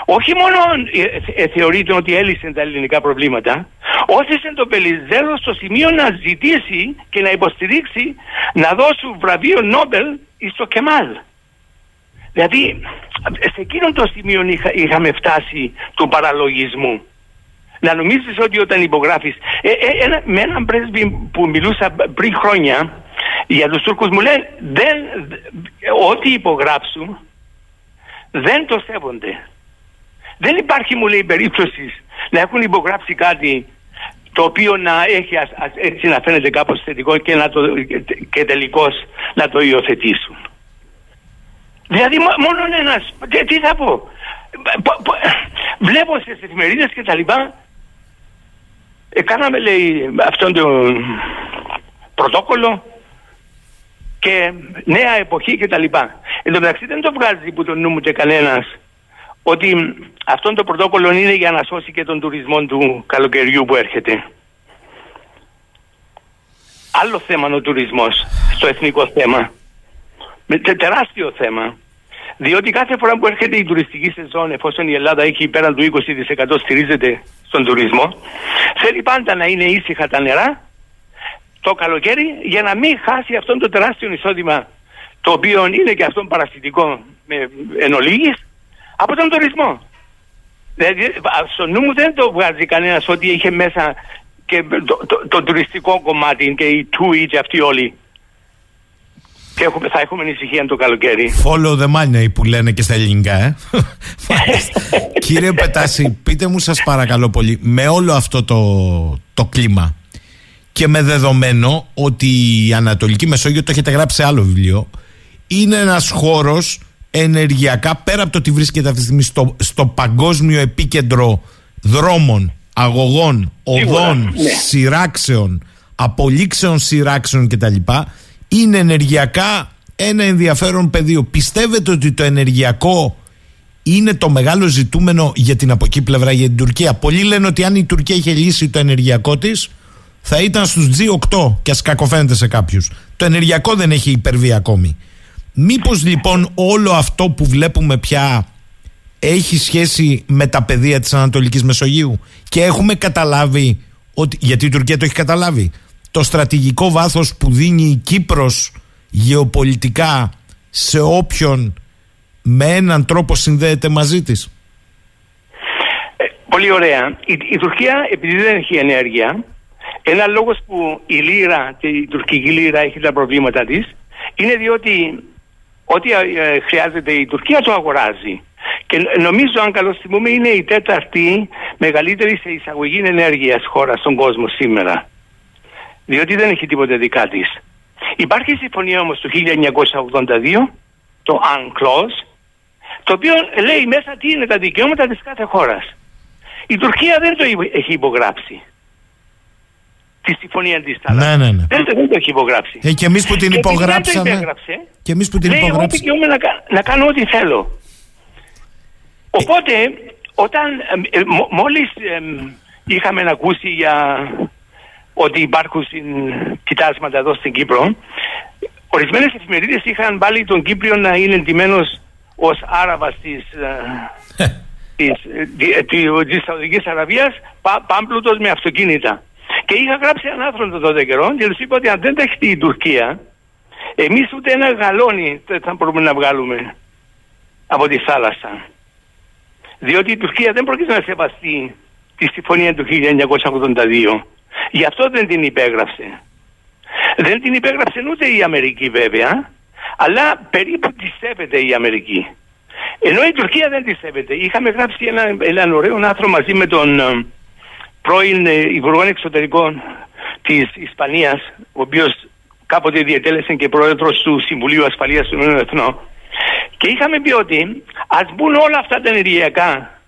όχι μόνο ε, ε, θεωρείται ότι έλυσε τα ελληνικά προβλήματα, όθησε τον Πελιζέλο στο σημείο να ζητήσει και να υποστηρίξει να δώσουν βραβείο Νόμπελ στο Κεμάλ. Δηλαδή, σε εκείνο το σημείο είχα, είχαμε φτάσει του παραλογισμού. Να νομίζεις ότι όταν υπογράφεις... Ε, ε, ένα, με έναν πρέσβη που μιλούσα πριν χρόνια για τους Τούρκους μου λένε δεν, ό,τι υπογράψουν δεν το σέβονται. Δεν υπάρχει μου λέει περίπτωσης να έχουν υπογράψει κάτι το οποίο να έχει ας, ας, έτσι να φαίνεται κάπως θετικό και, να το, και τελικώς να το υιοθετήσουν. Δηλαδή μό- μόνο ένας, τι, τι θα πω, Πο- πο- βλέπω στις εφημερίδες και τα λοιπά, ε, κάναμε λέει αυτόν το πρωτόκολλο και νέα εποχή και τα λοιπά. Εν τω μεταξύ δεν το βγάζει που το νου μου και κανένας ότι αυτό το πρωτόκολλο είναι για να σώσει και τον τουρισμό του καλοκαιριού που έρχεται. Άλλο θέμα είναι ο τουρισμός στο εθνικό θέμα. Με τε- τεράστιο θέμα. Διότι κάθε φορά που έρχεται η τουριστική σεζόν, εφόσον η Ελλάδα έχει πέραν του 20% στηρίζεται στον τουρισμό, θέλει πάντα να είναι ήσυχα τα νερά το καλοκαίρι για να μην χάσει αυτό το τεράστιο εισόδημα το οποίο είναι και αυτό παρασιτικό με, εν ολίγης, από τον τουρισμό. Δηλαδή, α, στο νου μου δεν το βγάζει κανένας ότι είχε μέσα και το, το, το τουριστικό κομμάτι και οι τούι και αυτοί όλοι. Και έχουμε, θα έχουμε ησυχία το καλοκαίρι. Follow the money που λένε και στα ελληνικά, ε. Μάλιστα. <laughs> Κύριε Πετάση, πείτε μου σας παρακαλώ πολύ, με όλο αυτό το, το κλίμα και με δεδομένο ότι η Ανατολική Μεσόγειο, το έχετε γράψει σε άλλο βιβλίο, είναι ένας χώρος ενεργειακά, πέρα από το ότι βρίσκεται αυτή τη στιγμή στο, στο παγκόσμιο επίκεντρο δρόμων, αγωγών, Σίγουρα, οδών, ναι. σειράξεων, απολύξεων σειράξεων κτλ. Είναι ενεργειακά ένα ενδιαφέρον πεδίο. Πιστεύετε ότι το ενεργειακό είναι το μεγάλο ζητούμενο για την από εκεί πλευρά, για την Τουρκία; Πολλοί λένε ότι αν η Τουρκία είχε λύσει το ενεργειακό της, θα ήταν στους G8 και ας κακοφαίνεται σε κάποιους. Το ενεργειακό δεν έχει υπερβεί ακόμη. Μήπως λοιπόν όλο αυτό που βλέπουμε πια έχει σχέση με τα πεδία της Ανατολικής Μεσογείου; Και έχουμε καταλάβει ότι, γιατί η Τουρκία το έχει καταλάβει το στρατηγικό βάθος που δίνει η Κύπρος γεωπολιτικά σε όποιον με έναν τρόπο συνδέεται μαζί της; Πολύ ωραία. Η, η Τουρκία, επειδή δεν έχει ενέργεια, ένα λόγος που η λίρα, η τουρκική λίρα έχει τα προβλήματα της, είναι διότι ό,τι ε, χρειάζεται η Τουρκία το αγοράζει. Και νομίζω, αν καλώς θυμούμε, είναι η τέταρτη μεγαλύτερη σε εισαγωγή ενέργειας χώρα στον κόσμο σήμερα. Διότι δεν έχει τίποτε δικά της. Υπάρχει συμφωνία όμως του 1982, το UNCLOS, το οποίο λέει μέσα τι είναι τα δικαιώματα της κάθε χώρας. Η Τουρκία δεν το έχει υπογράψει. Τη συμφωνία της Ναι, ναι, ναι. Δεν, δεν το έχει υπογράψει. Ε, και εμείς που την Και επειδή δεν το υπογράψαμε. υπέγραψε, Και εμείς που την λέει, εγώ υπογράψαμε. δικαιούμαι να, κα- να κάνω ό,τι θέλω. Οπότε, όταν ε, ε, μο- μόλις ε, είχαμε να ακούσει για ότι υπάρχουν συν- κοιτάσματα εδώ στην Κύπρο, ορισμένες εφημερίδες είχαν βάλει τον Κύπριο να είναι εντυμένος ως Άραβας της, ε, της, ε, δι- ε, τη- της Σαουδικής Αραβίας πα, πάμπλουτος με αυτοκίνητα. Και είχα γράψει έναν άνθρωπο τον τότε καιρό και τους είπα ότι αν δεν δεχτεί η Τουρκία εμείς ούτε ένα γαλόνι δεν θα μπορούμε να βγάλουμε από τη θάλασσα. Διότι η Τουρκία δεν πρόκειται να σεβαστεί τη συμφωνία του 1982. Γι' αυτό δεν την υπέγραψε. Δεν την υπέγραψε ούτε η Αμερική βέβαια, αλλά περίπου τη σέβεται η Αμερική. Ενώ η Τουρκία δεν τη σέβεται. Είχαμε γράψει ένα, έναν ωραίο άρθρο μαζί με τον ε, πρώην ε, Υπουργό Εξωτερικών της Ισπανίας, ο οποίος κάποτε διετέλεσε και πρόεδρος του Συμβουλίου Ασφαλείας των Ηνωμένων Εθνών. Και είχαμε πει ότι ας μπουν όλα αυτά τα ενεργειακά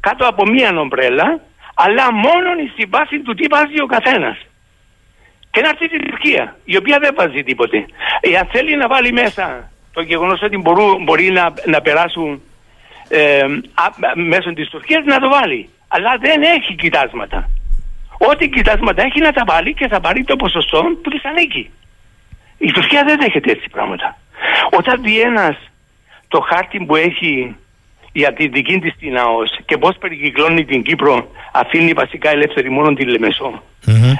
κάτω από μία νομπρέλα, αλλά μόνο στη βάση του τι βάζει ο καθένας. Και να έρθει η Τουρκία, η οποία δεν βάζει τίποτε. Εάν θέλει να βάλει μέσα το γεγονός ότι μπορού, μπορεί να, να περάσουν ε, α, μέσω της Τουρκίας να το βάλει. Αλλά δεν έχει κοιτάσματα. Ό,τι κοιτάσματα έχει να τα βάλει και θα πάρει το ποσοστό που της ανήκει. Η Τουρκία δεν δέχεται έτσι πράγματα. Όταν δει ένας το χάρτη που έχει για τη δική της την ΑΟΣ και πώς περικυκλώνει την Κύπρο αφήνει βασικά ελεύθερη μόνο τη Λεμεσό.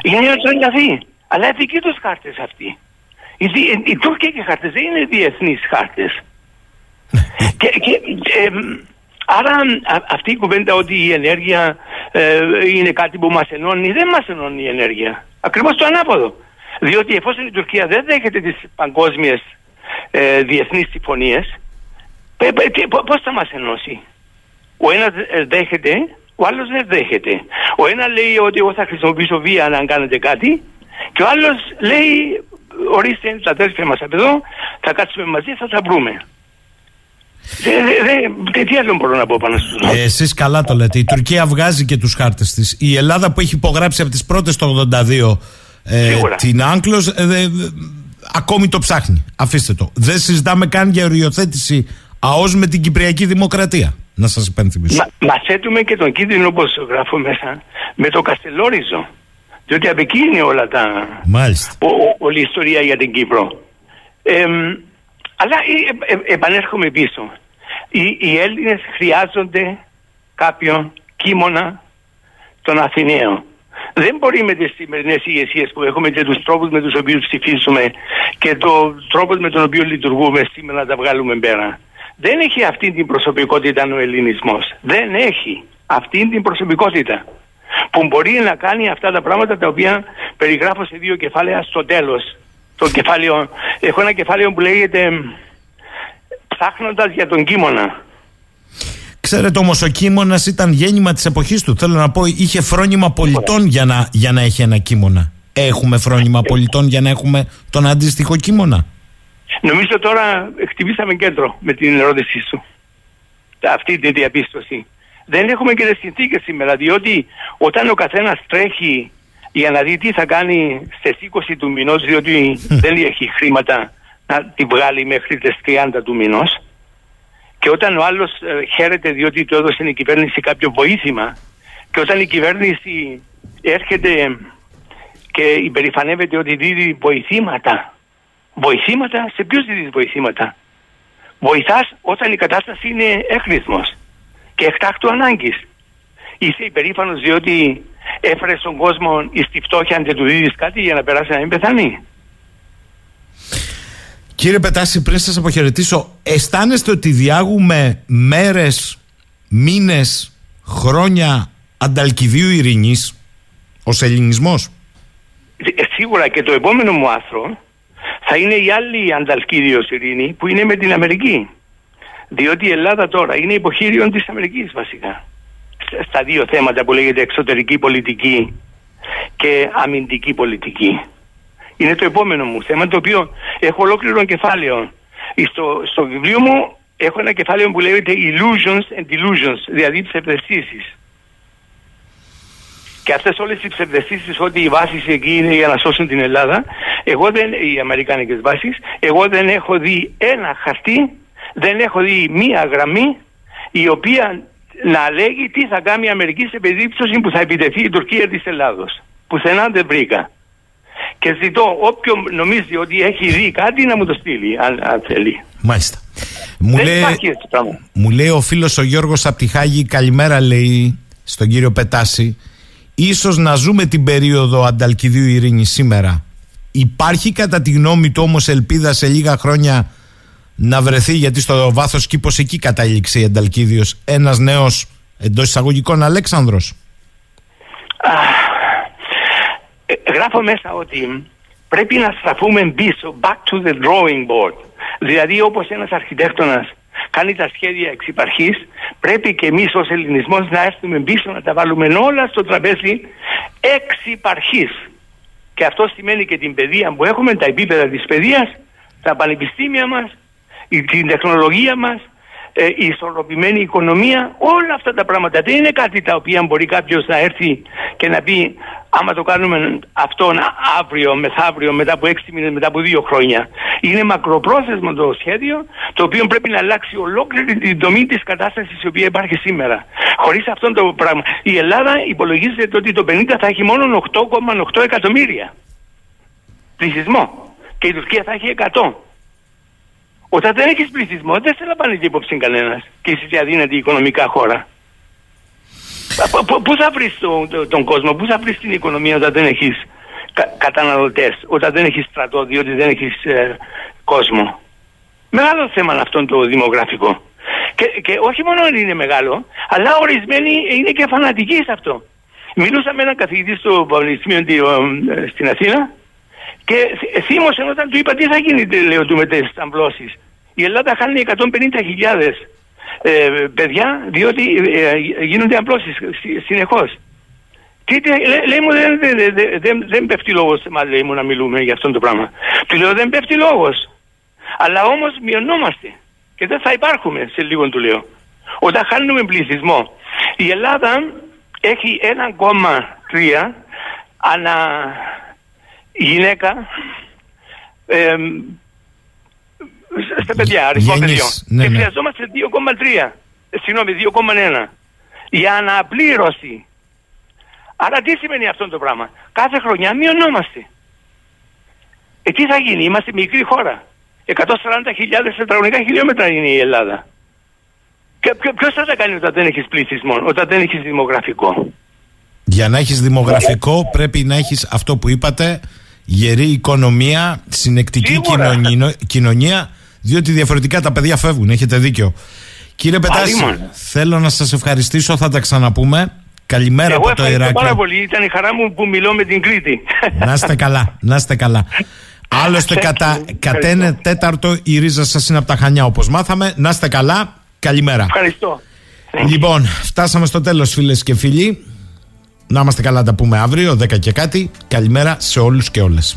Είναι να τρελαθεί. Αλλά είναι δικοί τους χάρτες αυτοί. Οι, δι- οι τουρκικοί χάρτες δεν είναι διεθνείς χάρτες. και, και, εμ, άρα α- αυτή η κουβέντα ότι η ενέργεια ε, είναι κάτι που μας ενώνει, δεν μας ενώνει η ενέργεια. Ακριβώς το ανάποδο. Διότι εφόσον η Τουρκία δεν δέχεται τις παγκόσμιες ε, διεθνείς συμφωνίες, πε- πε- τι- πο- πώς θα μας ενώσει; Ο ένας ε, δέχεται, ο άλλος δεν δέχεται. Ο ένας λέει ότι εγώ θα χρησιμοποιήσω βία αν κάνετε κάτι και ο άλλος λέει ορίστε τα αδέρφια μας από εδώ, θα κάτσουμε μαζί, θα τα βρούμε. Δε, δε, δε, τι άλλο μπορώ να πω πάνω στους Ε, εσείς καλά το λέτε. Η Τουρκία βγάζει και τους χάρτες της. Η Ελλάδα που έχει υπογράψει από τις πρώτες το 82 ε, Σίγουρα. την Άγκλος ε, δε- δε- ακόμη το ψάχνει. Αφήστε το. Δεν συζητάμε καν για οριοθέτηση ΑΟΣ με την Κυπριακή Δημοκρατία. Να σας υπενθυμίσω. Μα, μα θέτουμε και τον κίνδυνο όπως γράφω μέσα με το Καστελόριζο. Διότι από εκεί είναι όλα τα... Μάλιστα. ο- ο- όλη η ιστορία για την Κύπρο. Εμ, αλλά ε, ε, επανέρχομαι πίσω. Οι, οι Έλληνες χρειάζονται κάποιον κείμονα των Αθηναίων. Δεν μπορεί με τις σημερινές ηγεσίες που έχουμε και τους τρόπους με τους οποίους ψηφίσουμε και το τρόπος με τον οποίο λειτουργούμε σήμερα να τα βγάλουμε πέρα. Δεν έχει αυτή την προσωπικότητα ο ελληνισμός. Δεν έχει αυτή την προσωπικότητα που μπορεί να κάνει αυτά τα πράγματα τα οποία περιγράφω σε δύο κεφάλαια στο τέλος. Το κεφάλαιο, έχω ένα κεφάλαιο που λέγεται ψάχνοντας για τον κείμονα. Ξέρετε όμως ο κείμωνας ήταν γέννημα της εποχής του. Θέλω να πω είχε φρόνημα πολιτών για να, για να έχει ένα κείμωνα. Έχουμε φρόνημα πολιτών για να έχουμε τον αντίστοιχο κείμωνα. Νομίζω τώρα χτυπήσαμε κέντρο με την ερώτησή σου. Αυτή τη διαπίστωση. Δεν έχουμε και τις συνθήκες σήμερα, διότι όταν ο καθένας τρέχει για να δει τι θα κάνει στις 20 του μηνός, διότι <laughs> δεν έχει χρήματα να τη βγάλει μέχρι τις 30 του μηνός, και όταν ο άλλος ε, χαίρεται διότι του έδωσε η κυβέρνηση κάποιο βοήθημα, και όταν η κυβέρνηση έρχεται και υπερηφανεύεται ότι δίδει βοηθήματα, βοηθήματα, σε ποιους δίδεις βοηθήματα; Βοηθάς όταν η κατάσταση είναι έκρηθμος και εκτάκτου ανάγκης. Είσαι υπερήφανος διότι έφερες στον κόσμο στη φτώχεια και του δίδεις κάτι για να περάσει να μην πεθάνει; Κύριε Πετάση, πριν σας αποχαιρετήσω, αισθάνεστε ότι διάγουμε μέρες, μήνες, χρόνια ανταλκιδίου ειρηνής ως ελληνισμός; Ε, Σίγουρα και το επόμενο μου άθρο θα είναι η άλλη ανταλκίδιος ειρήνη που είναι με την Αμερική. Διότι η Ελλάδα τώρα είναι υποχείριον της Αμερικής βασικά. Στα- Στα δύο θέματα που λέγεται εξωτερική πολιτική και αμυντική πολιτική. Είναι το επόμενο μου θέμα το οποίο έχω ολόκληρο κεφάλαιο. Στο, στο βιβλίο μου έχω ένα κεφάλαιο που λέγεται Illusions and Delusions, δηλαδή ψευδεστήσεις. Και αυτές όλες οι ψευδεστήσεις ότι οι βάσεις εκεί είναι για να σώσουν την Ελλάδα, εγώ δεν, οι αμερικάνικες βάσεις, εγώ δεν έχω δει ένα χαρτί, δεν έχω δει μία γραμμή η οποία να λέγει τι θα κάνει η Αμερική σε περίπτωση που θα επιτεθεί η Τουρκία της Ελλάδος. Πουθενά δεν βρήκα. Και ζητώ όποιον νομίζει ότι έχει δει κάτι να μου το στείλει, αν, αν θέλει. Μάλιστα. Μου δεν λέει, υπάρχει έτσι πράγμα. μου λέει ο φίλος ο Γιώργος από τη Χάγη καλημέρα λέει στον κύριο Πετάση ίσως να ζούμε την περίοδο ανταλκιδίου ειρήνη σήμερα. Υπάρχει κατά τη γνώμη του όμως ελπίδα σε λίγα χρόνια να βρεθεί γιατί στο βάθος κήπος εκεί κατάληξε η ανταλκίδιος ένας νέος εντός εισαγωγικών Αλέξανδρος. Ε, γράφω μέσα ότι πρέπει να στραφούμε πίσω, back to the drawing board. Δηλαδή όπως ένας αρχιτέκτονας κάνει τα σχέδια εξ υπαρχής, πρέπει και εμείς ως ελληνισμός να έρθουμε πίσω να τα βάλουμε όλα στο τραπέζι εξ υπαρχής. Και αυτό σημαίνει και την παιδεία που έχουμε, τα επίπεδα της παιδείας, τα πανεπιστήμια μας, η, την τεχνολογία μας, ε, η ισορροπημένη οικονομία, όλα αυτά τα πράγματα δεν είναι κάτι τα οποία μπορεί κάποιος να έρθει και να πει άμα το κάνουμε αυτό αύριο, μεθαύριο, μετά από έξι μήνες, μετά από δύο χρόνια. Είναι μακροπρόθεσμο το σχέδιο το οποίο πρέπει να αλλάξει ολόκληρη την δομή της κατάστασης η οποία υπάρχει σήμερα. Χωρίς αυτό το πράγμα. Η Ελλάδα υπολογίζεται ότι το 50 θα έχει μόνο 8,8 εκατομμύρια πληθυσμό και η Τουρκία θα έχει 100. Όταν δεν έχει πληθυσμό, δεν σε λαμβάνει υπόψη κανένας και είσαι αδύνατη οικονομικά χώρα. Π- π- Πού θα βρεις τον κόσμο, πού θα βρεις την οικονομία όταν δεν έχεις κα, καταναλωτές, όταν δεν έχεις στρατό, διότι δεν έχεις κόσμο. Μεγάλο θέμα είναι αυτό το δημογραφικό. Και, και όχι μόνο είναι μεγάλο, αλλά ορισμένοι είναι και φανατικοί σε αυτό. Μιλούσα με έναν καθηγητή στο Πανεπιστήμιο ε, στην Αθήνα και θ- θύμωσε όταν του είπα τι θα γίνει, λέω του με τι αμβλώσει. Η Ελλάδα χάνει 150.000 ε, παιδιά διότι ε, γίνονται αμβλώσει συνεχώς. Τι, τι, λέ- λέει μου δεν, δεν, δεν, δεν, δεν πέφτει λόγος σε εμά, λέει μου να μιλούμε για αυτό το πράγμα. Του λέω δεν πέφτει λόγος. Αλλά όμως μειωνόμαστε και δεν θα υπάρχουμε σε λίγο του λέω. Όταν χάνουμε πληθυσμό. Η Ελλάδα έχει 1,3 ανά γυναίκα ε, στα παιδιά, αριθμό Γέννης, παιδιών. ναι, και ναι. χρειαζόμαστε 2,3. ε, Συγγνώμη, 2,1. Για αναπλήρωση. Άρα τι σημαίνει αυτό το πράγμα; Κάθε χρονιά μειωνόμαστε. Ε, τι θα γίνει, είμαστε μικρή χώρα. 140.000 τετραγωνικά χιλιόμετρα είναι η Ελλάδα. Και ποιο θα τα κάνει όταν δεν έχεις πληθυσμό, όταν δεν έχεις δημογραφικό; Για να έχεις δημογραφικό πρέπει να έχεις αυτό που είπατε γερή οικονομία, συνεκτική Σίγουρα. κοινωνino- κοινωνία διότι διαφορετικά τα παιδιά φεύγουν, έχετε δίκιο. Κύριε Πετάση, Αλλήμον. θέλω να σας ευχαριστήσω, θα τα ξαναπούμε. Καλημέρα Εγώ από το ευχαριστώ πάρα Ηράκλειο. πολύ. Ήταν η χαρά μου που μιλώ με την Κρήτη. Να είστε καλά, να είστε καλά. Άλλωστε, κατά, κατά ένα τέταρτο η ρίζα σας είναι από τα Χανιά, όπως μάθαμε. Να είστε καλά, καλημέρα. Ευχαριστώ. Λοιπόν, φτάσαμε στο τέλος, φίλες και φίλοι. Να είμαστε καλά, τα πούμε αύριο, 10 και κάτι. Καλημέρα σε όλους και όλες.